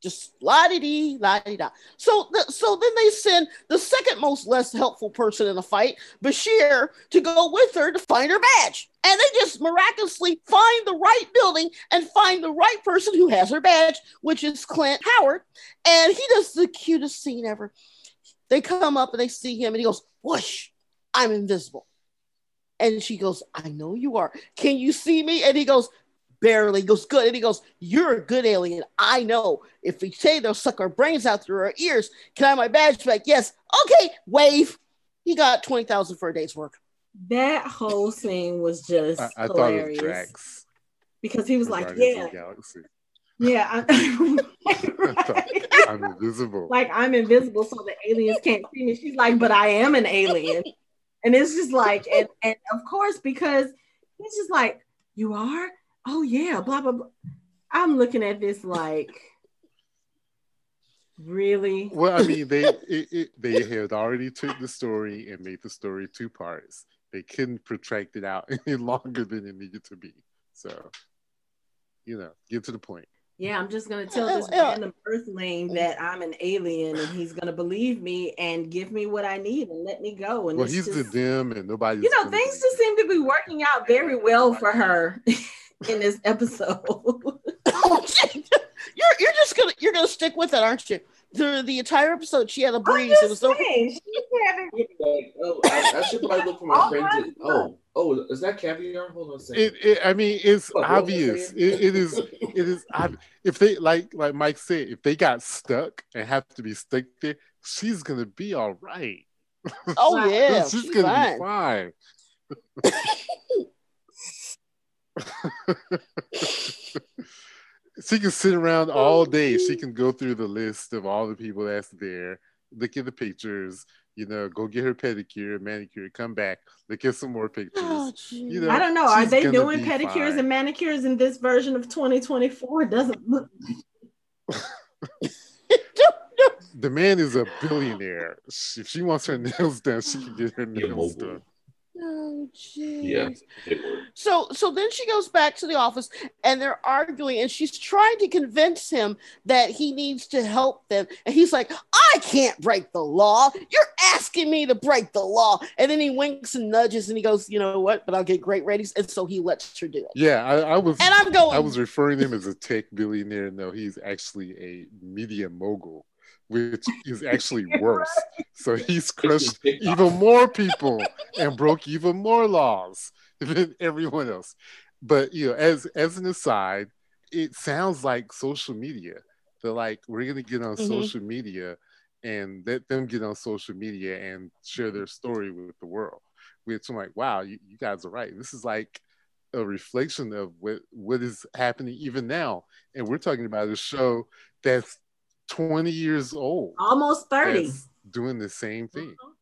B: just la di dee, la di da. So, the, so then they send the second most less helpful person in the fight, Bashir, to go with her to find her badge. And they just miraculously find the right building and find the right person who has her badge, which is Clint Howard. And he does the cutest scene ever. They come up and they see him, and he goes, "Whoosh! I'm invisible." And she goes, I know you are. Can you see me? And he goes, barely. He goes, good. And he goes, You're a good alien. I know. If we say they'll suck our brains out through our ears, can I have my badge back? Yes. Okay, wave. He got 20,000 for a day's work.
A: That whole scene was just I, I hilarious. Thought it was Drax. Because he was like, Yeah. Yeah, I,
C: right. I'm invisible.
A: Like I'm invisible, so the aliens can't see me. She's like, but I am an alien, and it's just like, and, and of course because he's just like, you are, oh yeah, blah blah blah. I'm looking at this like, really?
C: Well, I mean, they it, it, they had already took the story and made the story two parts. They couldn't protract it out any longer than it needed to be. So, you know, get to the point.
A: Yeah, I'm just gonna tell this random uh, Earthling uh, uh. that I'm an alien, and he's gonna believe me and give me what I need and let me go. And
C: well, he's just, the them, and nobody.
A: You know, things just seem to be working out very well for her. in this episode.
B: oh, you're you're just gonna you're gonna stick with it, aren't you? The the entire episode, she had a breeze. It was so.
D: Like, oh, I, I, should probably look for my oh, friends. oh, oh, is that caviar? Hold on a second.
C: It, it, I mean, it's oh, obvious. It, it is. It is. if they like, like Mike said, if they got stuck and have to be stuck there, she's gonna be all right.
B: Oh yeah,
C: she's, she's gonna fine. be fine. she can sit around all oh, day. She can go through the list of all the people that's there, look at the pictures, you know, go get her pedicure, manicure, come back, look at some more pictures. Oh,
A: you know, I don't know. Are they doing pedicures fine. and manicures in this version of 2024? It doesn't look.
C: Like the man is a billionaire. If she wants her nails done, she can get her nails done.
B: Oh, jeez. Yeah. So, so then she goes back to the office, and they're arguing, and she's trying to convince him that he needs to help them, and he's like, "I can't break the law. You're asking me to break the law." And then he winks and nudges, and he goes, "You know what? But I'll get great ratings," and so he lets her do it.
C: Yeah, I, I was,
B: and I'm going.
C: I was referring to him as a tech billionaire. No, he's actually a media mogul which is actually worse. So he's crushed even more people and broke even more laws than everyone else. But you know, as as an aside, it sounds like social media. They're like, we're gonna get on mm-hmm. social media and let them get on social media and share their story with the world. Which I'm like, wow, you, you guys are right. This is like a reflection of what what is happening even now. And we're talking about a show that's 20 years old.
A: Almost 30.
C: Doing the same thing. Mm-hmm.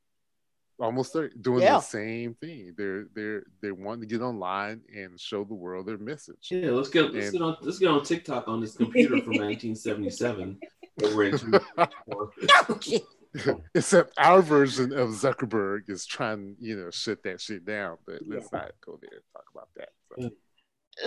C: Almost 30, doing yeah. the same thing. They're they're they want to get online and show the world their message.
D: Yeah, let's get let's and, get on let's get on TikTok on this computer from 1977.
C: Except our version of Zuckerberg is trying, you know, shut that shit down. But let's yeah. not go there and talk about that. So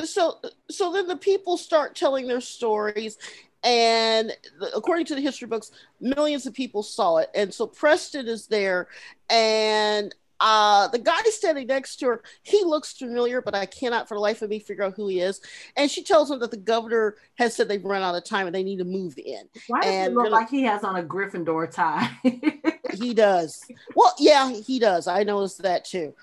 B: so so then the people start telling their stories and according to the history books millions of people saw it and so preston is there and uh, the guy standing next to her, he looks familiar, but I cannot for the life of me figure out who he is. And she tells him that the governor has said they've run out of time and they need to move in.
A: Why does
B: and
A: it look like he has on a Gryffindor tie?
B: he does. Well, yeah, he does. I noticed that too.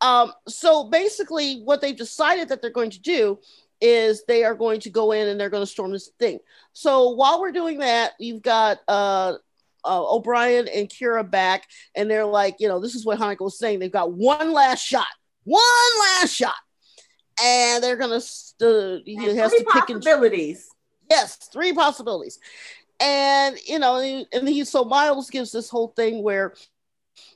B: Um, so basically, what they've decided that they're going to do is they are going to go in and they're going to storm this thing. So while we're doing that, you've got uh, uh, O'Brien and Kira back, and they're like, you know, this is what Hanako was saying. They've got one last shot, one last shot. and they're gonna uh, he
A: And
B: has to pick and yes, three possibilities. And you know, and, and he so Miles gives this whole thing where,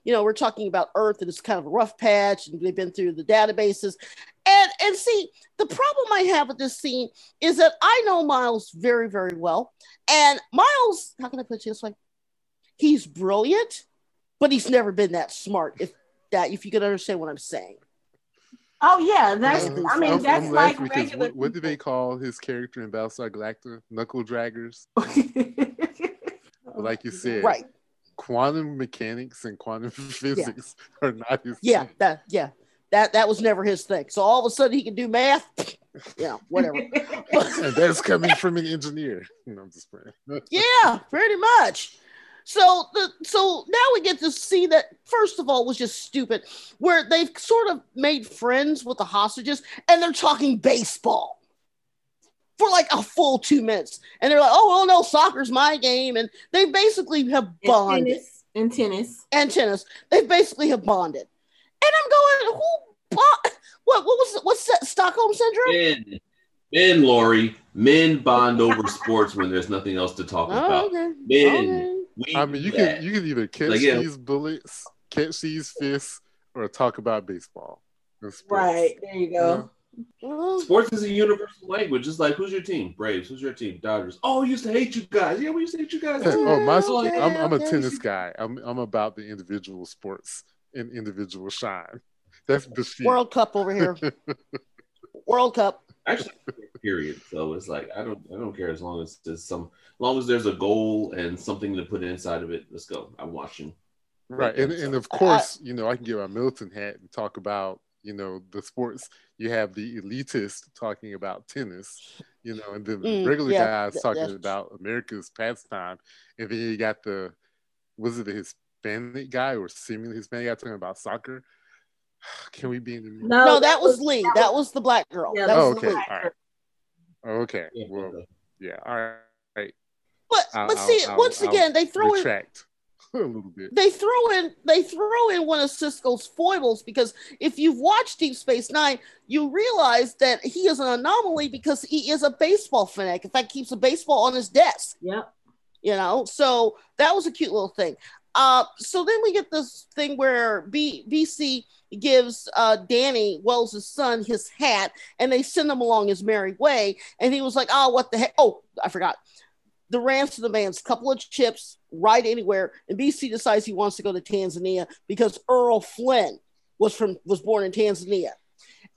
B: you know, we're talking about Earth and it's kind of a rough patch, and they've been through the databases. And and see, the problem I have with this scene is that I know Miles very, very well. And Miles, how can I put it this way? He's brilliant, but he's never been that smart, if that if you can understand what I'm saying.
A: Oh yeah, that's.
C: I'm-
A: I mean,
C: I'm-
A: that's
C: I'm
A: like regular.
C: what, what do they call his character in Battlestar Galactica? Knuckle draggers. Oh, like you said,
B: Right.
C: quantum mechanics and quantum physics are not his.
B: Yeah,
C: thing.
B: that yeah. That that was never his thing. So all of a sudden he can do math. Yeah, whatever.
C: that's coming from an engineer. No, I'm just
B: yeah, pretty much. So the so now we get to see that first of all was just stupid, where they've sort of made friends with the hostages and they're talking baseball for like a full two minutes, and they're like, "Oh well, no, soccer's my game," and they basically have
A: in
B: bonded
A: tennis. In tennis.
B: and tennis. They basically have bonded, and I'm going, "Who bond? What? What was what's that Stockholm syndrome?"
D: Men, men, Lori, men bond over sports when there's nothing else to talk
B: Oh,
D: about.
B: okay.
D: Men.
B: okay.
C: I mean, you
D: do
C: can
D: that.
C: you can either catch
D: Like, yeah.
C: these bullets, catch these fists, or talk about baseball.
A: Right. There you go.
B: Well,
D: Sports is a universal language. It's like, who's your team? Braves. Who's your team? Dodgers. Oh, we used to hate you guys. Yeah, we used to hate you guys. Too.
C: Oh, my!
B: Okay,
C: I'm, I'm a tennis guy. I'm I'm about the individual sports and individual shine. That's the.
B: World Cup over here. World Cup.
D: Actually, period. So it's like I don't I don't care as long as there's some as long as there's a goal and something to put inside of it. Let's go. I'm watching.
C: Right, and and of course, you know, I can get my Milton hat and talk about you know the sports. You have the elitist talking about tennis, you know, and then the
B: Mm,
C: regular
B: yeah,
C: guys
B: th-
C: talking
B: that's-
C: about America's pastime, and then you got the was it the Hispanic guy or seemingly Hispanic guy talking about soccer? Can we be in the
A: No,
B: No, that was Lee. That was the black girl.
A: Yeah,
B: That
C: Oh,
B: was
C: okay,
B: Lee.
C: all right, okay,
D: Yeah,
C: well, yeah, all right,
B: But
C: I'll-
B: but see,
C: I'll-
B: once
C: I'll
B: again, they throw in
C: a little bit.
B: they throw in they throw in one of Sisko's foibles because if you've watched Deep Space Nine, you realize that he is an anomaly because he is a baseball fanatic. In fact, keeps a baseball on his desk.
A: Yep.
B: you know so that was a cute little thing uh so then we get this thing where B- bc gives uh danny wells' son his hat and they send him along his merry way and he was like oh what the heck oh i forgot. The ransom demands a couple of chips right anywhere and bc decides he wants to go to tasmania because errol flynn was from was born in tasmania.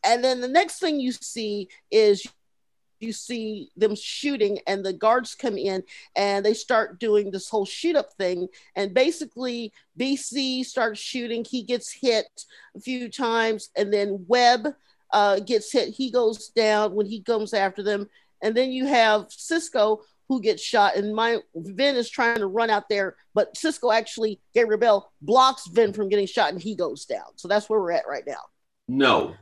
B: And then the next thing you see is you see them shooting and the guards come in and they start doing this whole shoot up thing. And basically bc starts shooting. He gets hit a few times and then webb uh, gets hit. He goes down when he comes after them. And then you have sisko who gets shot. And my vin is trying to run out there but sisko actually gabriel bell blocks vin from getting shot and he goes down. So that's where we're at right now.
D: No,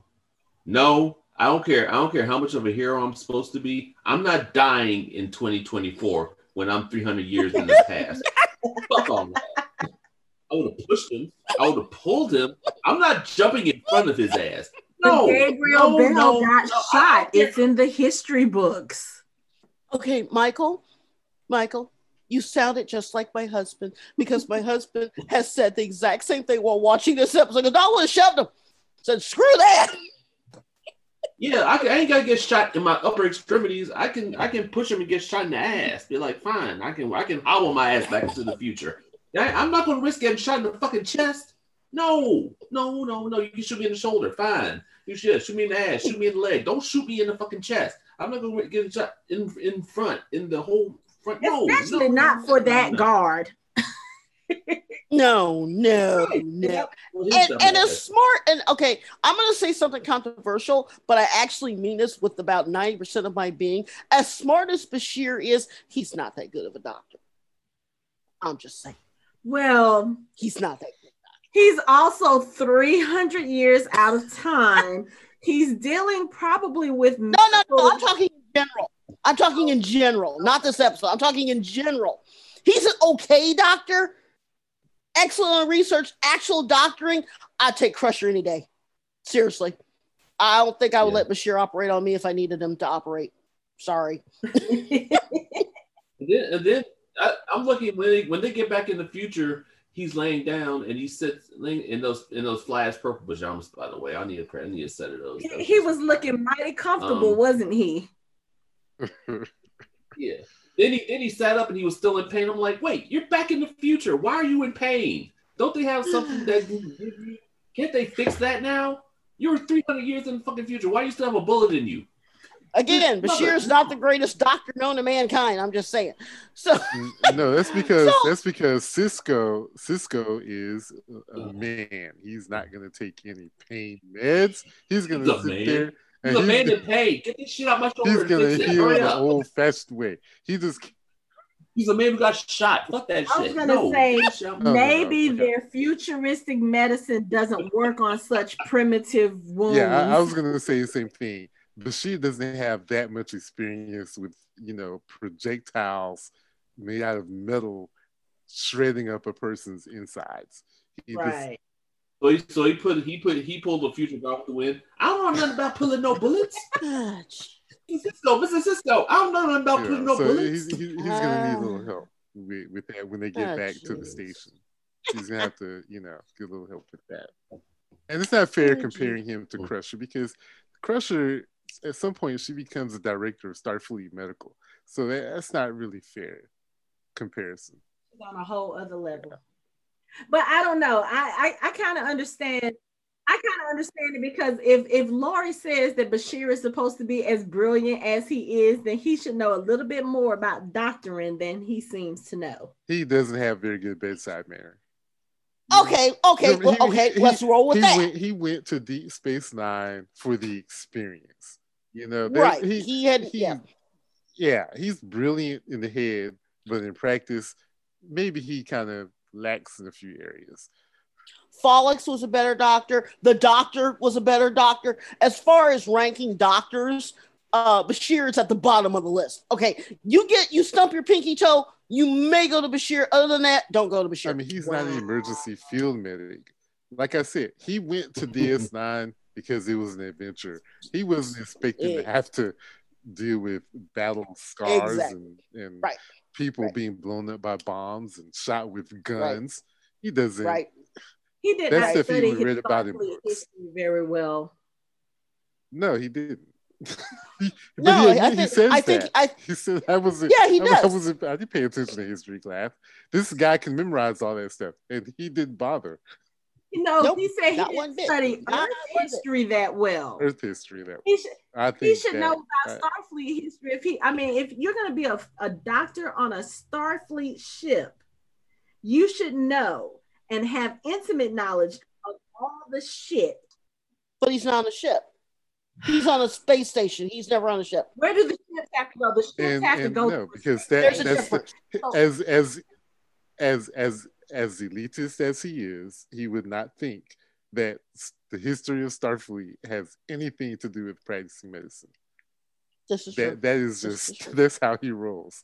D: no, I don't care. I don't care how much of a hero I'm supposed to be. I'm not dying in 2024 when I'm 300 years in the past. Fuck all that. I would have pushed him. I would have pulled him. I'm not jumping in front of his ass. No,
A: but Gabriel
D: no,
A: Bell
D: no,
A: got
D: no, I
A: shot.
D: don't care.
A: It's in the history books.
B: Okay, Michael, Michael, you sounded just like my husband because my husband has said the exact same thing while watching this episode. Because I would have shoved him. Said, screw that.
D: Yeah, I, I ain't gotta get shot in my upper extremities. I can I can push him and get shot in the ass. Be like, fine, I can I can hobble my ass back into the future. I, I'm not gonna risk getting shot in the fucking chest. No, no, no, no. You can shoot me in the shoulder. Fine. You should shoot me in the ass. Shoot me in the leg. Don't shoot me in the fucking chest. I'm not gonna get shot in in front in the whole front.
A: Especially
D: no,
A: not
D: no,
A: for
D: no,
A: that guard.
B: No, no,
D: Right.
B: no.
D: Well,
B: And, and as smart, and okay, I'm going to say something controversial, but I actually mean this with about 90% of my being. As smart as Bashir is, he's not that good of a doctor. I'm just saying.
A: Well,
B: He's not that good.
A: he's also 300 years out of time. he's dealing probably with
B: No, no, no. I'm talking in general. I'm talking in general, not this episode. I'm talking in general. He's an okay doctor, excellent research, actual doctoring. I'd take Crusher any day. Seriously. I don't think I would
D: Yeah.
B: let Bashir operate on me if I needed him to operate. Sorry.
D: And then, and then I, I'm looking when they when they get back in the future, he's laying down and he sits laying in those in those flash purple pajamas. By the way, I need a I need a set of those.
A: he, he was looking mighty comfortable,
D: Um,
A: wasn't he?
D: yeah. Then he then he sat up and he was still in pain. I'm like, wait, you're back in the future. Why are you in pain? Don't they have something that can give you? Can't they fix that now? You're 300 years in the fucking future. Why do you still have a bullet in you?
B: Again,
D: Love
B: Bashir's not the greatest doctor known to mankind. I'm just saying. So
C: no, that's because
B: So-
C: that's because Sisko Sisko is a- a man. He's not gonna take any pain meds. He's gonna sit
D: man.
C: there and
D: He's a
C: he's,
D: man
C: gonna-
D: in pain. Get this shit out my shoulder.
C: he's gonna
D: fix it.
C: heal
D: Hurry
C: the
D: up.
C: old fashioned way. He just
D: He's a man who got shot. Fuck that shit.
A: I was gonna
D: no.
A: say,
D: Get
C: no, no,
A: Maybe
C: okay.
A: their futuristic medicine doesn't work on such primitive wounds.
C: yeah, I, I was gonna say the same thing. But she doesn't have that much experience with you know projectiles made out of metal shredding up a person's insides. He just-
A: right.
D: So he, so he put he put he pulled the future off the wind. I don't know nothing about pulling no bullets. Sisko, Mr. Sisko, I don't know nothing about
C: Yeah,
D: pulling no
C: so
D: bullets.
C: he's, he's, he's gonna need a little
B: Ah.
C: help with, with that when they get
B: Ah,
C: back to the station. He's gonna have to, you know, get a little help with that. And it's not fair
B: Oh,
C: comparing him to Crusher because Crusher, at some point, she becomes a director of Starfleet Medical. So that, that's not really fair comparison.
A: on a whole other level. But I don't know. I I, I kind of understand. I kind of understand it because if if Laurie says that Bashir is supposed to be as brilliant as he is, then he should know a little bit more about doctoring than he seems to know.
C: He doesn't have very good bedside manner.
B: Okay, okay,
C: He-
B: well, okay.
C: he-
B: let's roll with
C: he
B: that.
C: Went, he went to Deep Space Nine for the experience. You know, that-
B: right. He, had
C: he-
B: yeah.
C: yeah, he's brilliant in the head, but in practice, maybe he kind of lacks in a few areas.
B: Phlox was a better doctor. The doctor was a better doctor. As far as ranking doctors, uh, Bashir is at the bottom of the list. Okay, you get you stump your pinky toe, you may go to Bashir. Other than that, don't go to Bashir.
C: I mean, he's not an emergency field medic. Like I said, he went to DS9 because it was an adventure. He wasn't expecting to have to deal with battle scars
B: Exactly.
C: and, and
B: Right.
C: People
B: Right.
C: being blown up by bombs and shot with guns. He doesn't.
B: right.
A: He did
C: That's
A: not
C: if he
A: study
C: would
A: his
C: read about in books.
A: very well.
C: No, he didn't. He- but
B: No,
C: he,
B: I
C: admit- he
B: think
C: says
B: I think
C: that.
B: I
C: He said I wasn't.
B: Yeah, he
C: I, I
B: does.
C: wasn't. I didn't pay attention to history class. This guy can memorize all that stuff, and he didn't bother
A: You know,
B: Nope,
A: he said he
B: not
A: didn't study Earth
B: one bit.
A: history that well.
C: Earth history. That
A: He should,
C: I think
A: he should
C: that-
A: know about
C: I-
A: Starfleet history. If he, I mean, if you're going to be a, a doctor on a Starfleet ship, you should know and have intimate knowledge of all the shit.
B: but he's not on a ship. He's on a space station. He's never on a ship.
A: Where do the ships have to go? The ships
C: and,
A: have to go.
C: no, because that that's the, as as as as as elitist as he is, he would not think that the history of Starfleet has anything to do with practicing medicine.
B: This is true.
C: That that is
B: This is
C: just
B: true.
C: that's how he rolls.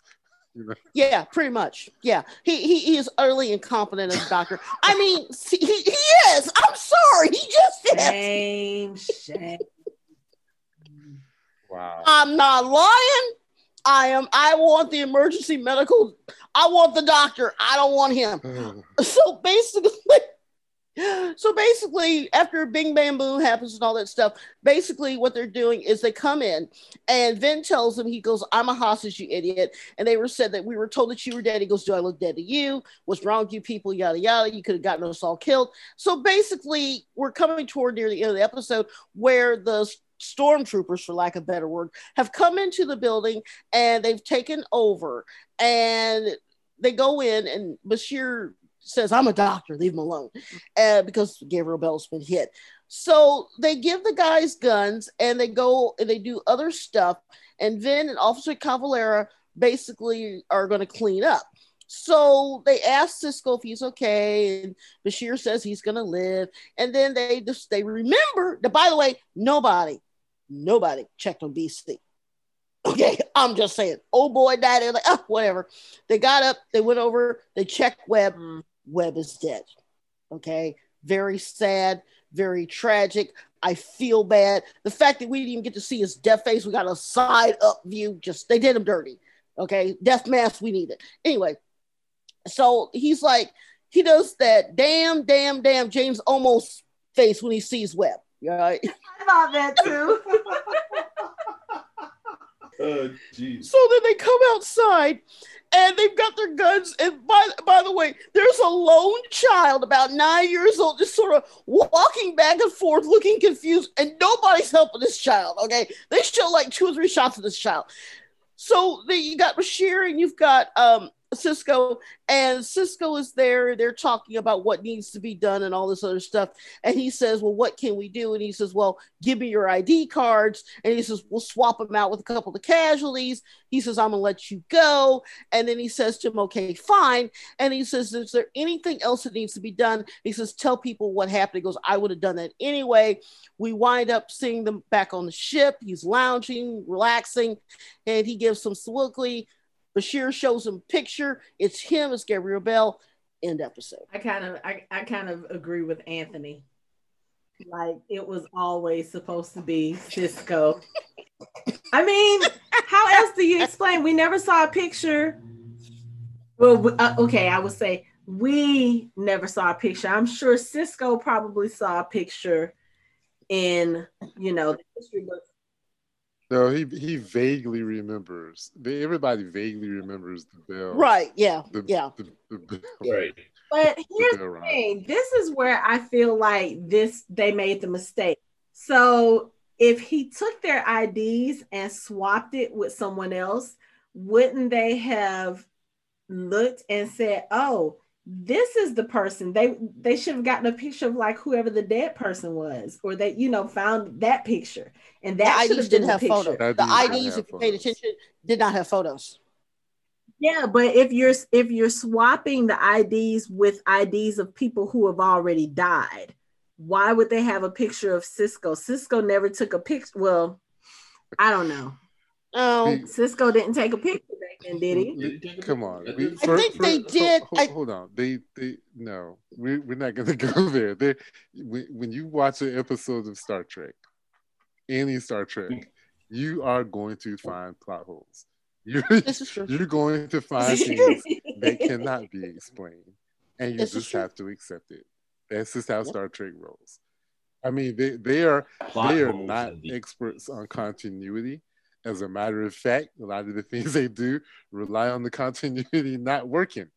C: You know?
B: Yeah, pretty much. Yeah, he he, he is utterly incompetent as a doctor. I mean, see, he, he is. I'm sorry, he just is.
A: Shame, shame.
C: Wow.
B: I'm not lying. I am. I want the emergency medical. I want the doctor. I don't want him. Mm. So basically, so basically, after Bing Bang Boom happens and all that stuff, basically what they're doing is they come in, and Vin tells them he goes, "I'm a hostage, you idiot." And they were said that we were told that you were dead. He goes, "Do I look dead to you? What's wrong with you people? Yada yada. You could have gotten us all killed." So basically, we're coming toward near the end of the episode where the stormtroopers, for lack of better word, have come into the building and they've taken over. And they go in, and Bashir says, I'm a doctor, leave him alone, uh, because Gabriel Bell's been hit. So they give the guys guns and they go and they do other stuff. And Vin and Officer Cavalera basically are going to clean up. So they ask Sisko if he's okay, and Bashir says he's going to live. And then they just they remember that, by the way, nobody, nobody checked on BC. Okay, I'm just saying. Oh boy died. They're like, oh, whatever. They got up, they went over, they checked Webb.
A: Mm.
B: Webb is dead. Okay, very sad, very tragic. I feel bad. The fact that we didn't even get to see his death face, we got a side up view. Just they did him dirty. Okay, death mask, we need it. Anyway, so he's like, he does that damn, damn, damn James almost face when he sees Webb. Right?
A: I thought that too.
D: Oh.
B: So then they come outside and they've got their guns. And by, by the way, there's a lone child about nine years old just sort of walking back and forth, looking confused, and nobody's helping this child. Okay. They show like two or three shots of this child. So the, you got Bashir and you've got um, Sisko, and Sisko is there. They're talking about what needs to be done and all this other stuff. And he says, Well, what can we do? And he says, Well, give me your ID cards. And he says, We'll swap them out with a couple of casualties. He says, I'm going to let you go. And then he says to him, Okay, fine. And he says, Is there anything else that needs to be done? He says, Tell people what happened. He goes, I would have done that anyway. We wind up seeing them back on the ship. He's lounging, relaxing, and he gives some soliloquy Bashir shows him picture. It's him. It's Gabriel Bell. End episode.
A: I kind of I, I kind of agree with Anthony. Like it was always supposed to be Sisko. I mean, how else do you explain? We never saw a picture. Well, uh, okay, I would say we never saw a picture. I'm sure Sisko probably saw a picture in you know the history books
C: no, he he vaguely remembers. Everybody vaguely remembers the bell.
B: Right. Yeah.
C: The,
B: yeah.
C: The, the bell.
D: Right.
A: But here's the thing. This is where I feel like this they made the mistake. So if he took their IDs and swapped it with someone else, wouldn't they have looked and said, "Oh, this is the person. They they should have gotten a picture of like whoever the dead person was or they you know found that picture. And that
B: the IDs didn't have photos. the IDs if you paid attention did not have photos.
A: Yeah but if you're if you're swapping the IDs with IDs of people who have already died why would they have a picture of Sisko? Sisko never took a picture well I don't know Oh, Sisko didn't take a picture back then, did he?
C: Come on.
B: We, I think they did.
C: Hold, hold, on. They they no. We we're not gonna go there. They when you watch an episode of Star Trek, any Star Trek, you are going to find plot holes. You're, you're going to find things that cannot be explained, and you this just have to accept it. That's just how yep. Star Trek rolls. I mean, they they are plot they are not experts on continuity as a matter of fact, a lot of the things they do rely on the continuity not working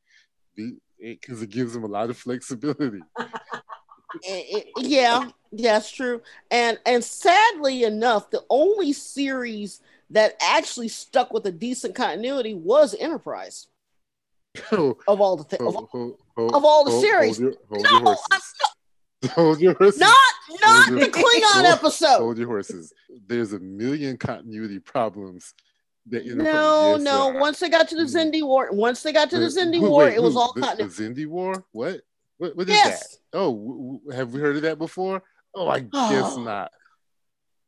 C: because it, gives them a lot of flexibility.
B: yeah, that's true. And and sadly enough, the only series that actually stuck with a decent continuity was Enterprise. Oh, of all the things, oh, of, oh, oh, of, all the series. Hold your, hold no, Hold your horses. Not not the Klingon hold, episode.
C: Hold your horses. There's a million continuity problems.
B: That no, no. Once they got to the hmm. Xindi War, once they got to the, the Xindi who, War, wait, it was all
C: the, continuity. The Xindi War? What? What, what is yes. that? Oh, w- w- have we heard of that before? Oh, I guess not.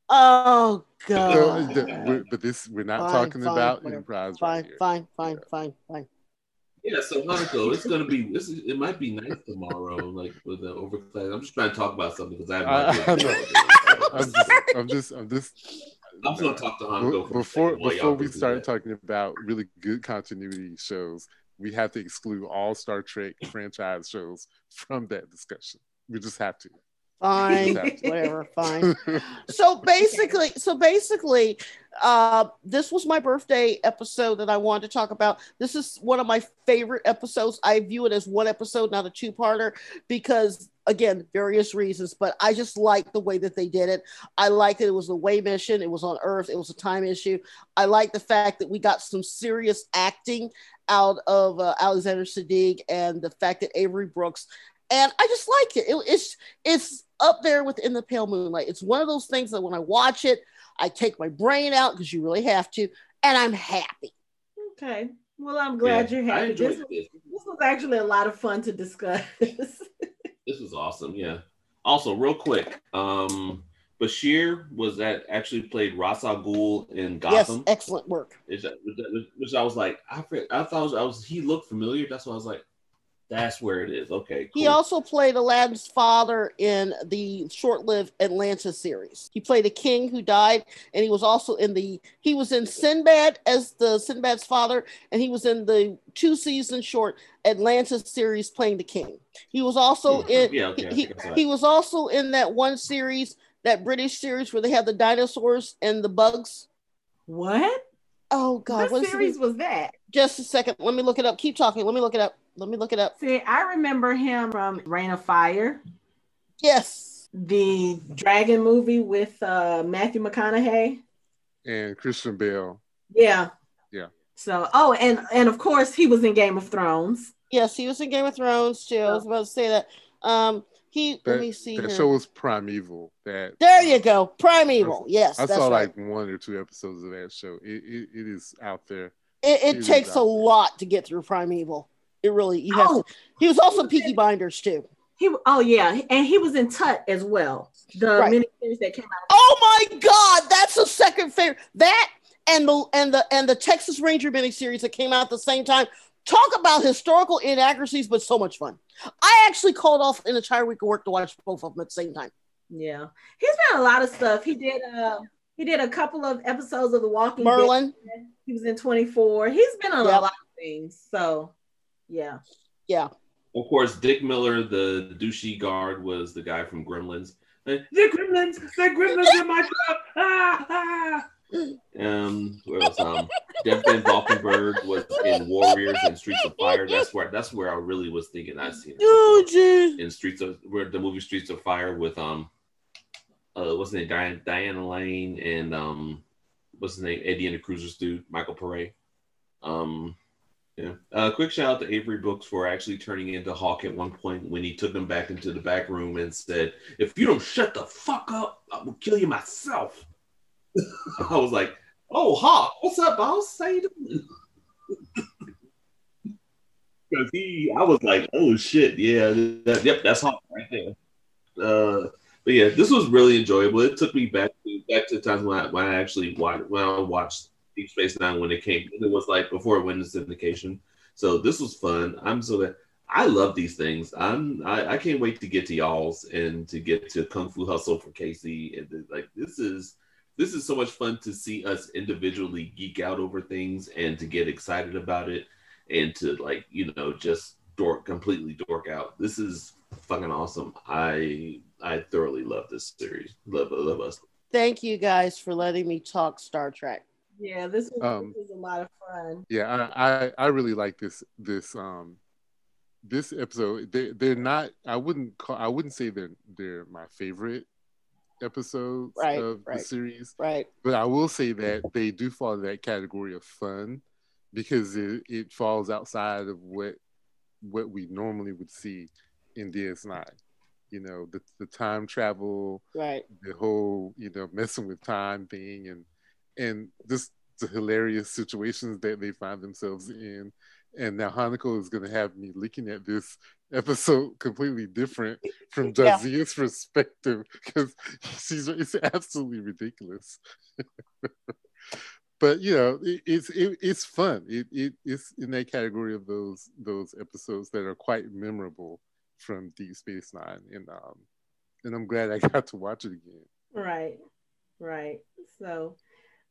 B: Oh God!
C: the, but this we're not fine, talking fine, about whatever. Enterprise.
B: Fine,
C: right
B: fine, fine, yeah. fine, fine.
D: Yeah, so Hanako, it's gonna be this. Is, it might be nice tomorrow, like with the overclass. I'm just trying to talk about something because I have no
C: I'm, just, I'm just, I'm just.
D: I'm just gonna talk to Hanako
C: before before we start talking about really good continuity shows. We have to exclude all Star Trek franchise shows from that discussion. We just have to.
B: Fine, whatever, fine. so basically, so basically, uh, this was my birthday episode that I wanted to talk about. This is one of my favorite episodes. I view it as one episode, not a two-parter, because again, various reasons. But I just like the way that they did it. I liked it. It was a way mission. It was on Earth. It was a time issue. I like the fact that we got some serious acting out of uh, Alexander Siddig and the fact that Avery Brooks and I just like it. it. It's it's up there within the pale moonlight. It's one of those things that when I watch it, I take my brain out because you really have to, and I'm happy.
A: Okay. Well, I'm glad yeah, you're happy. This, this. this was actually a lot of fun to discuss.
D: this was awesome. Yeah. Also, real quick, um, Bashir was that actually played Ra's al Ghul in Gotham.
B: Yes, excellent work.
D: Which, which I was like, I, I thought I was he looked familiar. That's why I was like, That's where it is. Okay. Cool.
B: He also played Aladdin's father in the short-lived Atlantis series. He played a king who died, and he was also in the he was in Sinbad as the Sinbad's father, and he was in the two-season short Atlantis series playing the king. He was also
D: Yeah,
B: in
D: yeah, okay, I
B: he,
D: think I saw it.
B: he was also in that one series, that British series where they have the dinosaurs and the bugs.
A: What?
B: Oh God,
A: what
B: what is
A: series was that?
B: Just a second. Let me look it up. Keep talking. Let me look it up. Let me look it up.
A: See, I remember him from Reign of Fire,
B: Yes.
A: the dragon movie with uh, Matthew McConaughey.
C: And Christian Bale.
A: Yeah.
C: Yeah.
A: So, oh, and and of course he was in Game of Thrones.
B: Yes, he was in Game of Thrones too. I was about to say that. Um, he
C: That,
B: let me see
C: that
B: here.
C: show was Primeval. That
B: there you go, Primeval. Yes,
C: I
B: that's
C: saw
B: right.
C: like one or two episodes of that show. It, it, it is out there.
B: it,
C: it
B: it
C: is
B: takes
C: out
B: a
C: there.
B: lot to get through Primeval. It really you have
A: Oh.
B: to. He was also Peaky Blinders too.
A: He oh yeah, and he was in Tut as well. The
B: Right.
A: miniseries that came out.
B: Oh my God, that's a second favorite. That and the and the and the Texas Ranger miniseries that came out at the same time. Talk about historical inaccuracies, but so much fun. I actually called off an entire week of work to watch both of them at the same time.
A: Yeah, he's done a lot of stuff. He did uh he did a couple of episodes of The Walking Dead.
B: Merlin,
A: He was in 24. He's been on
B: Yep.
A: a lot of things. So yeah.
B: yeah.
D: Of course, Dick Miller, the douchey guard, was the guy from Gremlins. The Gremlins, the Gremlins in my trap. Ah, ah. Um, where else? Um, Jeff Van Valkenburgh was in Warriors and Streets of Fire. That's where that's where I really was thinking I seen it
B: Oh,
D: before.
B: gee.
D: in Streets of where the movie Streets of Fire with um, uh, what's his name? Diane, Diana Lane and um, what's his name? Eddie and the Cruisers dude, Michael Pare. Um, yeah. Uh, quick shout out to Avery Brooks for actually turning into Hawk at one point when he took them back into the back room and said, "If you don't shut the fuck up, I will kill you myself." I was like, "Oh, Hawk, what's up, boss? How you doing?" Because he, I was like, "Oh shit, yeah, that, yep, that's Hawk right there." Uh, but yeah, this was really enjoyable. It took me back to back to times when I when I actually watched when I watched Deep Space Nine when it came. It was like before it went into syndication. So this was fun. I'm so glad. I love these things. I'm I, I can't wait to get to y'all's and to get to Kung Fu Hustle for Casey. And like this is this is so much fun to see us individually geek out over things and to get excited about it and to like you know just dork completely dork out. This is fucking awesome. I I thoroughly love this series. Love love us.
B: Thank you guys for letting me talk Star Trek.
A: Yeah, this was,
C: Um,
A: this was a lot of fun.
C: Yeah, I, I, I really like this this um this episode. They they're not I wouldn't call I wouldn't say they're they're my favorite episodes
B: Right,
C: of
B: right.
C: the series.
B: Right.
C: But I will say that they do fall in that category of fun because it, it falls outside of what what we normally would see in DS9. You know, the, the time travel,
B: Right.
C: the whole, you know, messing with time thing and and just the hilarious situations that they find themselves in. And now Hanako is gonna have me looking at this episode completely different from
B: Yeah.
C: Perspective because she's it's absolutely ridiculous. but you know, it, it's it, it's fun. It, it it's in that category of those those episodes that are quite memorable from Deep Space Nine, and um, and I'm glad I got to watch it again.
A: Right. Right. So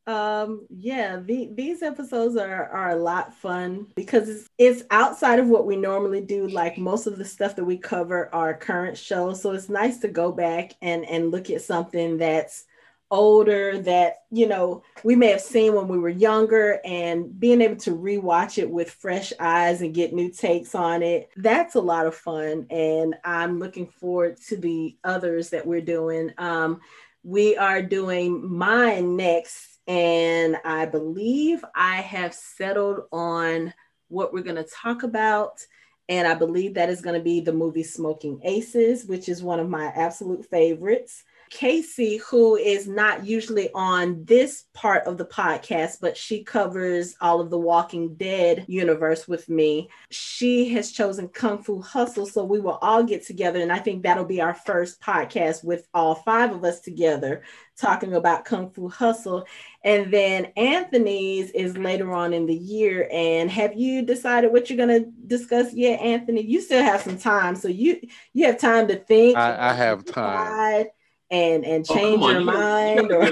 A: um yeah the, these episodes are are a lot fun because it's, it's outside of what we normally do. Like most of the stuff that we cover are current shows so it's nice to go back and and look at something that's older that you know we may have seen when we were younger and being able to rewatch it with fresh eyes and get new takes on it that's a lot of fun and i'm looking forward to the others that we're doing. Um we are doing mine next and i believe i have settled on what we're going to talk about. And i believe that is going to be the movie smoking aces which is one of my absolute favorites Casey, who is not usually on this part of the podcast, but she covers all of the Walking Dead universe with me. She has chosen Kung Fu Hustle. So we will all get together. And I think that'll be our first podcast with all five of us together talking about Kung Fu Hustle. And then Anthony's is later on in the year. And have you decided what you're going to discuss yet, Anthony? You still have some time. So you you have time to think.
C: I, I have time.
A: And, and oh, change oh, your mind. or...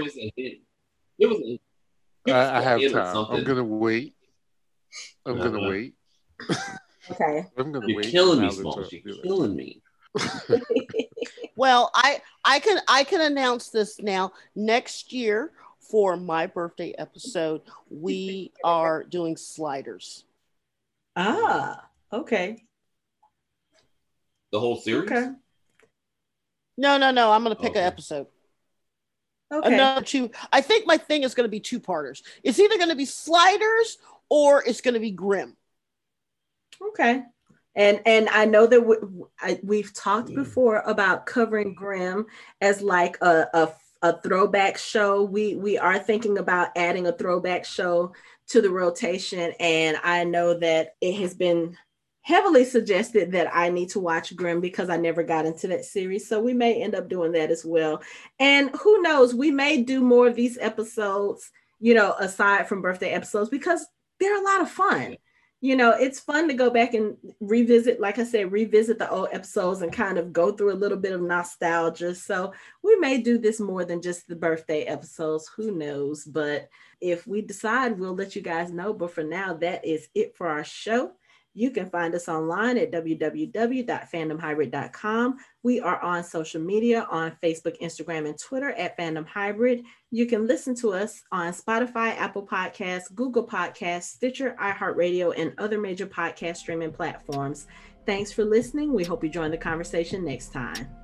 C: It was I, I have time. I'm going to wait. I'm going to wait.
A: Okay.
D: I'm gonna You're wait killing me, Smalls. You're killing me.
B: well, I I can I can announce this now. Next year for my birthday episode, we are doing sliders.
A: Ah, okay.
D: The whole series?
A: Okay.
B: No, no, no. I'm gonna pick okay. an episode. Okay. Another two. I think my thing is gonna be two parters. It's either gonna be sliders or it's gonna be grimm.
A: Okay and and i know that we, I, we've talked mm. before about covering grimm as like a, a, a throwback show we we are thinking about adding a throwback show to the rotation and i know that it has been heavily suggested that i need to watch grimm because i never got into that series so we may end up doing that as well and who knows we may do more of these episodes you know aside from birthday episodes because they're a lot of fun you know, it's fun to go back and revisit, like I said, revisit the old episodes and kind of go through a little bit of nostalgia. So we may do this more than just the birthday episodes. Who knows? But if we decide, we'll let you guys know. But for now, that is it for our show. You can find us online at www.fandomhybrid.com. We are on social media on Facebook, Instagram, and Twitter at Fandom Hybrid. You can listen to us on Spotify, Apple Podcasts, Google Podcasts, Stitcher, iHeartRadio, and other major podcast streaming platforms. Thanks for listening. We hope you join the conversation next time.